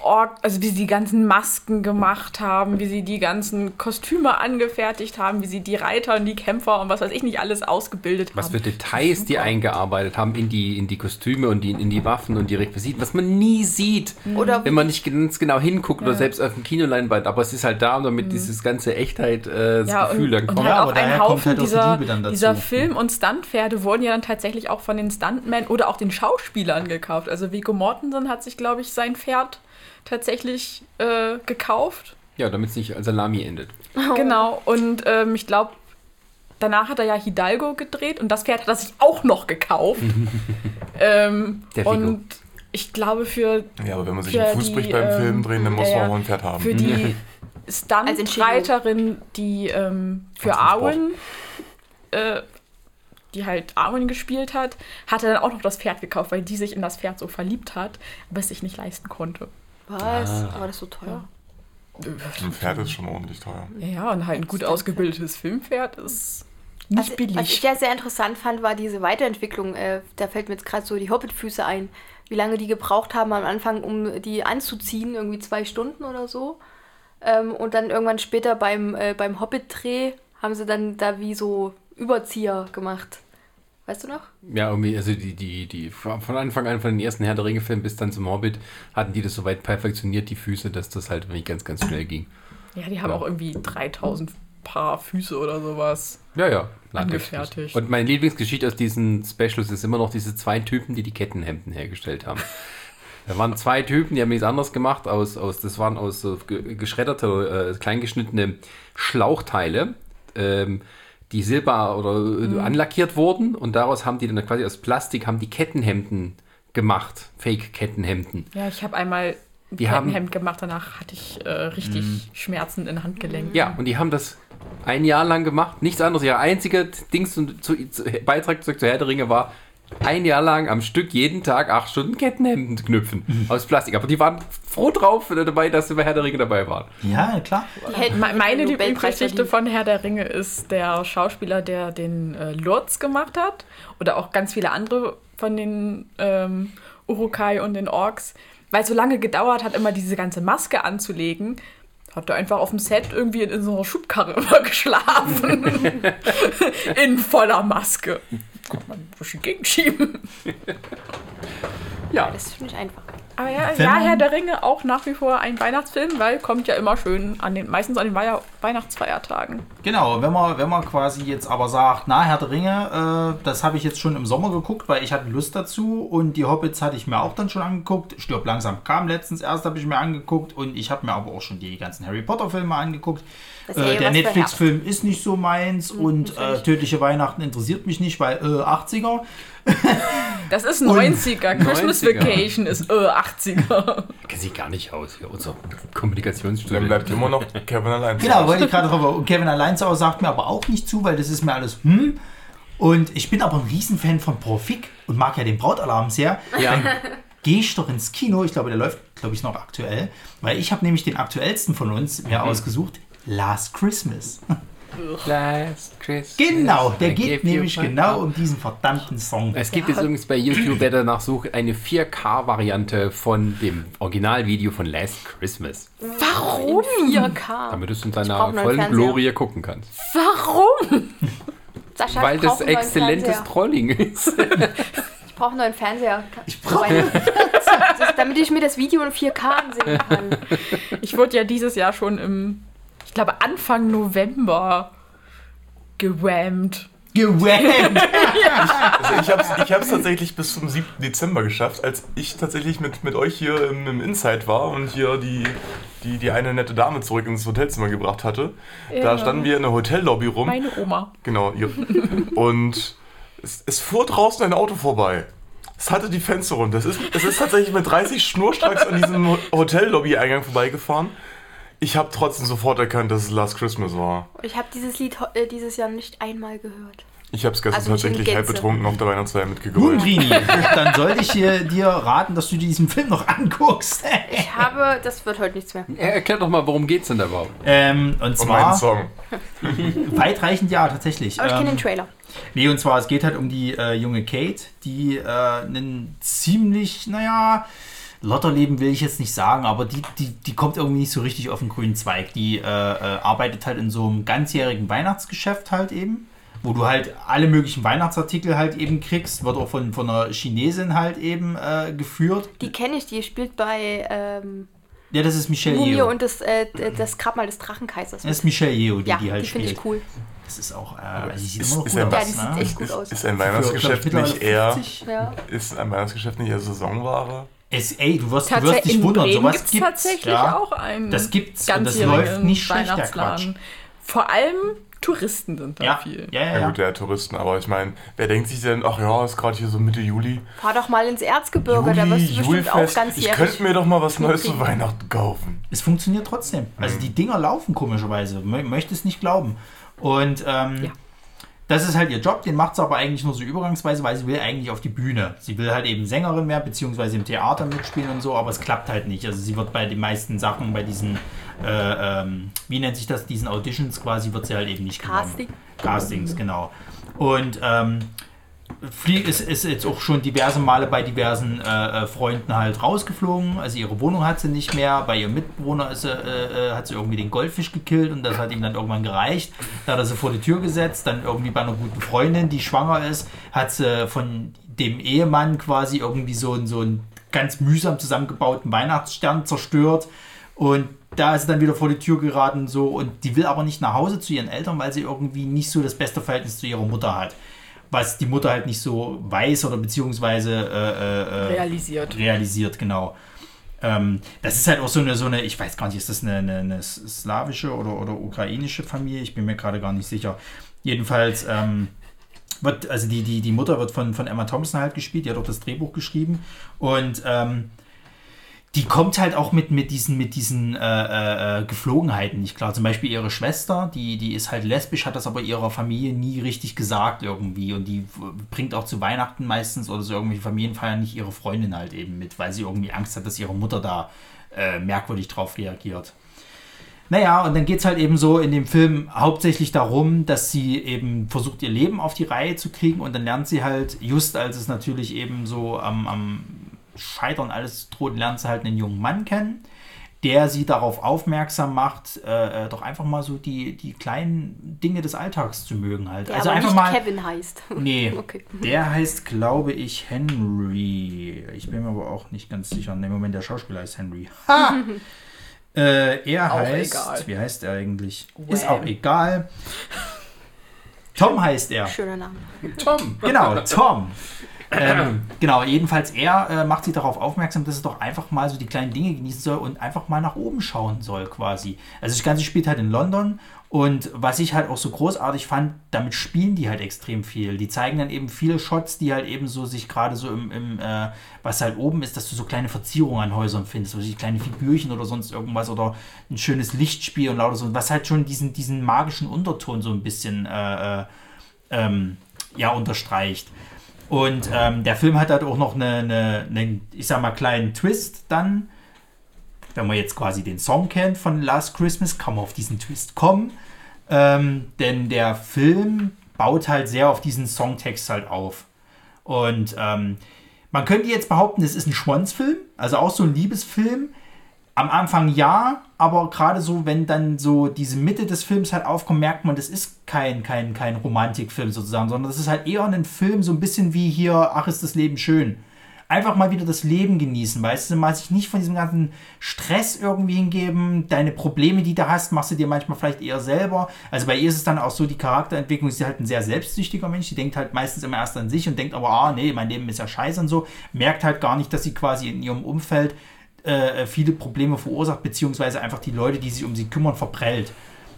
Ork, also wie sie die ganzen Masken gemacht haben, wie sie die ganzen Kostüme angefertigt haben, wie sie die Reiter und die Kämpfer und was weiß ich nicht alles ausgebildet Was haben. für Details die Super. eingearbeitet haben in die, in die Kostüme und die, in die Waffen und die Requisiten, was man nie sieht, Oder wenn man nicht ganz genau hinguckt oder Ja. selbst auf dem Kinoleinwand. Aber es ist halt da, damit dieses ganze Echtheit, äh, Ja, Gefühl und, dann und kommt. Ja, halt aber auch ein Haufen halt auch die dieser, Liebe dann dazu. dieser Film- und Stuntpferde wurden ja dann tatsächlich auch von den Stuntmen oder auch den Schauspielern gekauft. Also Viggo Mortensen hat sich, glaube ich, sein Pferd tatsächlich äh, gekauft. Ja, damit es nicht als Salami endet. Genau. Und ähm, ich glaube, danach hat er ja Hidalgo gedreht und das Pferd hat er sich auch noch gekauft. ähm, Der Viggo. und ich glaube, für, Ja, aber wenn man sich einen Fuß die, bricht beim ähm, Film drehen, dann muss ja, man auch ein Pferd haben. für die Als Stuntreiterin, die ähm, für. Arwen, äh, die halt Arwen gespielt hat, hat er dann auch noch das Pferd gekauft, weil die sich in das Pferd so verliebt hat, aber es sich nicht leisten konnte. Was? Ah. Aber das ist so teuer. Ein Pferd ist schon ordentlich teuer. Ja, und halt ein gut ausgebildetes Filmpferd ist nicht Was, billig. was ich ja sehr interessant fand, war diese Weiterentwicklung. Äh, da fällt mir jetzt gerade so die Hobbitfüße ein. Wie lange die gebraucht haben am Anfang, um die anzuziehen, irgendwie zwei Stunden oder so. Ähm, und dann irgendwann später beim, äh, beim Hobbit-Dreh haben sie dann da wie so Überzieher gemacht. Weißt du noch? Ja, irgendwie, also die, die, die, von Anfang an, von den ersten Herr der Ringe-Filmen bis dann zum Hobbit, hatten die das so weit perfektioniert, die Füße, dass das halt wirklich ganz, ganz schnell ging. Ja, die haben auch irgendwie 3000 Paar Füße oder sowas. Ja, ja. Angefertigt. Und meine Lieblingsgeschichte aus diesen Specials ist immer noch diese zwei Typen, die die Kettenhemden hergestellt haben. Da waren zwei Typen, die haben nichts anderes gemacht, aus, aus, das waren aus so ge- geschredderte, äh, kleingeschnittene Schlauchteile, ähm, die silber oder äh, anlackiert wurden und daraus haben die dann quasi aus Plastik haben die Kettenhemden gemacht, Fake-Kettenhemden. Ja, ich habe einmal ein Die haben- Kettenhemd gemacht, danach hatte ich äh, richtig Schmerzen in Handgelenken. Ja, und die haben das ein Jahr lang gemacht, nichts anderes. Ihr einziger Dings und zu, zu, Beitrag zu Herr der Ringe war, ein Jahr lang am Stück jeden Tag acht Stunden Kettenhemden knüpfen aus Plastik. Aber die waren froh drauf dabei, dass sie bei Herr der Ringe dabei waren. Ja, klar. Me- Meine Lieblingsgeschichte von Herr der Ringe ist der Schauspieler, der den äh, Lurz gemacht hat. Oder auch ganz viele andere von den ähm, Urukai und den Orks. Weil es so lange gedauert hat, immer diese ganze Maske anzulegen, hat er einfach auf dem Set irgendwie in, in so einer Schubkarre immer geschlafen. in voller Maske. Kann man durch die Gegend schieben. Ja, Das ist nicht einfach. Aber ja, Wenn ja, Herr der Ringe auch nach wie vor ein Weihnachtsfilm, weil kommt ja immer schön an den, meistens an den Weiher Weihnachtsfeiertagen. Genau, wenn man, wenn man quasi jetzt aber sagt, na, Herr der Ringe, äh, das habe ich jetzt schon im Sommer geguckt, weil ich hatte Lust dazu und die Hobbits hatte ich mir auch dann schon angeguckt. Stirb langsam kam letztens erst, habe ich mir angeguckt und ich habe mir aber auch schon die ganzen Harry Potter Filme angeguckt. Das Äh, der für Netflix-Film ist nicht so meins und äh, Tödliche Weihnachten interessiert mich nicht, weil äh, 80er. Das ist 90er. Christmas 90er. Vacation ist äh, 80er. sieht gar nicht aus. Hier, unser Dann Kommunikationsstudent. bleibt immer noch Kevin allein. Genau, wollte ich gerade drauf. Und Kevin allein zu Hause sagt mir aber auch nicht zu, weil das ist mir alles hm. Und ich bin aber ein Riesenfan von Profik und mag ja den Brautalarm sehr. Ja. Gehe ich doch ins Kino. Ich glaube, der läuft, glaube ich, noch aktuell. Weil ich habe nämlich den aktuellsten von uns mir Mhm. ausgesucht. Last Christmas. Last Christmas, Genau, der I geht nämlich genau um diesen verdammten Song. Es gibt jetzt übrigens bei YouTube, wer danach sucht, eine 4K-Variante von dem Originalvideo von Last Christmas. Warum? 4K. Damit du es in einen neuen vollen. Glorie gucken kannst. Warum? Sascha, Weil das einen exzellentes. Trolling ist. Ich brauche einen neuen Fernseher. Ich brauche ist, damit ich mir das Video in 4K ansehen kann. Ich wurde ja dieses Jahr schon im, glaube, Anfang November gewammt. gewammt. Also ich habe es ich hab's tatsächlich bis zum 7. Dezember geschafft, als ich tatsächlich mit, mit euch hier im, im Inside war und hier die, die, die eine nette Dame zurück ins Hotelzimmer gebracht hatte. Ja. Da standen wir in der Hotellobby rum. Meine Oma. Genau, ihr. Und es, es fuhr draußen ein Auto vorbei. Es hatte die Fenster runter. Es ist, es ist tatsächlich mit 30 schnurstracks an diesem Hotellobby-Eingang vorbeigefahren. Ich habe trotzdem sofort erkannt, dass es Last Christmas war. Ich habe dieses Lied äh, dieses Jahr nicht einmal gehört. Ich habe es gestern Also tatsächlich halb betrunken auf der Weihnachtsfeier Nun, mitgegrölt. Rini, dann sollte ich dir, dir raten, dass du dir diesen Film noch anguckst. Ich habe, das wird heute nichts mehr. Er- Erklär doch mal, worum geht's denn da überhaupt? ähm, und Und meinen zwar Song. weitreichend ja, tatsächlich. Aber ich kenne Ähm, den Trailer. Nee, und zwar, es geht halt um die äh, junge Kate, die äh, einen ziemlich, naja, Lotterleben will ich jetzt nicht sagen, aber die, die, die kommt irgendwie nicht so richtig auf den grünen Zweig. Die äh, äh, arbeitet halt in so einem ganzjährigen Weihnachtsgeschäft halt eben, wo du halt alle möglichen Weihnachtsartikel halt eben kriegst, wird auch von, von einer Chinesin halt eben äh, geführt. Die kenne ich, die spielt bei ähm, Ja, das ist Michelle Mumie Yeoh. und das, äh, das Grabmal des Drachenkaisers. Das ist Michelle Yeoh, die ja, die halt die finde spielt. ich cool. Das ist auch, äh, also die sieht ist- immer noch ist gut ein- aus, Ja, die sieht ne? echt gut Ist, aus. ist ein Weihnachtsgeschäft nicht eher. 50. Ja. Ist ein Weihnachtsgeschäft nicht eher Saisonware? Es, ey, du wirst, du wirst Tatsächlich dich in wundern, Bremen sowas gibt's gibt's. tatsächlich ja. auch einen Das gibt's und das läuft nicht schlecht, der Weihnachtsladen. Vor allem Touristen sind da Ja, viel. ja, ja. Ja, ja. gut, der Touristen, aber ich meine, wer denkt sich denn, ach ja, ist gerade hier so Mitte Juli. Fahr doch mal ins Erzgebirge, da wirst du bestimmt auch ganz Ich könnte mir doch mal was Neues zu. Weihnachten kaufen. Es funktioniert trotzdem. Also die Dinger laufen komischerweise. Mö möchte es nicht glauben. Und ähm, Ja. Das ist halt ihr Job, den macht sie aber eigentlich nur so übergangsweise, weil sie will eigentlich auf die Bühne. Sie will halt eben Sängerin mehr, beziehungsweise im Theater mitspielen und so, aber es klappt halt nicht. Also sie wird bei den meisten Sachen, bei diesen, äh, ähm, wie nennt sich das, diesen Auditions quasi, wird sie halt eben nicht genommen. Casting. Castings, genau. Und ähm, flie- ist, ist jetzt auch schon diverse Male bei diversen äh, äh, Freunden halt rausgeflogen. Also ihre Wohnung hat sie nicht mehr. Bei ihrem Mitbewohner ist sie, äh, äh, hat sie irgendwie den Goldfisch gekillt und das hat ihm dann irgendwann gereicht. Da hat er sie vor die Tür gesetzt. Dann irgendwie bei einer guten Freundin, die schwanger ist, hat sie von dem Ehemann quasi irgendwie so, einen- so einen ganz mühsam zusammengebauten Weihnachtsstern zerstört. Und da ist sie dann wieder vor die Tür geraten so und die will aber nicht nach Hause zu ihren Eltern, weil sie irgendwie nicht so das beste Verhältnis zu ihrer Mutter hat. Was die Mutter halt nicht so weiß oder beziehungsweise äh, äh, äh, Realisiert. realisiert, genau. Ähm, das ist halt auch so eine, so eine, ich weiß gar nicht, ist das eine, eine, eine slawische oder, oder ukrainische Familie? Ich bin mir gerade gar nicht sicher. Jedenfalls ähm, wird, also die, die, die Mutter wird von, von Emma Thompson halt gespielt, die hat auch das Drehbuch geschrieben. Und ähm, die kommt halt auch mit, mit diesen, mit diesen äh, äh, Geflogenheiten nicht klar. Zum Beispiel ihre Schwester, die, die ist halt lesbisch, hat das aber ihrer Familie nie richtig gesagt irgendwie. Und die bringt auch zu Weihnachten meistens oder so irgendwelche Familienfeiern nicht ihre Freundin halt eben mit, weil sie irgendwie Angst hat, dass ihre Mutter da äh, merkwürdig drauf reagiert. Naja, und dann geht es halt eben so in dem Film hauptsächlich darum, dass sie eben versucht, ihr Leben auf die Reihe zu kriegen und dann lernt sie halt, just als es natürlich eben so am, am Scheitern alles droht, lernt sie halt einen jungen Mann kennen, der sie darauf aufmerksam macht, äh, äh, doch einfach mal so die, die kleinen Dinge des Alltags zu mögen halt. Der also einfach mal. Kevin heißt. Nee, Okay. der heißt, glaube ich, Henry. Ich bin mir aber auch nicht ganz sicher. Ne, Moment, der Schauspieler heißt Henry. Ha! äh, er Auch heißt, egal. wie heißt er eigentlich? Ist Wham. auch egal. Tom heißt er. Schöner Name. Tom. Genau, Tom. Ähm, genau, jedenfalls er äh, macht sie darauf aufmerksam, dass sie doch einfach mal so die kleinen Dinge genießen soll und einfach mal nach oben schauen soll quasi. Also das Ganze spielt halt in London und was ich halt auch so großartig fand, damit spielen die halt extrem viel. Die zeigen dann eben viele Shots, die halt eben so sich gerade so im, im äh, was halt oben ist, dass du so kleine Verzierungen an Häusern findest, so kleine Figürchen oder sonst irgendwas oder ein schönes Lichtspiel und lauter so, was halt schon diesen, diesen magischen Unterton so ein bisschen äh, äh, ähm, ja, unterstreicht. Und ähm, der Film hat halt auch noch eine, eine, eine, ich sag mal, kleinen Twist dann. Wenn man jetzt quasi den Song kennt von Last Christmas, kann man auf diesen Twist kommen. Ähm, denn der Film baut halt sehr auf diesen Songtext halt auf. Und ähm, man könnte jetzt behaupten, es ist ein Schwanzfilm, also auch so ein Liebesfilm. Am Anfang ja, aber gerade so, wenn dann so diese Mitte des Films halt aufkommt, merkt man, das ist kein, kein, kein Romantikfilm sozusagen, sondern das ist halt eher ein Film, so ein bisschen wie hier, ach, ist das Leben schön. Einfach mal wieder das Leben genießen, weißt du, mal sich nicht von diesem ganzen Stress irgendwie hingeben. Deine Probleme, die du hast, machst du dir manchmal vielleicht eher selber. Also bei ihr ist es dann auch so, die Charakterentwicklung ist halt ein sehr selbstsüchtiger Mensch. Die denkt halt meistens immer erst an sich und denkt aber, ah, nee, mein Leben ist ja scheiße und so. Merkt halt gar nicht, dass sie quasi in ihrem Umfeld äh, viele Probleme verursacht, beziehungsweise einfach die Leute, die sich um sie kümmern, verprellt.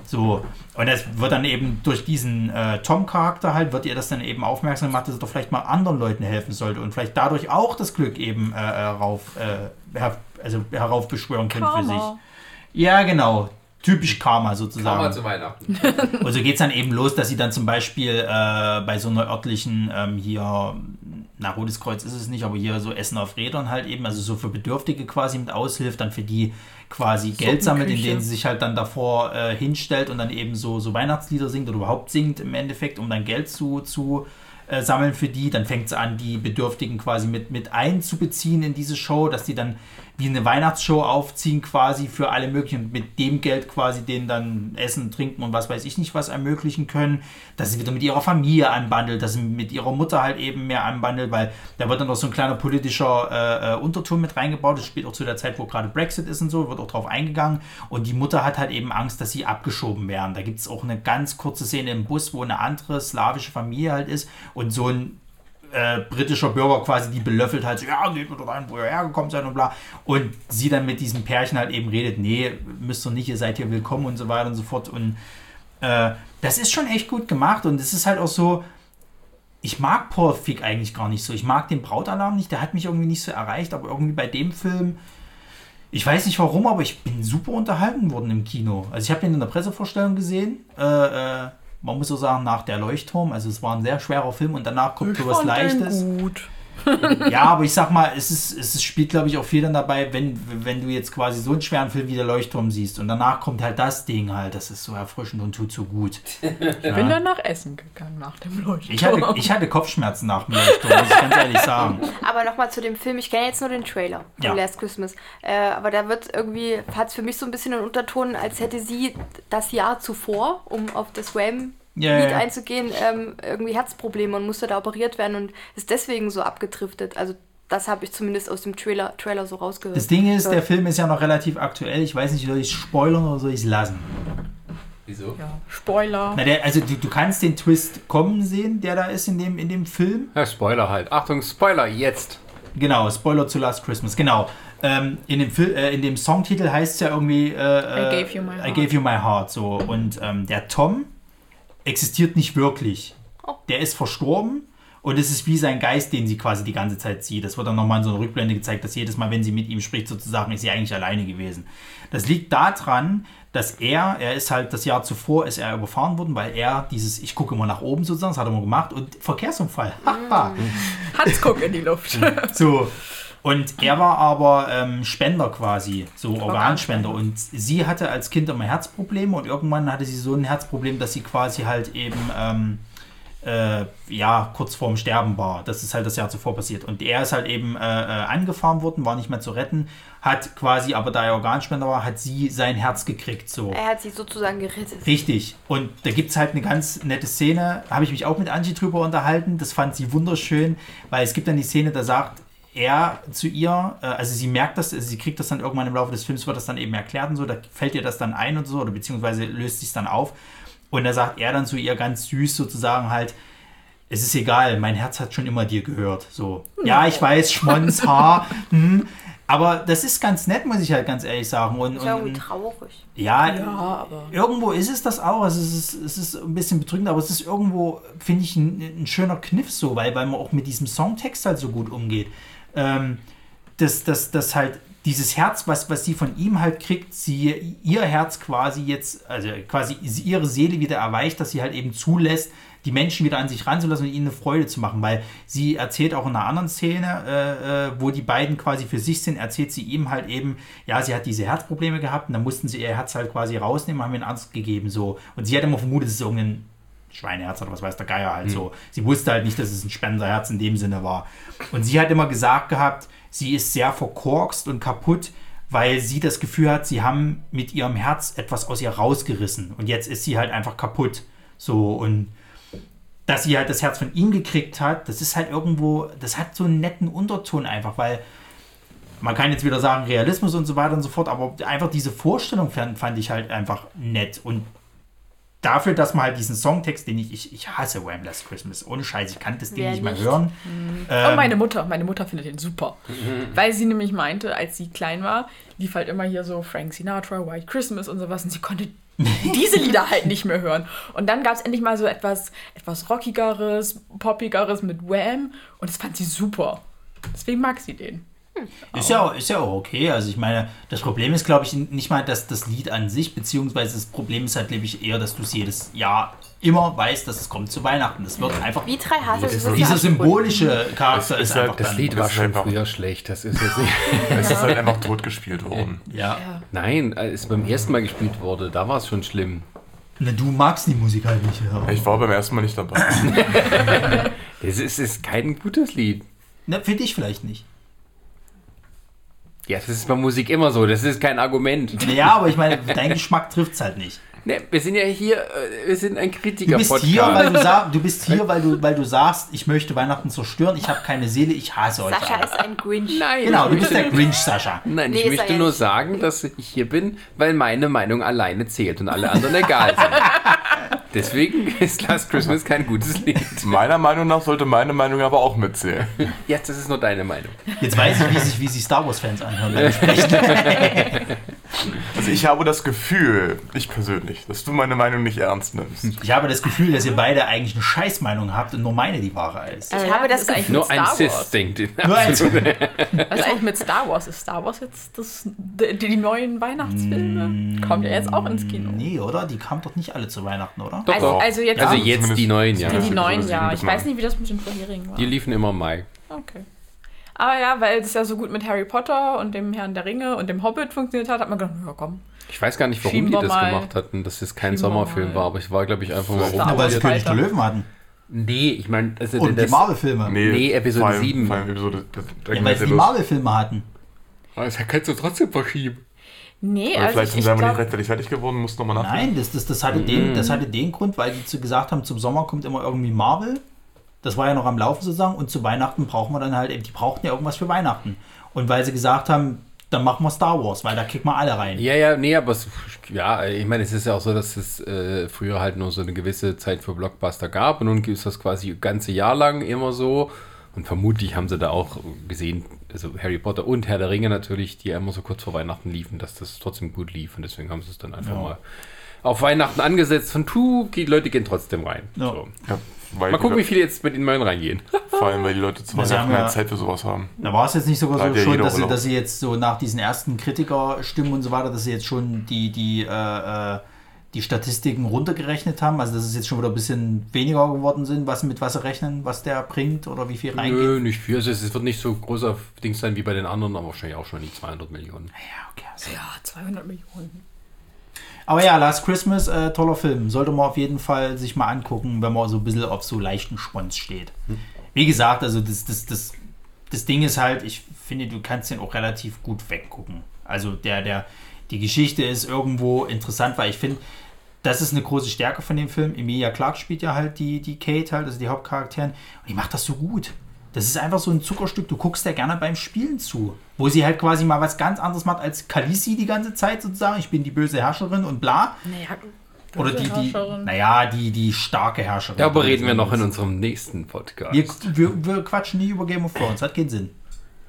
So, und das wird dann eben durch diesen äh, Tom-Charakter halt, wird ihr das dann eben aufmerksam gemacht, dass er doch vielleicht mal anderen Leuten helfen sollte und vielleicht dadurch auch das Glück eben äh, herauf, äh, her, also heraufbeschwören könnte für sich. Ja, genau. Typisch Karma sozusagen. Karma zu Weihnachten. Und so geht es dann eben los, dass sie dann zum Beispiel äh, bei so einer örtlichen ähm, hier, na, Rotes Kreuz ist es nicht, aber hier so Essen auf Rädern halt eben, also so für Bedürftige quasi mit aushilft, dann für die quasi Geld sammelt, indem sie sich halt dann davor äh, hinstellt und dann eben so, so Weihnachtslieder singt oder überhaupt singt im Endeffekt, um dann Geld zu, zu äh, sammeln für die. Dann fängt sie an, die Bedürftigen quasi mit, mit einzubeziehen in diese Show, dass die dann wie eine Weihnachtsshow aufziehen quasi für alle möglichen mit dem Geld quasi denen dann Essen, Trinken und was weiß ich nicht was ermöglichen können, dass sie wieder mit ihrer Familie anbandelt, dass sie mit ihrer Mutter halt eben mehr anbandelt, weil da wird dann noch so ein kleiner politischer äh, äh, Unterton mit reingebaut, das spielt auch zu der Zeit, wo gerade Brexit ist und so, wird auch drauf eingegangen und die Mutter hat halt eben Angst, dass sie abgeschoben werden. Da gibt es auch eine ganz kurze Szene im Bus, wo eine andere slawische Familie halt ist und so ein äh, britischer Bürger quasi die belöffelt halt so, ja, geht mir doch rein, wo ihr hergekommen seid und bla. Und sie dann mit diesem Pärchen halt eben redet, nee, müsst ihr nicht, ihr seid hier willkommen und so weiter und so fort. Und äh, das ist schon echt gut gemacht und es ist halt auch so, ich mag Paul Fick eigentlich gar nicht so. Ich mag den Brautalarm nicht, der hat mich irgendwie nicht so erreicht, aber irgendwie bei dem Film, ich weiß nicht warum, aber ich bin super unterhalten worden im Kino. Also ich habe den in der Pressevorstellung gesehen. Äh, äh, man muss so sagen, nach der Leuchtturm. Also es war ein sehr schwerer Film und danach kommt so was fand den Leichtes. gut. Ja, aber ich sag mal, es, ist, es ist- spielt, glaube ich, auch viel dann dabei, wenn, wenn du jetzt quasi so einen schweren Film wie der Leuchtturm siehst und danach kommt halt das Ding halt, das ist so erfrischend und tut so gut. Ich bin dann nach Essen gegangen nach dem Leuchtturm. Ich hatte, ich hatte Kopfschmerzen nach dem Leuchtturm, muss ich ganz ehrlich sagen. Aber nochmal zu dem Film, ich kenne jetzt nur den Trailer von Ja. Last Christmas. Äh, aber da wird irgendwie, hat es für mich so ein bisschen einen Unterton, als hätte sie das Jahr zuvor, um auf das Wham Ja, Lied ja. einzugehen, ähm, irgendwie Herzprobleme und musste da operiert werden und ist deswegen so abgedriftet. Also das habe ich zumindest aus dem Trailer, Trailer so rausgehört. Das Ding ist, der Film ist ja noch relativ aktuell. Ich weiß nicht, soll ich es spoilern oder soll ich es lassen? Wieso? Ja, Spoiler. Na, der, also du, du kannst den Twist kommen sehen, der da ist in dem, in dem Film. Ja, Spoiler halt. Achtung, Spoiler, jetzt. Genau, Spoiler zu Last Christmas, genau. Ähm, in, dem Fil äh, in dem Songtitel heißt es ja irgendwie äh, I gave you my I heart. gave you my heart. So. Und ähm, der Tom existiert nicht wirklich. Oh. Der ist verstorben und es ist wie sein Geist, den sie quasi die ganze Zeit sieht. Das wird dann nochmal in so einer Rückblende gezeigt, dass jedes Mal, wenn sie mit ihm spricht, sozusagen, ist sie eigentlich alleine gewesen. Das liegt daran, dass er, er ist halt das Jahr zuvor, ist er überfahren worden, weil er dieses, ich gucke immer nach oben sozusagen, das hat er immer gemacht und Verkehrsunfall. Haha. Hans guck in die Luft. So. Und er war aber ähm, Spender quasi, so Organspender. Und sie hatte als Kind immer Herzprobleme und irgendwann hatte sie so ein Herzproblem, dass sie quasi halt eben, ähm, äh, ja, kurz vorm Sterben war. Das ist halt das Jahr zuvor passiert. Und er ist halt eben äh, äh, angefahren worden, war nicht mehr zu retten, hat quasi, aber da er Organspender war, hat sie sein Herz gekriegt. So. er hat sie sozusagen gerettet. Richtig. Und da gibt es halt eine ganz nette Szene, habe ich mich auch mit Angie drüber unterhalten. Das fand sie wunderschön, weil es gibt dann die Szene, da sagt er zu ihr, äh, also sie merkt das, also sie kriegt das dann irgendwann im Laufe des Films, wird das dann eben erklärt und so, da fällt ihr das dann ein und so, oder beziehungsweise löst sich dann auf. Und da sagt er dann zu ihr ganz süß sozusagen halt, es ist egal, mein Herz hat schon immer dir gehört. So, ja, ich weiß, Schmonz, Haar, hm, aber das ist ganz nett, muss ich halt ganz ehrlich sagen. Und, Ist ja und, irgendwie traurig. ja, Ja, aber. Irgendwo ist es das auch. Also es, ist, es ist ein bisschen bedrückend, aber es ist irgendwo, finde ich, ein, ein schöner Kniff so, weil, weil man auch mit diesem Songtext halt so gut umgeht. Ähm, dass, dass, dass halt dieses Herz, was, was sie von ihm halt kriegt, sie ihr Herz quasi jetzt, also quasi ihre Seele wieder erweicht, dass sie halt eben zulässt, die Menschen wieder an sich ranzulassen und ihnen eine Freude zu machen, weil sie erzählt auch in einer anderen Szene, äh, äh, wo die beiden quasi für sich sind, erzählt sie ihm halt eben, ja, sie hat diese Herzprobleme gehabt und dann mussten sie ihr Herz halt quasi rausnehmen, haben ihr einen Arzt gegeben, so. Und sie hat immer vermutet, es ist irgendein Schweineherz oder was weiß der Geier halt so. Sie wusste halt nicht, dass es ein Spenderherz in dem Sinne war. Und sie hat immer gesagt gehabt, sie ist sehr verkorkst und kaputt, weil sie das Gefühl hat, sie haben mit ihrem Herz etwas aus ihr rausgerissen. Und jetzt ist sie halt einfach kaputt. So und dass sie halt das Herz von ihm gekriegt hat, das ist halt irgendwo, das hat so einen netten Unterton einfach, weil man kann jetzt wieder sagen Realismus und so weiter und so fort, aber einfach diese Vorstellung fand, fand ich halt einfach nett und dafür, dass man halt diesen Songtext, den ich, ich, ich hasse Wham! Last Christmas, ohne Scheiß, ich kann das Ding Wer nicht mehr nicht? hören. Und Ähm, meine Mutter, meine Mutter findet den super. Weil sie nämlich meinte, als sie klein war, lief halt immer hier so Frank Sinatra, White Christmas und sowas und sie konnte diese Lieder halt nicht mehr hören. Und dann gab es endlich mal so etwas, etwas rockigeres, poppigeres mit Wham! und das fand sie super. Deswegen mag sie den. Ist ja, auch- ist ja auch okay. Also ich meine, das Problem ist, glaube ich, nicht mal das, das Lied an sich, beziehungsweise das Problem ist halt, glaube ich, eher, dass du es jedes Jahr immer weißt, dass es kommt zu Weihnachten. Das wird einfach. Wie drei Haselnüsse. Dieser Dieser abgebunden. symbolische Charakter Es ist ist halt einfach Das Lied war schon einfach- früher schlecht. Das ist jetzt nicht. Es ist halt einfach totgespielt worden. Ja. Nein, als es beim ersten Mal gespielt wurde, da war es schon schlimm. Na, du magst die Musik halt nicht. Ja. Ich war beim ersten Mal nicht dabei. Es ist, ist kein gutes Lied. Na, finde ich vielleicht nicht. Ja, das ist bei Musik immer so. Das ist kein Argument. Ja, aber ich meine, dein Geschmack trifft es halt nicht. Ne, wir sind ja hier, äh, wir sind ein Du bist Kritiker-Podcast. hier, weil du, sag, du bist hier, weil du, weil du sagst, ich möchte Weihnachten zerstören, ich habe keine Seele, ich hasse euch. Sascha alle. ist ein Grinch. Nein, Genau, du bist der Grinch, Sascha. nein, Nee, ich möchte nur sagen, dass ich hier bin, weil meine Meinung alleine zählt und alle anderen egal sind. Deswegen ist Last Christmas kein gutes Lied. Meiner Meinung nach sollte meine Meinung aber auch mitzählen. Jetzt, das ist nur deine Meinung. Jetzt weiß ich, wie sich, wie sich Star Wars-Fans anhören. Also ich habe das Gefühl, ich persönlich, dass du meine Meinung nicht ernst nimmst. Ich habe das Gefühl, dass ihr beide eigentlich eine Scheißmeinung habt und nur meine die wahre ist. Ich habe das Nur ein Sis Wars. denkt. Nur ein Was ist eigentlich mit Star Wars? Ist Star Wars jetzt das, die, die neuen Weihnachtsfilme? Kommt ja jetzt auch ins Kino. Nee, oder? Die kamen doch nicht alle zu Weihnachten, oder? Doch, Also, doch. also jetzt Also die, jetzt die neuen, ja. die Zumindest neuen, ja. Ich weiß nicht, wie das mit den vorherigen war. Die liefen immer im Mai. Okay. Aber ja, weil es ja so gut mit Harry Potter und dem Herrn der Ringe und dem Hobbit funktioniert hat, hat man gedacht, ja komm. Ich weiß gar nicht, warum die das mal- gemacht hatten, dass es kein schieben Sommerfilm mal- war, aber ich war, glaube ich, einfach mal rum. Sie Wars König der. Löwen hatten. Nee, ich meine, also Und die das, Marvel-Filme. Nee, Episode vor allem- sieben. Vor allem Episode, das, da Ja, weil sie die. Marvel-Filme hatten. das kannst du trotzdem verschieben. Nee, Aber also vielleicht ich, sind sie aber nicht rechtzeitig fertig geworden, mussten nochmal nachdenken. Nein, das, das, das, hatte den, das hatte den Grund, weil die zu gesagt haben, zum Sommer kommt immer irgendwie Marvel. Das war ja noch am Laufen sozusagen. Und zu Weihnachten brauchen wir dann halt, eben- die brauchten ja irgendwas für Weihnachten. Und weil sie gesagt haben, dann machen wir Star Wars, weil da kriegen wir alle rein. Ja, ja, nee, aber es, ja, ich meine, es ist ja auch so, dass es äh, früher halt nur so eine gewisse Zeit für Blockbuster gab und nun gibt es das quasi ganze Jahr lang immer so. Und vermutlich haben sie da auch gesehen, also Harry Potter und Herr der Ringe natürlich, die ja immer so kurz vor Weihnachten liefen, dass das trotzdem gut lief. Und deswegen haben sie es dann einfach Ja. mal auf Weihnachten angesetzt und puh, die Leute gehen trotzdem rein. Ja. So. Ja, weil Mal gucken, wie viele jetzt mit den neuen reingehen. Vor allem, weil die Leute zu Weihnachten ja- mehr Zeit für sowas haben. Da war es jetzt nicht sogar so ja schon, dass sie, dass sie jetzt so nach diesen ersten Kritikerstimmen und so weiter, dass sie jetzt schon die, die, äh, äh, die Statistiken runtergerechnet haben. Also dass es jetzt schon wieder ein bisschen weniger geworden sind, was mit was sie rechnen, was der bringt oder wie viel reingeht. Nö, nicht viel. Also es wird nicht so großer Ding sein wie bei den anderen, aber wahrscheinlich auch schon die 200 Millionen. Ja, okay. also- ja, 200 Millionen. Aber ja, Last Christmas, äh, toller Film. Sollte man auf jeden Fall sich mal angucken, wenn man so ein bisschen auf so leichten Spons steht. Wie gesagt, also das, das, das, das Ding ist halt, ich finde, du kannst den auch relativ gut weggucken. Also der, der, die Geschichte ist irgendwo interessant, weil ich finde, das ist eine große Stärke von dem Film. Emilia Clarke spielt ja halt die, die Kate halt, also die Hauptcharakterin. Und die macht das so gut. Das ist einfach so ein Zuckerstück. Du guckst ja gerne beim Spielen zu. Wo sie halt quasi mal was ganz anderes macht als Khaleesi die ganze Zeit sozusagen. Ich bin die böse Herrscherin und bla. Naja, Oder die, die, Herrscherin. naja, die, die starke Herrscherin. Darüber reden wir noch in unserem nächsten Podcast. wir, wir, wir quatschen nie über Game of Thrones. Hat keinen Sinn.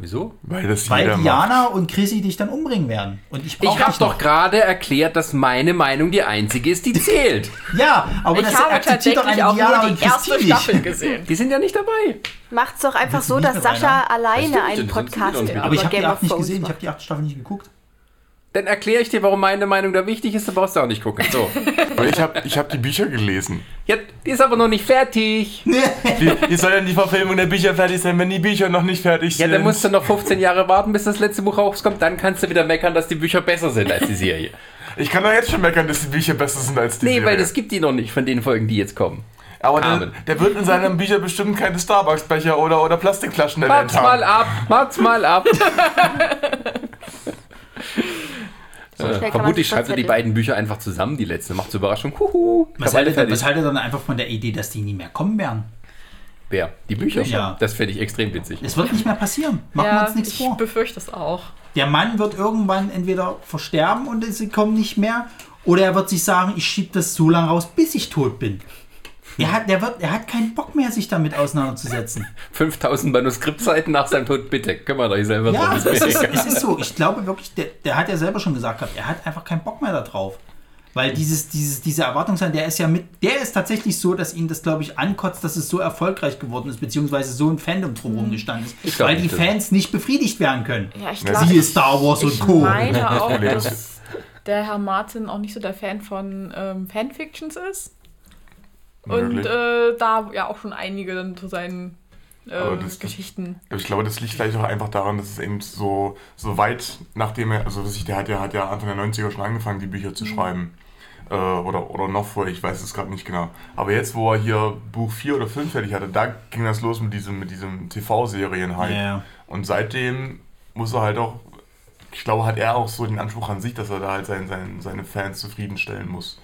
Wieso? Weil das Weil jeder macht. Diana und Chrissy dich dann umbringen werden. Und ich brauche Ich habe doch gerade erklärt, dass meine Meinung die einzige ist, die zählt. Ja, aber Ich das habe akzeptiert doch tatsächlich eine auch Diana nur die erste Staffel gesehen. Die sind ja nicht dabei. Macht's doch einfach so, dass Sascha einer? alleine einen Podcast über Aber ich habe die Game of acht nicht Thrones gesehen. Ich habe macht. die achte Staffel nicht geguckt. Dann erkläre ich dir, warum meine Meinung da wichtig ist, dann brauchst du auch nicht gucken. So. Weil ich habe ich hab die Bücher gelesen. Ja, die ist aber noch nicht fertig. Wie, wie soll denn die Verfilmung der Bücher fertig sein, wenn die Bücher noch nicht fertig Ja, sind? dann musst du noch 15 Jahre warten, bis das letzte Buch rauskommt. Dann kannst du wieder meckern, dass die Bücher besser sind als die Serie. ich kann doch jetzt schon meckern, dass die Bücher besser sind als die Nee, Serie. weil es gibt die noch nicht von den Folgen, die jetzt kommen. Aber der, der wird in seinen Büchern bestimmt keine Starbucks-Becher oder, oder Plastikflaschen erwähnt Wart's mal haben. ab, wart's mal ab. Äh, vermutlich schreibt er die beiden Bücher einfach zusammen, die letzte. Macht zur Überraschung. Huhu. Was haltet, was haltet ihr dann einfach von der Idee, dass die nie mehr kommen werden? Wer? Die Bücher? Ja. Das fände ich extrem witzig. Es wird nicht mehr passieren. Machen wir Ja, uns nichts ich vor. befürchte es auch. Der Mann wird irgendwann entweder versterben und sie kommen nicht mehr, oder er wird sich sagen, ich schiebe das so lange raus, bis ich tot bin. Er hat, der wird, er hat keinen Bock mehr, sich damit auseinanderzusetzen. 5000 Manuskriptseiten nach seinem Tod, bitte, kümmert euch selber Ja, drum. egal. es ist so. Ich glaube wirklich, der, der hat ja selber schon gesagt gehabt, er hat einfach keinen Bock mehr darauf. Weil dieses, dieses, diese Erwartungshaltung, der ist ja mit, der ist tatsächlich so, dass ihn das, glaube ich, ankotzt, dass es so erfolgreich geworden ist, beziehungsweise so ein Fandom drumherum gestanden ist. Ich weil die nicht, Fans nicht befriedigt werden können. Ja, ich Ja, glaube. Siehe Star Wars und ich Co. meine auch, dass der Herr Martin auch nicht so der Fan von ähm, Fanfictions ist. Und äh, da ja auch schon einige dann zu seinen ähm, das- Geschichten. Aber Ich glaube, das liegt vielleicht auch einfach daran, dass es eben so, so weit, nachdem er, also sich, der hat ja, hat ja Anfang der 90er schon angefangen, die Bücher zu schreiben. Äh, oder, oder noch vorher, ich weiß es gerade nicht genau. Aber jetzt, wo er hier Buch 4 oder 5 fertig hatte, da ging das los mit diesem, mit diesem TV-Serien halt. Ja. Und seitdem muss er halt auch, ich glaube, hat er auch so den Anspruch an sich, dass er da halt sein, sein, seine Fans zufriedenstellen muss.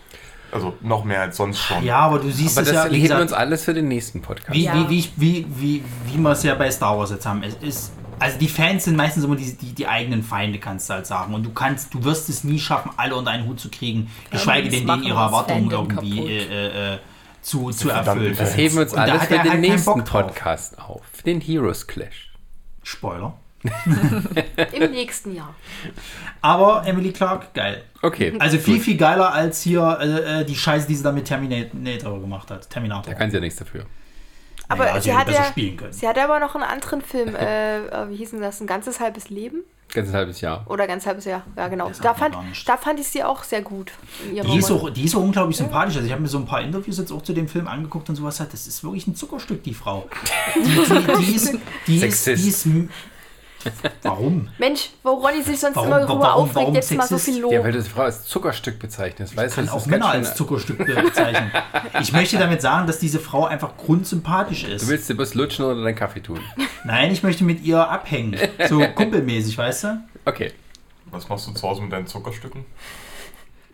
Also noch mehr als sonst schon. Ja, aber du siehst Aber es das ja, wir uns alles für den nächsten Podcast. wie, Ja. wie, wie, wie, wie, wie wir es ja bei Star Wars jetzt haben. Es ist, also die Fans sind meistens immer die, die, die eigenen Feinde, kannst du halt sagen. Und du kannst, du wirst es nie schaffen, alle unter einen Hut zu kriegen, geschweige denn denen ihre Erwartungen irgendwie kaputt. äh, äh, zu, zu erfüllen. Das heben wir uns Und alles hat für er den halt nächsten. Podcast auf. Den Heroes Clash. Spoiler. Im nächsten Jahr. Aber Emily Clark, geil. Okay. Also viel, viel geiler als hier äh, äh, die Scheiße, die sie da mit Terminator gemacht hat. Terminator. Da kann sie ja nichts dafür. Aber Naja, sie, hätte hat besser ja, spielen können. sie hatte aber noch einen anderen Film, äh, äh, wie hieß denn das? Ein ganzes halbes Leben? Ganz ein halbes Jahr. Oder ganz halbes Jahr. Ja, genau. Das Da fand, da fand ich sie auch sehr gut. Die ist, auch, die ist auch unglaublich sympathisch. Also ich habe mir so ein paar Interviews jetzt auch zu dem Film angeguckt und sowas. Hat. Das ist wirklich ein Zuckerstück, die Frau. Die, die, die ist, die ist, Sexist. die ist, Warum? Mensch, wo Ronny sich sonst Warum- immer drüber warum- aufregt, warum jetzt mal so Sexist? viel Lob. Ja, weil du die Frau als Zuckerstück bezeichnest. Weißt du, Kann das auch Männer als Zuckerstück bezeichnen. Ich möchte damit sagen, dass diese Frau einfach grundsympathisch Du ist. willst dir bloß lutschen oder deinen Kaffee tun. Nein, ich möchte mit ihr abhängen. So kumpelmäßig, weißt du? Okay. Was machst du zu Hause mit deinen Zuckerstücken?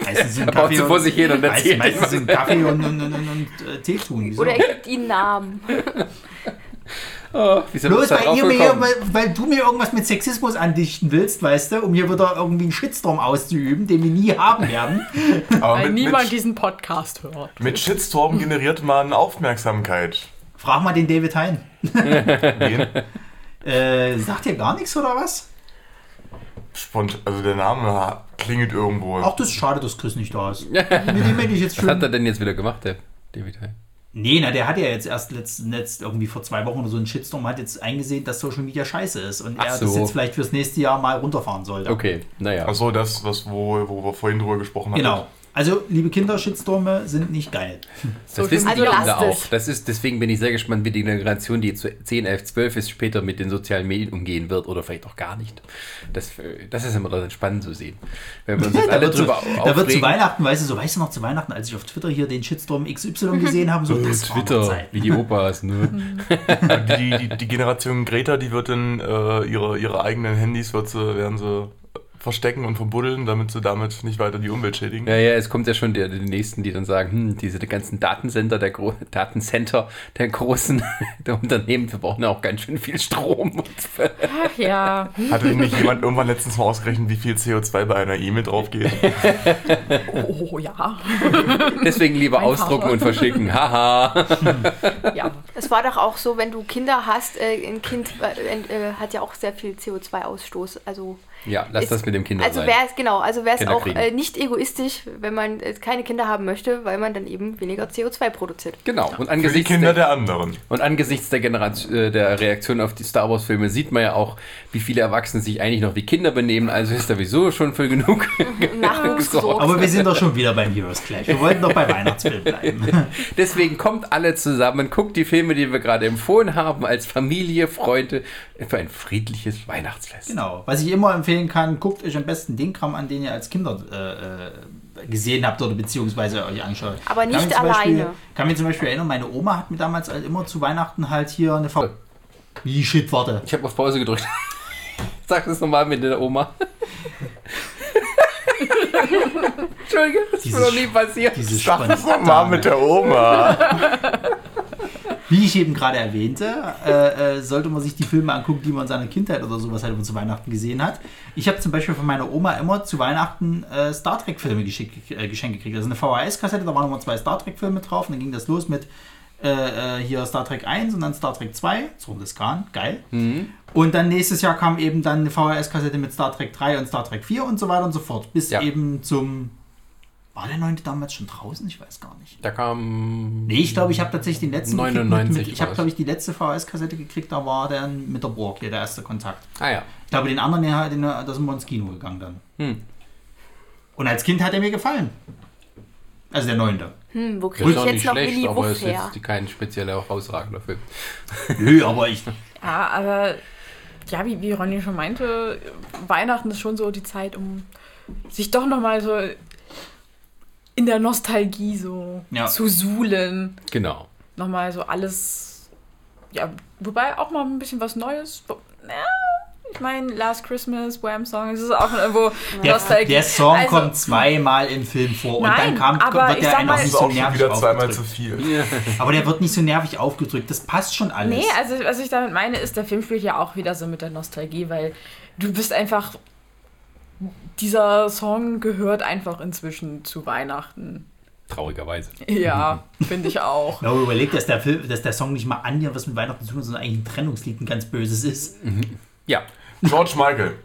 Meistens sind Da baut sie vor sich hin und meist- erzählt meistens was. sind Kaffee und, und, und, und, und äh, Tee tun. Wieso? Oder er gibt ihnen Namen. Oh, Bloß weil, ihr mir, weil, weil du mir irgendwas mit Sexismus andichten willst, weißt du, um hier wieder irgendwie einen Shitstorm auszuüben, den wir nie haben werden. Aber Weil mit, niemand mit, diesen Podcast hört. mit Shitstorm generiert man Aufmerksamkeit. Frag mal den David Hein. Äh, sagt dir gar nichts oder was? Spont also der Name klingelt irgendwo. Ach, das ist schade, dass Chris nicht da ist. Mit dem hätte ich jetzt Was hat er schön. denn jetzt wieder gemacht, der David Hein? Nee, na, der hat ja jetzt erst letzt, letzt irgendwie vor zwei Wochen oder so einen Shitstorm, hat jetzt eingesehen, dass Social Media scheiße ist und Ach er so. das jetzt vielleicht fürs nächste Jahr mal runterfahren sollte. Okay, naja. Achso, das, was, wo, wo wir vorhin drüber gesprochen haben. Genau. Also, liebe Kinder, Shitstorme sind nicht geil. Das wissen die Also Kinder auch. Das ist, deswegen bin ich sehr gespannt, wie die Generation, die zu 10, 11, 12 ist, später mit den sozialen Medien umgehen wird oder vielleicht auch gar nicht. Das, das ist immer dann spannend zu sehen. Wenn wir uns jetzt Da alle wird, so, drüber da wird zu. Weihnachten, weißt du, so, weißt du noch, zu Weihnachten, als ich auf Twitter hier den Shitstorm XY gesehen habe, so, Äh, das Twitter, Zeit. wie die Opas, ne? Die, die, die Generation Greta, die wird dann äh, ihre, ihre eigenen Handys wird sie, werden sie verstecken und verbuddeln, damit sie damit nicht weiter die Umwelt schädigen. Ja, ja, es kommt ja schon die, die Nächsten, die dann sagen, hm, diese ganzen Datencenter der, Gro Datencenter der großen der Unternehmen, wir brauchen ja auch ganz schön viel Strom. Ach ja. Hatte denn nicht jemand irgendwann letztens mal ausgerechnet, wie viel CO2 bei einer E-Mail draufgeht? Oh ja. Deswegen lieber Mein ausdrucken Vater. und verschicken. Haha. ja. Es war doch auch so, wenn du Kinder hast, äh, ein Kind äh, äh, hat ja auch sehr viel CO2-Ausstoß. Also Ja, lass ist- das mit dem Kinder Also sein. wäre es genau, also wäre es auch äh, nicht egoistisch, wenn man äh, keine Kinder haben möchte, weil man dann eben weniger CO2 produziert. Genau. Und Für die angesichts Kinder der, der anderen. und angesichts der, Generation, äh, der Reaktion auf die Star Wars Filme sieht man ja auch, wie viele Erwachsene sich eigentlich noch wie Kinder benehmen. Also ist sowieso schon für genug. Nachwuchs. Aber wir sind doch schon wieder beim Heroes Clash. Wir wollten doch bei Weihnachtsfilm bleiben. Deswegen kommt alle zusammen, guckt die Filme, die wir gerade empfohlen haben, als Familie, Freunde, für ein friedliches Weihnachtsfest. Genau. Was ich immer empfehlen kann, guckt euch am besten den Kram an, den ihr als Kinder äh, äh, gesehen habt oder beziehungsweise euch anschaut. Aber nicht Kann zum Beispiel, alleine. kann mich zum Beispiel erinnern, meine Oma hat mir damals halt immer zu Weihnachten halt hier eine V. Wie shit, warte. Ich habe auf Pause gedrückt. Sag das nochmal mit der Oma. Entschuldige, das ist mir noch nie passiert. Sag das spontane- mal mit der Oma. Wie ich eben gerade erwähnte, äh, äh, sollte man sich die Filme angucken, die man in seiner Kindheit oder sowas halt immer zu Weihnachten gesehen hat. Ich habe zum Beispiel von meiner Oma immer zu Weihnachten äh, Star Trek-Filme äh, geschenkt gekriegt. Also eine VHS-Kassette, da waren nochmal zwei Star Trek-Filme drauf. Und dann ging das los mit äh, äh, hier Star Trek 1 und dann Star Trek 2. Zorn des Khan, geil. Und dann nächstes Jahr kam eben dann eine VHS-Kassette mit Star Trek 3 und Star Trek 4 und so weiter und so fort. Bis Ja. eben zum. War der neunte damals schon draußen? Ich weiß gar nicht. Da kam. Nee, ich glaube, ich habe tatsächlich den letzten. gekriegt 99 Mit, mit, ich habe, glaube ich, die letzte VHS-Kassette gekriegt, da war dann mit der Borg hier der erste Kontakt. Ah ja. Ich glaube, den anderen, den, den, da sind wir ins Kino gegangen dann. Hm. Und als Kind hat er mir gefallen. Also der neunte. Hm, wo Das kriege ist ich auch jetzt nicht noch schlecht, Willy aber Wuff es ist jetzt kein spezieller herausragender Film. Nö, aber ich. Ja, aber ja, wie, wie Ronny schon meinte, Weihnachten ist schon so die Zeit, um sich doch nochmal so in der Nostalgie so Ja. zu suhlen. Genau. Nochmal so alles. Ja, wobei auch mal ein bisschen was Neues. Ja, ich meine, Last Christmas, Wham Song, es ist auch irgendwo Der, Nostalgie. der Song Also, kommt zweimal im Film vor und Nein, dann kam, aber wird ich der sag einfach mal- nicht so nervig wieder zweimal zu aufgedrückt. viel. Aber der wird nicht so nervig aufgedrückt. Das passt schon alles. Nee, also was ich damit meine, ist, der Film spielt ja auch wieder so mit der Nostalgie, weil du bist einfach. Dieser Song gehört einfach inzwischen zu Weihnachten. Traurigerweise. Ja, finde ich auch. Ja, aber überleg, dass der, Film, dass der Song nicht mal annähernd was mit Weihnachten zu tun hat, sondern eigentlich ein Trennungslied, ein ganz böses ist. Ja. George Michael.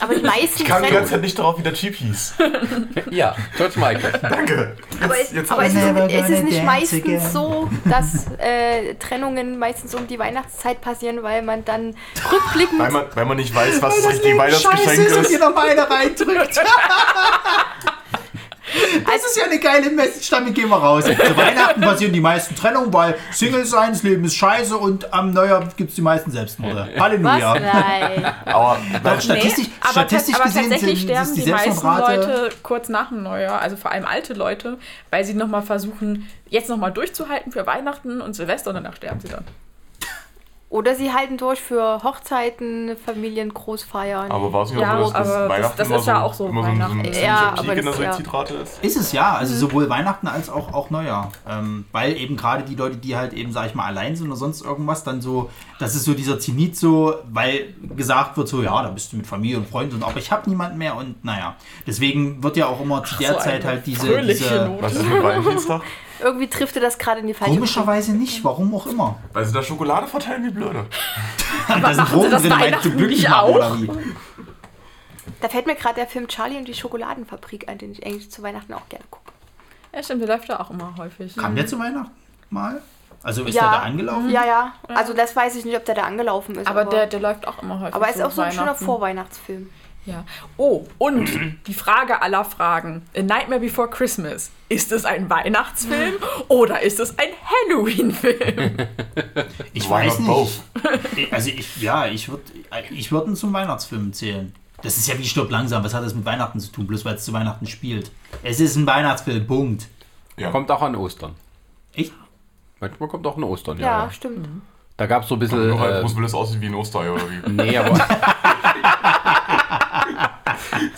Aber die meisten Ich kam die ganze Zeit nicht darauf, wie der Jeep hieß. Ja, George Michael. Danke. Aber, es, jetzt aber es, ist, es ist nicht meistens again. so, dass äh, Trennungen meistens um die Weihnachtszeit passieren, weil man dann rückblickend. Weil man, weil man nicht weiß, was das richtige Weihnachtsgeschenk ist und dir noch eine reindrückt. Das ist ja eine geile Message, damit gehen wir raus. Zu Weihnachten passieren die meisten Trennungen, weil Single sein, das Leben ist scheiße und am Neujahr gibt es die meisten Selbstmorde. Was? Halleluja. Nein. Aber Doch, statistisch, aber, statistisch aber gesehen tatsächlich sind, sterben die, die meisten. Leute kurz nach dem Neujahr, also vor allem alte Leute, weil sie nochmal versuchen, jetzt nochmal durchzuhalten für Weihnachten und Silvester und danach sterben sie dann. Oder sie halten durch für Hochzeiten, Familien, Großfeiern. Aber war es nicht Ja, auch so, dass aber das- Weihnachten das immer ist ja auch so immer so ein, so ein Weihnachten. Ja, Peak aber in der das- ja. Suizidrate ist? Ist es ja, Mhm. also sowohl Weihnachten als auch, auch Neujahr. Ähm, weil eben gerade die Leute, die halt eben, sag ich mal, allein sind oder sonst irgendwas, dann so, das ist so dieser Zenit so, weil gesagt wird so, ja, da bist du mit Familie und Freunden, und aber ich habe niemanden mehr und naja. Deswegen wird ja auch immer zu der so Zeit halt diese, diese. Was ist mit Valentinstag? Irgendwie trifft das gerade in die falsche komischerweise nicht, warum auch immer. Weil sie da Schokolade verteilen wie blöde. da sind Drogen drin, meinst du glücklich nicht machen oder wie? Da fällt mir gerade der Film Charlie und die Schokoladenfabrik ein, den ich eigentlich zu Weihnachten auch gerne gucke. Ja, stimmt, der läuft ja auch immer häufig. Kam der zu Weihnachten mal? Also ist Ja. der da angelaufen? Ja, ja. Also das weiß ich nicht, ob der da angelaufen ist. Aber der, der läuft auch immer häufig. aber ist auch so ein schöner. Vorweihnachtsfilm. Ja. Oh, und die Frage aller Fragen. A Nightmare Before Christmas. Ist es ein Weihnachtsfilm oder ist es ein Halloween-Film? Ich Why weiß nicht. Also ich, ja, ich würde ich würd ihn zum Weihnachtsfilm zählen. Das ist ja wie Stirb langsam. Was hat das mit Weihnachten zu tun? Bloß weil es zu Weihnachten spielt. Es ist ein Weihnachtsfilm, Punkt. Ja. Kommt auch an Ostern. Echt? Manchmal kommt auch an Ostern, Ja, ja. stimmt. Da gab es so ein bisschen. Nur halt Äh, Bruce Willis aussieht wie ein Osterei oder wie? nee, aber.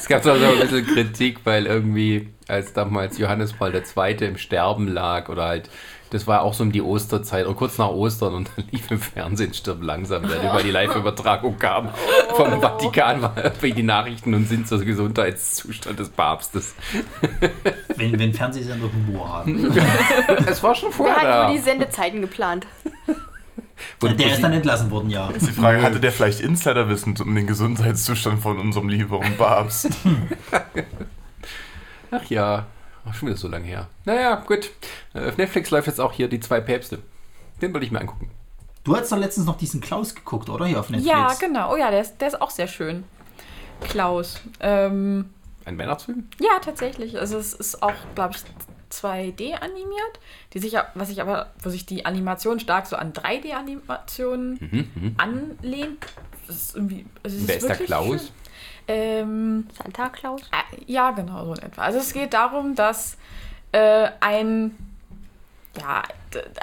es gab so ein bisschen Kritik, weil irgendwie, als damals Johannes Paul II. im Sterben lag, oder halt, das war auch so um die Osterzeit, oder kurz nach Ostern, und dann lief im Fernsehen Stirb langsam, weil über die Live-Übertragung kam vom Vatikan, war irgendwie die Nachrichten und sind zur Gesundheitszustand des Papstes. Wenn, wenn Fernsehsender Humor haben. Es war schon vorher hat da. nur die Sendezeiten geplant. Der ist dann entlassen worden, ja. Die Frage, hatte der vielleicht Insiderwissen um den Gesundheitszustand von unserem lieberen Papst? Ach ja, schon wieder so lange her. Naja, gut. Äh, Auf Netflix läuft jetzt auch hier die zwei Päpste. Den wollte ich mir angucken. Du hast doch letztens noch diesen Klaus geguckt, oder? Hier auf Netflix. ja, genau. Oh ja, der ist, der ist auch sehr schön. Klaus. Ähm, Ein Weihnachtsfilm? ja, tatsächlich. Also es ist auch, glaube ich, 2D animiert, die sich, ja- was ich aber, wo sich die Animation stark so an 3D-Animationen anlehnt. Das ist irgendwie, also Mhm, Wer ist der wirklich Klaus? Ähm, Santa Claus? Äh, Ja, genau, so in etwa. Also es geht darum, dass äh, ein, ja,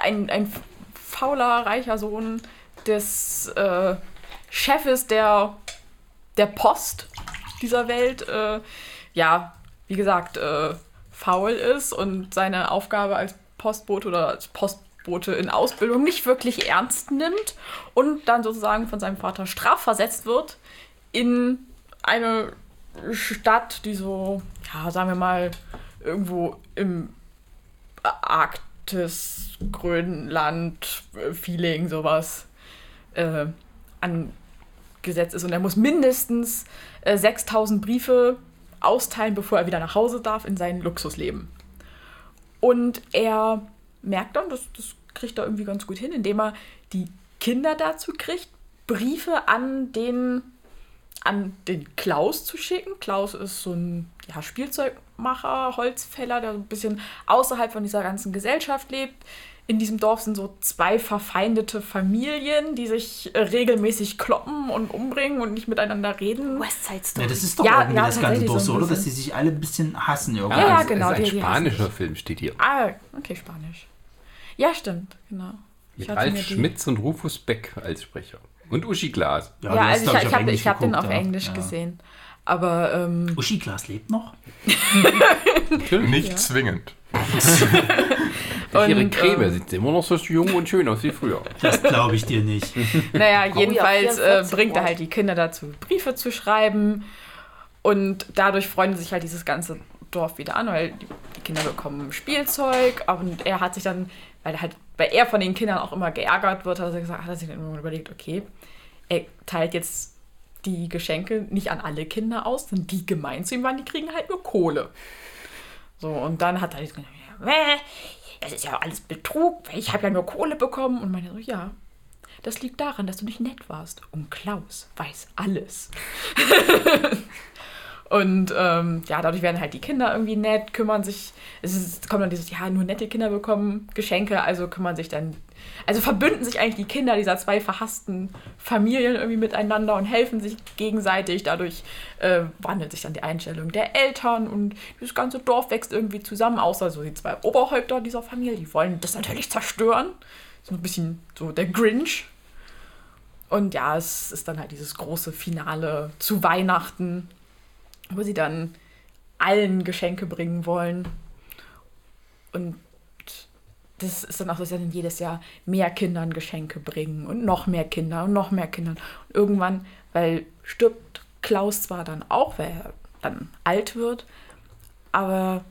ein, ein fauler, reicher Sohn des äh, Chefes der, der Post dieser Welt, äh, ja, wie gesagt, äh, faul ist und seine Aufgabe als Postbote oder als Postbote in Ausbildung nicht wirklich ernst nimmt und dann sozusagen von seinem Vater strafversetzt wird in eine Stadt, die so, ja, sagen wir mal, irgendwo im Arktis, Grönland, Feeling, sowas äh, angesetzt ist. Und er muss mindestens äh, 6000 Briefe austeilen, bevor er wieder nach Hause darf in sein Luxusleben. Und er merkt dann, das, das kriegt er irgendwie ganz gut hin, indem er die Kinder dazu kriegt, Briefe an den an den Klaus zu schicken. Klaus ist so ein ja, Spielzeugmacher, Holzfäller, der so ein bisschen außerhalb von dieser ganzen Gesellschaft lebt. In diesem Dorf sind so zwei verfeindete Familien, die sich äh, regelmäßig kloppen und umbringen und nicht miteinander reden. West Side Ja, Story. das ist doch Ja, irgendwie ja, das ganze Dorf so oder? Dass die sich alle ein bisschen hassen irgendwie. Ja, es genau, ist ein die- die spanischer hassen Film, steht hier. Ah, okay, Spanisch. Ja, stimmt, genau. Ich Mit hatte Alf mir die- Schmitz und Rufus Beck als Sprecher. Und Uschi Glas. Ja, hast, also ich, ich habe hab den auf ja. Englisch Ja. gesehen. Aber ähm, Uschi Glas lebt noch? Nicht zwingend. Ihre Und, Creme ähm, sieht immer noch so jung und schön aus wie früher. Das glaube ich dir nicht. Naja, Oh ja, jedenfalls äh, 44 bringt er halt die Kinder dazu, Briefe zu schreiben. Und dadurch freuen sich halt dieses ganze Dorf wieder an, weil die, Kinder bekommen Spielzeug. Und er hat sich dann, weil er halt, weil er von den Kindern auch immer geärgert wird, hat er, gesagt, hat er sich dann irgendwann überlegt, okay, er teilt jetzt die Geschenke nicht an alle Kinder aus, sondern die gemein zu ihm waren, die kriegen halt nur Kohle. So, und dann hat er gesagt, "Wäh, das ist ja alles Betrug, weil ich habe ja nur Kohle bekommen. Und meine so, ja, das liegt daran, dass du nicht nett warst. Und Klaus weiß alles. Und ähm, ja, dadurch werden halt die Kinder irgendwie nett, kümmern sich, es ist, kommt dann dieses, ja, nur nette Kinder bekommen Geschenke, also kümmern sich dann, also verbünden sich eigentlich die Kinder dieser zwei verhassten Familien irgendwie miteinander und helfen sich gegenseitig. Dadurch äh, wandelt sich dann die Einstellung der Eltern und das ganze Dorf wächst irgendwie zusammen, außer so die zwei Oberhäupter dieser Familie, die wollen das natürlich zerstören. So ein bisschen so der Grinch. Und ja, es ist dann halt dieses große Finale zu Weihnachten, wo sie dann allen Geschenke bringen wollen. Und das ist dann auch so, dass sie dann jedes Jahr mehr Kindern Geschenke bringen und noch mehr Kinder und noch mehr Kindern. Und irgendwann, weil stirbt Klaus zwar dann auch, weil er dann alt wird, aber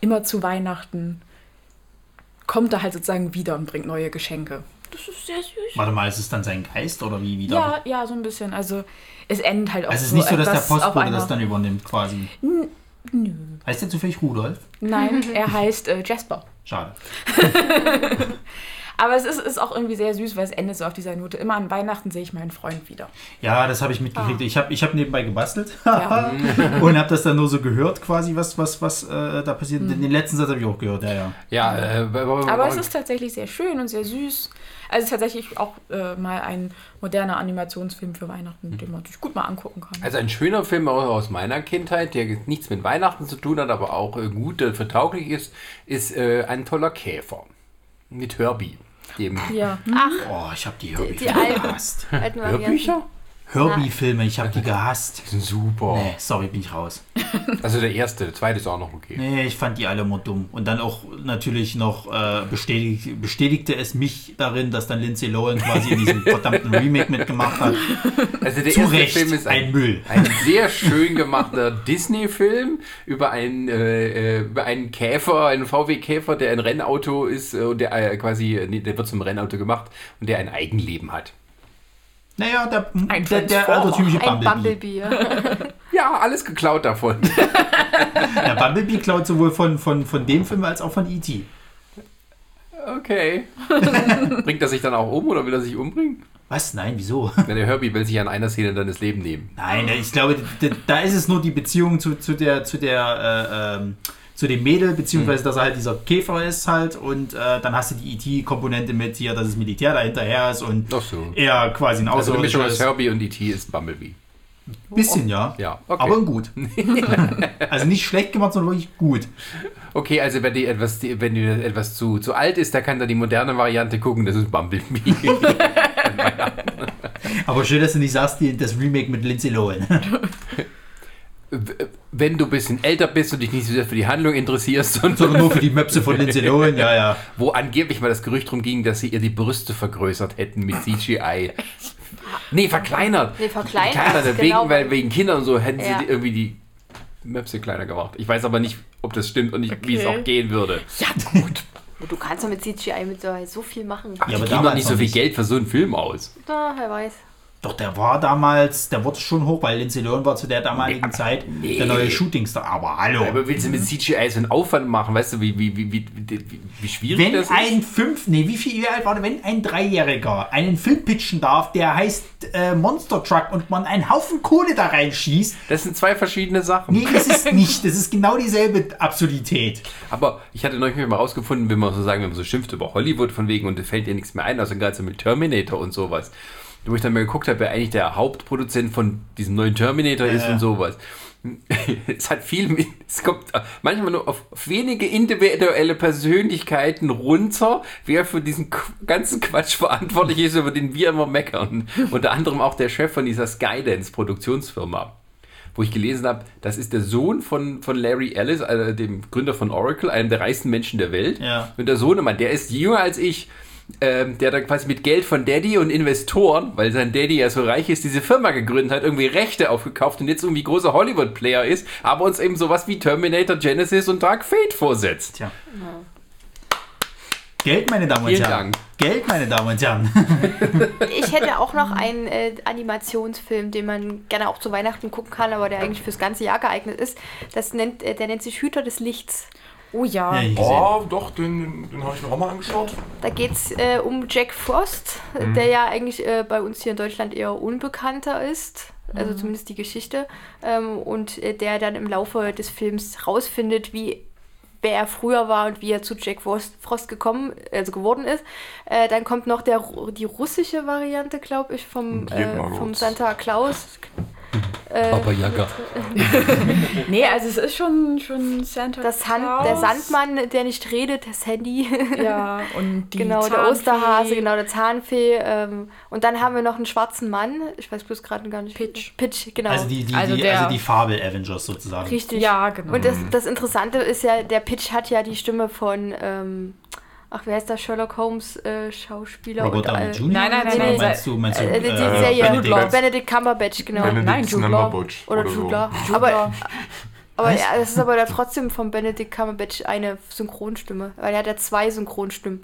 immer zu Weihnachten kommt er halt sozusagen wieder und bringt neue Geschenke. Das ist sehr süß. Warte mal, ist es dann sein Geist oder wie wieder? Ja, ja, so ein bisschen. Also es endet halt auch Also es ist nicht so, dass der Postbote das dann übernimmt quasi. Nö. Heißt der zufällig Rudolf? Nein, er heißt äh, Jasper. Schade. Aber es ist, ist auch irgendwie sehr süß, weil es endet so auf dieser Note. Immer an Weihnachten sehe ich meinen Freund wieder. Ja, das habe ich mitgekriegt. Ich habe ich hab nebenbei gebastelt Ja. und habe das dann nur so gehört, quasi, was, was, was äh, da passiert. Mhm. Den, den letzten Satz habe ich auch gehört, ja, ja. Ja, äh, Aber es ist tatsächlich sehr schön und sehr süß. Also es ist tatsächlich auch äh, mal ein moderner Animationsfilm für Weihnachten, den man sich gut mal angucken kann. Also ein schöner Film auch aus meiner Kindheit, der nichts mit Weihnachten zu tun hat, aber auch äh, gut äh, vertauglich ist, ist äh, ein toller Käfer. Mit Herbie. Dem ja. Oh, ich habe die die Herbie-Filme alten- gehasst. Hörbücher? Herbie-Filme, ich habe die gehasst. Die sind super. Nee, sorry, bin ich raus. Also der erste, der zweite ist auch noch okay. Nee, ich fand die alle immer dumm. Und dann auch natürlich noch äh, bestätigt, bestätigte es mich darin, dass dann Lindsay Lohan quasi in diesem verdammten Remake mitgemacht hat. Also der Zu erste Recht Film ist ein Müll. Ein sehr schön gemachter Disney-Film über einen, äh, äh, über einen Käfer, einen VW-Käfer, der ein Rennauto ist äh, und der äh, quasi, äh, nee, der wird zum Rennauto gemacht und der ein Eigenleben hat. Naja, der, Ein der, der altertümliche Ein Bumblebee. Bumblebee. ja. Alles geklaut davon. Der Bumblebee klaut sowohl von, von, von dem Film als auch von E.T. Okay. Bringt er sich dann auch um oder will er sich umbringen? Was? Nein, wieso? Ja, der Herbie will sich an einer Szene dann das Leben nehmen. Nein, ich glaube, da ist es nur die Beziehung zu, zu der, zu der, äh, ähm, zu dem Mädel, beziehungsweise dass er halt dieser Käfer ist halt und äh, dann hast du die E.T.-Komponente mit hier, dass das Militär dahinterher ist und so. er quasi ein Also eine Mischung Außerirdischer aus ist. Herbie und E.T. ist Bumblebee. Bisschen, ja. Ja, okay. Aber gut. also nicht schlecht gemacht, sondern wirklich gut. Okay, also wenn die etwas, wenn die etwas zu, zu alt ist, da kann da die moderne Variante gucken, das ist Bumblebee. Aber schön, dass du nicht sagst, die, das Remake mit Lindsay Lohan. Wenn du ein bisschen älter bist und dich nicht so sehr für die Handlung interessierst sondern nur für die Möpse von Lindsay Lohan, ja, ja. wo angeblich mal das Gerücht drum ging, dass sie ihr die Brüste vergrößert hätten mit CGI. Nee, verkleinert. Nee, verkleinert, Verkleinert, genau. wegen, weil wegen Kindern und so hätten Ja. sie die, irgendwie die Möpse kleiner gemacht. Ich weiß aber nicht, ob das stimmt und nicht, wie es Okay. auch gehen würde. Ja, gut. Du kannst doch mit CGI mit so, so viel machen. Ja, die aber geben doch nicht so viel nicht. Geld für so einen Film aus. Na, wer weiß. Doch, der war damals, der wurde schon hoch, weil Lindsay Lohan war zu der damaligen Nee, Zeit nee. der neue Shootingstar. Aber hallo. Aber willst du mit CGI so einen Aufwand machen? Weißt du, wie, wie, wie, wie, wie, wie schwierig Wenn das ein ist? fünf, nee, wie viel alt war wenn ein Dreijähriger einen Film pitchen darf, der heißt äh, Monster Truck und man einen Haufen Kohle da reinschießt, Das sind zwei verschiedene Sachen. nee, das ist nicht, das ist genau dieselbe Absurdität. Aber ich hatte neulich mal rausgefunden, wenn man so sagen, wenn man so schimpft über Hollywood von wegen und es fällt dir nichts mehr ein, also gerade so mit Terminator und sowas. Wo ich dann mal geguckt habe, wer eigentlich der Hauptproduzent von diesem neuen Terminator ist und sowas. Es hat viel mit, es kommt manchmal nur auf wenige individuelle Persönlichkeiten runter, wer für diesen ganzen Quatsch verantwortlich ist, über den wir immer meckern. Unter anderem auch der Chef von dieser Skydance Produktionsfirma wo ich gelesen habe, das ist der Sohn von, von Larry Ellis, also dem Gründer von Oracle, einem der reichsten Menschen der Welt. Ja. Und der Sohnemann, der ist jünger als ich. Ähm, der dann quasi mit Geld von Daddy und Investoren, weil sein Daddy ja so reich ist, diese Firma gegründet hat, irgendwie Rechte aufgekauft und jetzt irgendwie großer Hollywood-Player ist, aber uns eben sowas wie Terminator, Genesis und Dark Fate vorsetzt. Tja. Geld, meine Damen und Vielen Herren. Dank. Geld, meine Damen und Herren. Ich hätte auch noch einen äh, Animationsfilm, den man gerne auch zu Weihnachten gucken kann, aber der eigentlich fürs ganze Jahr geeignet ist. Das nennt, äh, der nennt sich Hüter des Lichts. Oh ja. Ja. Oh, doch, den, den, habe ich mir auch mal angeschaut. Da geht es äh, um Jack Frost, Mhm. der ja eigentlich äh, bei uns hier in Deutschland eher unbekannter ist. Also Mhm. zumindest die Geschichte. Ähm, und äh, der dann im Laufe des Films rausfindet, wie wer er früher war und wie er zu Jack Frost, Frost gekommen, also geworden ist. Äh, dann kommt noch der, die russische Variante, glaube ich, vom, äh, vom. Santa Claus. Äh, Baba Yaga. Nee, also es ist schon, schon Santa das Hand, Claus. der Sandmann, der nicht redet, das Handy. Ja, und die genau, der Zahnfee. Osterhase, genau, der Zahnfee. Ähm, und dann haben wir noch einen schwarzen Mann. Ich weiß bloß gerade gar nicht. Pitch. Pitch, genau. Also die, die, Also die, der- also die Fabel-Avengers sozusagen. Richtig. Ja, genau. Und das, das Interessante ist ja, der Pitch hat ja die Stimme von, ähm, ach, wer heißt der Sherlock Holmes äh, Schauspieler? Robert und, Downey äh, Jr. Nein, nein, nein, nein, Meinst du, meinst du, äh, die äh, Serie Benedict? Law. Benedict Cumberbatch, genau. Benedict Nein, Jude Law. Oder oder Jude. Law. Jude Aber, Law. aber ja, das ist aber da trotzdem von Benedict Cumberbatch eine Synchronstimme. Weil er hat ja zwei Synchronstimmen.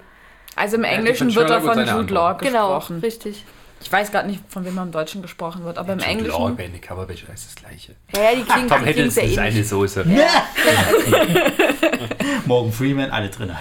Also im Englischen wird er von Jude Law. Genau, gesprochen. richtig. Ich weiß gerade nicht, von wem er im Deutschen gesprochen wird, aber im Englischen. Benedict Cumberbatch ist das gleiche. Ja, ja, die klingen, Tom Hiddleston ist eine ähnlich. Soße. Morgan Freeman, alle drin.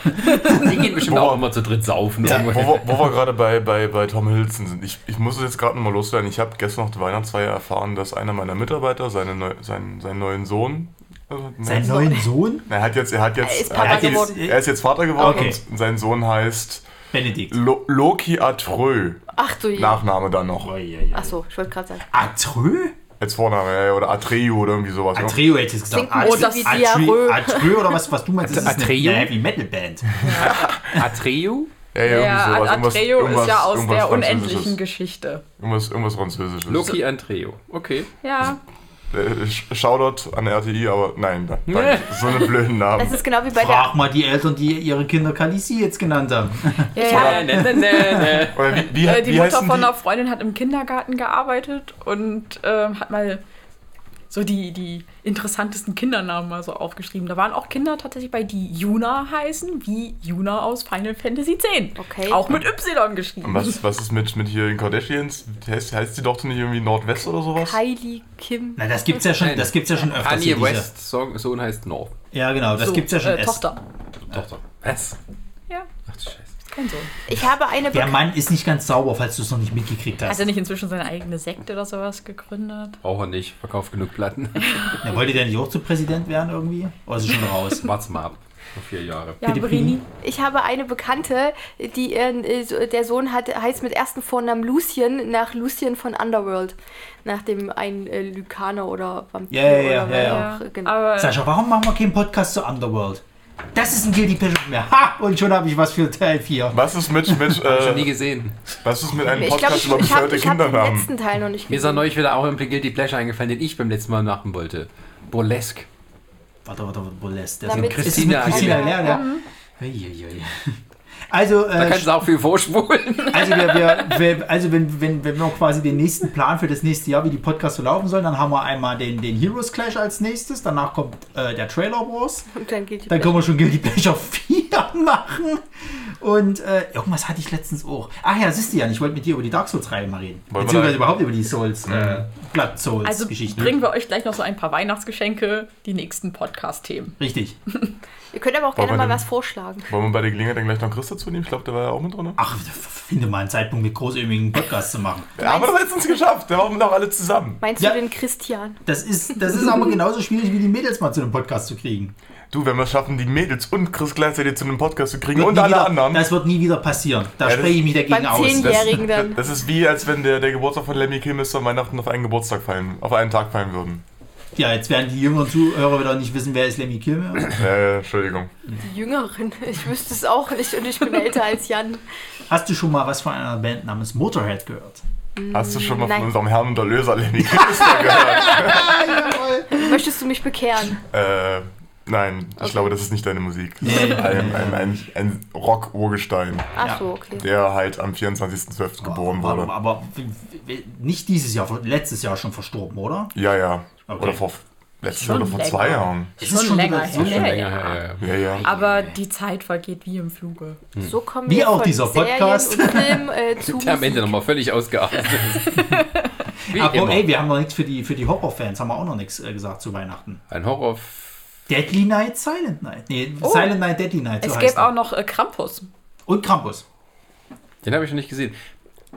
Die gehen bestimmt auch immer zu dritt saufen. Ja. Wo, wir- wo wir gerade bei, bei, bei Tom Hiddleston sind. Ich, ich muss es jetzt gerade nochmal loswerden. Ich habe gestern noch die Weihnachtsfeier erfahren, dass einer meiner Mitarbeiter seine neu, seinen, seinen neuen Sohn. Also, Sein neuen Sohn? er hat jetzt, er hat jetzt, Er ist Papa hat jetzt, geworden. er ist jetzt Vater geworden Okay. und sein Sohn heißt Benedikt. Lo, Loki Atrö. Ach du je. Nachname dann noch. Ach so, ich wollte gerade sagen. Atrö? Als Vorname, ja, oder Atreu oder irgendwie sowas. Atreo hätte ich jetzt gesagt. Klingt Atrö- das wie Diarrhoe. Atrö oder was, was du meinst, das ist eine, Heavy Metal Band. Atreu? Ja, ja, irgendwie Ja, sowas. Irgendwas- Atreo ist ja aus der unendlichen Geschichte. Irgendwas, irgendwas Französisches. Loki Antreo. Okay. Ja. Äh, Sh- Shoutout an RTI, aber nein, da- danke. so eine blöden Namen. Das ist genau wie bei Frag der. mal die Eltern, die ihre Kinder Kalisi jetzt genannt haben. ja, ja. Ne, ne, ne. Oder wie, wie, Äh, die wie Mutter von die? einer Freundin hat im Kindergarten gearbeitet und ähm, hat mal so die, die interessantesten Kindernamen mal so aufgeschrieben. Da waren auch Kinder tatsächlich bei, die Yuna heißen, wie Yuna aus Final Fantasy X. Okay. Auch mit Y geschrieben. Und was, was ist mit, mit hier den Kardashians? Heißt, heißt die doch nicht irgendwie Nordwest oder sowas? Kylie Kim. Na, das gibt's ja schon, das gibt's ja schon öfters. Kanye West Song, Sohn heißt North. Ja, genau, das So, gibt's ja schon. äh. Tochter. Tochter. Was? Ja, Ach du Scheiße. Kein Sohn. Ich habe eine Der Bek Mann ist nicht ganz sauber, falls du es noch nicht mitgekriegt Hat hast. er nicht inzwischen seine eigene Sekte oder sowas gegründet? Braucht er nicht. Verkauft genug Platten. Ja, wollte der nicht auch zu Präsident werden irgendwie? Oder ist er schon raus? Wart's mal ab. Noch vier Jahre. Ja, Bitte, Brini. Ich habe eine Bekannte, die äh, der Sohn hat, heißt mit ersten Vornamen Lucien, nach Lucien von Underworld. Nach dem einen äh, Lykaner oder Vampir Ja, ja, ja, ja, auch. Genau. Aber Sascha, warum machen wir keinen Podcast zu Underworld? Das ist ein Guilty Pleasure mehr. Ha! Und schon habe ich was für Teil 4. Was ist mit, mit, Hab ich noch nie äh, gesehen. was ist mit einem ich Podcast ich, über ich habe bescheuerte ich hab den Kindernamen? letzten Teil noch nicht Mir ist auch neulich wieder auch ein Guilty Pleasure eingefallen, den ich beim letzten Mal machen wollte. Burlesque. Warte, warte, warte, Burlesque. Damit- ist Christina mit Christina Aguilera. Aguilera, ja. Uiuiui. Also, Da äh, kannst du auch viel vorspulen. also, wir, wir, wir, also wenn, wenn, wenn wir quasi den nächsten Plan für das nächste Jahr, wie die Podcasts so laufen sollen, dann haben wir einmal den, den Heroes Clash als nächstes, danach kommt äh, der Trailer Wars, Und dann geht die dann können wir schon Guilty Pleasure 4 machen und äh, irgendwas hatte ich letztens auch. Ach ja, siehst du ja, ich wollte mit dir über die Dark Souls-Reihe mal reden. Wollen Beziehungsweise überhaupt über die Souls, äh, Blood Souls also Geschichten. bringen wir euch gleich noch so ein paar Weihnachtsgeschenke, die nächsten Podcast-Themen. Richtig. Ihr könnt aber auch Wollen gerne mal denn- was vorschlagen. Wollen wir bei der Gelegenheit dann gleich noch Chris dazu nehmen? Ich glaube, der war ja auch mit drin. Ach, finde mal einen Zeitpunkt mit großömigen Podcast zu machen. Ja, haben wir doch letztens geschafft. Da waren wir doch alle zusammen. Meinst Ja. du den Christian? Das ist, das ist aber genauso schwierig wie die Mädels mal zu einem Podcast zu kriegen. Du, wenn wir es schaffen, die Mädels und Chris gleichzeitig zu einem Podcast zu kriegen Wird und alle wieder, anderen. Das wird nie wieder passieren. Da Ja, das- spreche ich mich dagegen Beim aus. Zehnjährigen dann. Das ist wie, als wenn der, der Geburtstag von Lemmy Kilmister und Weihnachten auf einen Geburtstag fallen, auf einen Tag fallen würden. Ja, jetzt werden die jüngeren Zuhörer wieder nicht wissen, wer ist Lemmy Kilmer. Äh, Entschuldigung. Die Jüngeren. Ich wüsste es auch nicht und ich bin älter als Jan. Hast du schon mal was von einer Band namens Motorhead gehört? Hast du schon mal Nein. von unserem Herrn und Erlöser Lemmy Kilmister gehört? Möchtest du mich bekehren? äh, nein, ich glaube, das ist nicht deine Musik. Nee. ein, ein, ein, ein Rock-Urgestein, Ach so, okay. der halt am 24.12. geboren aber, wurde. aber w- nicht dieses Jahr, letztes Jahr schon verstorben, oder? Ja, ja. Okay. Oder vor Letztes Schon Jahr oder vor länger. zwei Jahren. Ist ist schon länger her. Schon Ja, länger ja. her, ja. Aber die Zeit vergeht wie im Fluge. So kommen Wie wir auch von dieser Podcast. Und Film äh, zu Der am Ende nochmal völlig ausgeartet ist. Aber immer. ey, wir haben noch nichts für die, für die Horrorfans, haben wir auch noch nichts äh, gesagt zu Weihnachten. Ein Horror. Deadly Night, Silent Night. Nee, Oh. Silent Night, Deadly Night. So es gäbe auch noch äh, Krampus. Und Krampus. Den habe ich noch nicht gesehen.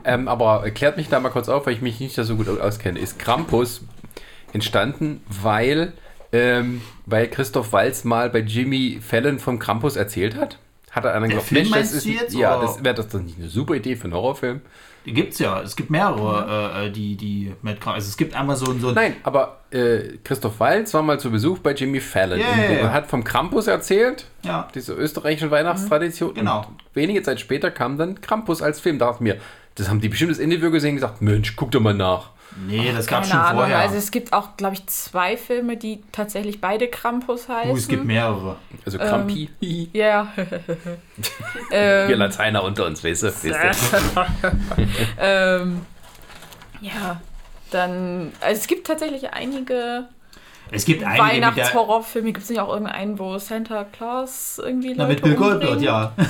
Ähm, aber klärt mich da mal kurz auf, weil ich mich nicht so gut auskenne. Ist Krampus entstanden, weil, ähm, weil Christoph Walz mal bei Jimmy Fallon vom Krampus erzählt hat? Hat er einen Der gesagt, Film Mensch, meinst ist, du jetzt, ja, oder? das wäre das dann nicht eine super Idee für einen Horrorfilm? Die gibt's ja. Es gibt mehrere, äh, äh, die, die mit Krampus. Also es gibt einmal so, ein- so ein. Nein, aber äh, Christoph Walz war mal zu Besuch bei Jimmy Fallon Ja, und, und hat vom Krampus erzählt, Ja. diese österreichische Weihnachtstradition. Genau. Und wenige Zeit später kam dann Krampus als Film. Da dachte mir, das haben die bestimmt das Interview gesehen und gesagt, Mensch, guck doch mal nach. Nee, das gab's Keine schon Ahnung. vorher. Also es gibt auch, glaube ich, zwei Filme, die tatsächlich beide Krampus heißen. oh, es gibt mehrere. Also Krampi. Ja. Wir ähm, Lateiner unter uns, weißt du? Weißt du? ähm, ja, dann. Also es gibt tatsächlich einige Es gibt einige. Weihnachtshorrorfilme. Gibt es nicht auch irgendeinen, wo Santa Claus irgendwie Na, Leute mit Bill Goldberg, ja.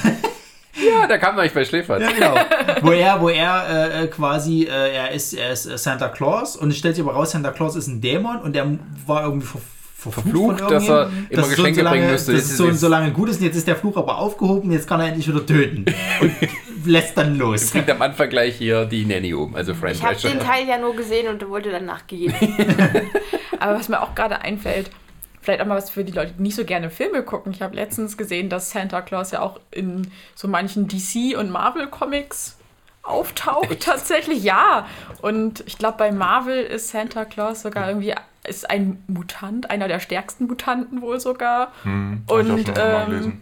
Ja, der kam noch nicht bei Schläfert. Ja, genau. wo er, wo er äh, äh, quasi, äh, er ist, er ist äh, Santa Claus und es stellt sich aber raus, Santa Claus ist ein Dämon und der war irgendwie ver verflucht, dass er immer dass es Geschenke so lange, bringen müsste. Es ist so, es- so lange gut ist und jetzt ist der Fluch aber aufgehoben, jetzt kann er endlich wieder töten. Und lässt dann los. Kriegt am Anfang gleich hier die Nanny um, also Fran Ich habe den Teil ja nur gesehen und wollte dann nachgehen. Aber was mir auch gerade einfällt, vielleicht auch mal was für die Leute, die nicht so gerne Filme gucken. Ich habe letztens gesehen, dass Santa Claus ja auch in so manchen DC- und Marvel-Comics auftaucht. Tatsächlich, ja. Und ich glaube, bei Marvel ist Santa Claus sogar irgendwie ist ein Mutant, einer der stärksten Mutanten wohl sogar. Hm, Und ähm.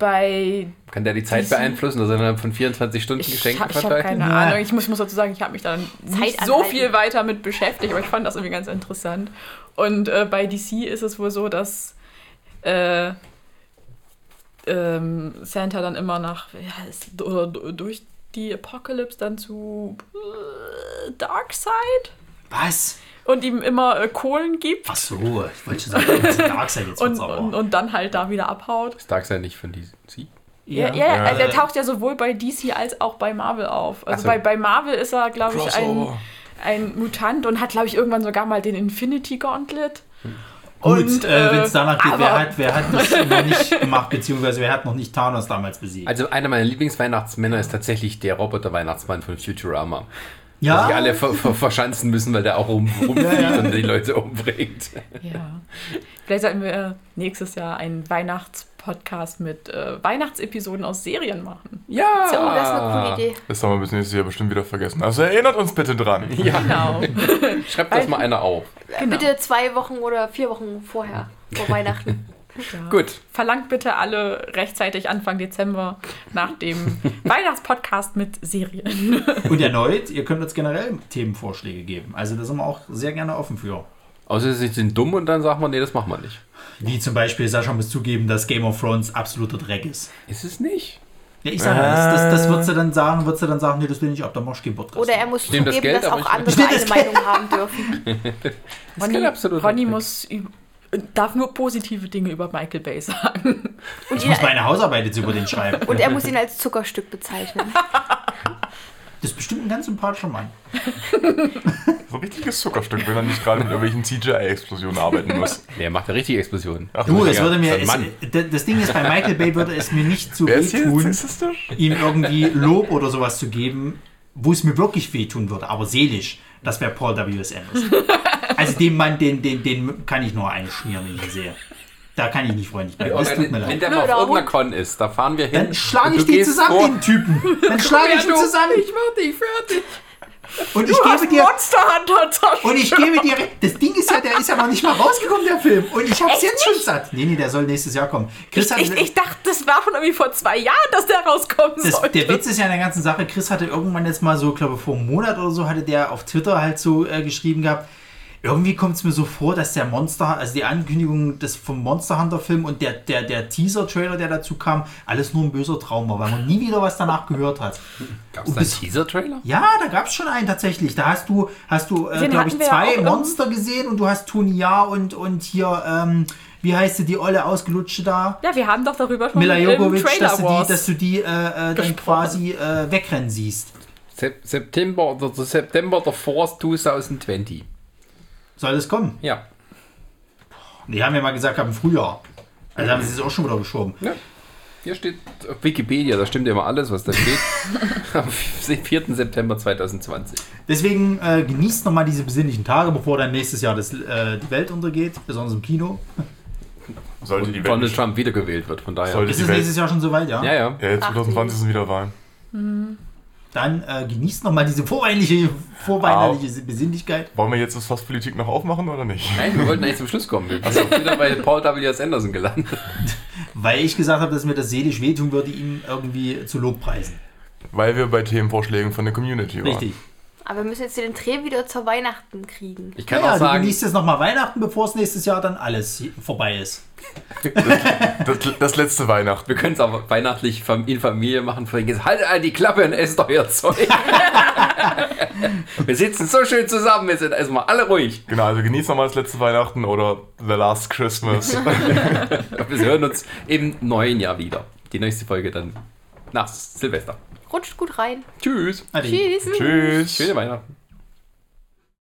Bei Kann der die Zeit beeinflussen, dass er innerhalb von 24 Stunden ich, Geschenke ha- ich habe verteilt? keine Ja. Ahnung. Ich muss, muss dazu sagen, ich habe mich dann nicht so viel weiter mit beschäftigt, aber ich fand das irgendwie ganz interessant. Und äh, bei DC ist es wohl so, dass äh, ähm, Santa dann immer nach oder durch die Apocalypse dann zu äh, Darkseid Was? und ihm immer äh, Kohlen gibt Ach so, ich wollte schon sagen, das Darkseid jetzt und, aber. und, und dann halt da wieder abhaut. Ist Darkseid nicht von DC? Ja, ja, Äh, also er taucht ja sowohl bei DC als auch bei Marvel auf. Also so. bei, bei Marvel ist er, glaube ich, ein, ein Mutant und hat, glaube ich, irgendwann sogar mal den Infinity Gauntlet. Gut, Und, äh, wenn es äh, danach geht, wer hat, wer hat das noch nicht gemacht, beziehungsweise wer hat noch nicht Thanos damals besiegt? Also einer meiner Lieblingsweihnachtsmänner ist tatsächlich der Roboter-Weihnachtsmann von Futurama. Ja, Die alle ver ver verschanzen müssen, weil der auch rum rumfliegt Ja, ja. und die Leute umbringt. Ja. Vielleicht sollten wir nächstes Jahr einen Weihnachtspodcast mit äh, Weihnachtsepisoden aus Serien machen. Ja, Oh, das ist eine coole Idee. Das haben wir bis nächstes Jahr bestimmt wieder vergessen. Also erinnert uns bitte dran. Ja, Genau. schreibt das mal einer auf. Genau. Bitte zwei Wochen oder vier Wochen vorher, vor Weihnachten. Ja. Gut, Verlangt bitte alle rechtzeitig Anfang Dezember nach dem Weihnachtspodcast mit Serien. und erneut, ihr könnt uns generell Themenvorschläge geben. Also da sind wir auch sehr gerne offen für. außer sie sind dumm und dann sagt man, nee, das machen wir nicht. Wie zum Beispiel, Sascha muss zugeben, dass Game of Thrones absoluter Dreck ist. Ist es nicht? Ja, ich sage, das, das, das wird sie dann sagen, wird sie dann sagen, nee, das will ich nicht ab, dann machst du Podcast. Oder er muss Stimmt, das zugeben, Geld, dass auch andere eine Meinung haben dürfen. Das Ronny Dreck. muss darf nur positive Dinge über Michael Bay sagen. Und, ich muss meine Hausarbeit jetzt über den schreiben. und er muss ihn als Zuckerstück bezeichnen. Das ist bestimmt ein ganz sympathischer Mann. So ein richtiges Zuckerstück, wenn er nicht gerade mit irgendwelchen CGI-Explosionen arbeiten muss. Nee, er macht eine richtige Explosion. Ach, Du, es Ja, würde mir, es, d- das Ding ist, bei Michael Bay würde es mir nicht zu Wer ist hier wehtun, ihm irgendwie Lob oder sowas zu geben, wo es mir wirklich wehtun würde, aber seelisch. Das wäre Paul W.S. Anderson. Also dem Mann, den, den, den kann ich nur einschmieren, wenn ich ihn sehe. Da kann ich nicht freundlich bleiben. Das tut mir Wenn, wenn leid. der mal auf irgendeiner. Con ist, da fahren wir hin. Dann schlage ich du den zusammen, vor- den Typen. Dann schlage ich ihn zusammen. Ich mach dich fertig. Und ich gebe dir. Monster Hunter. Und ich gebe dir. Das Ding ist ja, der ist ja noch nicht mal rausgekommen, der Film. Und ich hab's jetzt schon satt. Nee, nee, der soll nächstes Jahr kommen. Chris Ich, hat, ich, ich dachte, das war schon irgendwie vor zwei Jahren, dass der rauskommen das, sollte. der Witz ist ja in der ganzen Sache, Chris hatte irgendwann jetzt mal so, glaube vor einem Monat oder so, hatte der auf Twitter halt so äh, geschrieben gehabt, irgendwie kommt es mir so vor, dass der Monster, also die Ankündigung des vom Monster Hunter Film und der, der, der Teaser-Trailer, der dazu kam, alles nur ein böser Traum war, weil man nie wieder was danach gehört hat. Gab es da einen Teaser-Trailer? Ja, da gab es schon einen tatsächlich. Da hast du, hast du, äh, glaube ich, zwei im- Monster gesehen und du hast Tony Ja und, und hier, ähm, wie heißt sie, die olle Ausgelutschte da? Ja, wir haben doch darüber schon Mila im Jokovic, Trailer dass du die, Wars. dass du die äh, äh, dann quasi äh, wegrennen siehst. Sep September oder der September der 4th 2020. Soll das kommen? Ja. Die haben ja mal gesagt, im Frühjahr. Also haben sie es auch schon wieder geschoben. ja. Hier steht auf Wikipedia, da stimmt ja immer alles, was da steht. Am 4. September 2020. Deswegen äh, genießt nochmal diese besinnlichen Tage, bevor dann nächstes Jahr das, äh, die Welt untergeht, besonders im Kino. Sollte Und die Welt Donald nicht, Trump wiedergewählt wird, von daher. Sollte- Ist Die es Welt- nächstes Jahr schon soweit, ja? Ja, ja. Ja, 2020 sind wieder Wahlen. Dann äh, genießt nochmal diese vorweihnachtliche, vorweihnachtliche Besinnlichkeit. Wollen wir jetzt das Fass Politik noch aufmachen oder nicht? Nein, wir wollten eigentlich zum Schluss kommen. Wir sind wieder bei Paul W. S. Anderson gelandet. Weil ich gesagt habe, dass mir das seelisch wehtun würde, ihm irgendwie zu Lobpreisen. Weil wir bei Themenvorschlägen von der Community waren. Richtig. Aber wir müssen jetzt den Dreh wieder zur Weihnachten kriegen. Ich kann ja, auch du sagen, genießt jetzt nochmal Weihnachten, bevor es nächstes Jahr dann alles vorbei ist. Das, das letzte Weihnachten. wir können es auch weihnachtlich in Familie machen. Haltet all die Klappe und esst euer Zeug. wir sitzen so schön zusammen, wir sind erstmal alle ruhig. Genau, also genießt nochmal das letzte Weihnachten oder The Last Christmas. Wir hören uns im neuen Jahr wieder. Die nächste Folge dann nach Silvester. Rutscht gut rein. Tschüss. Ade. Tschüss. Tschüss. Schöne Weihnachten.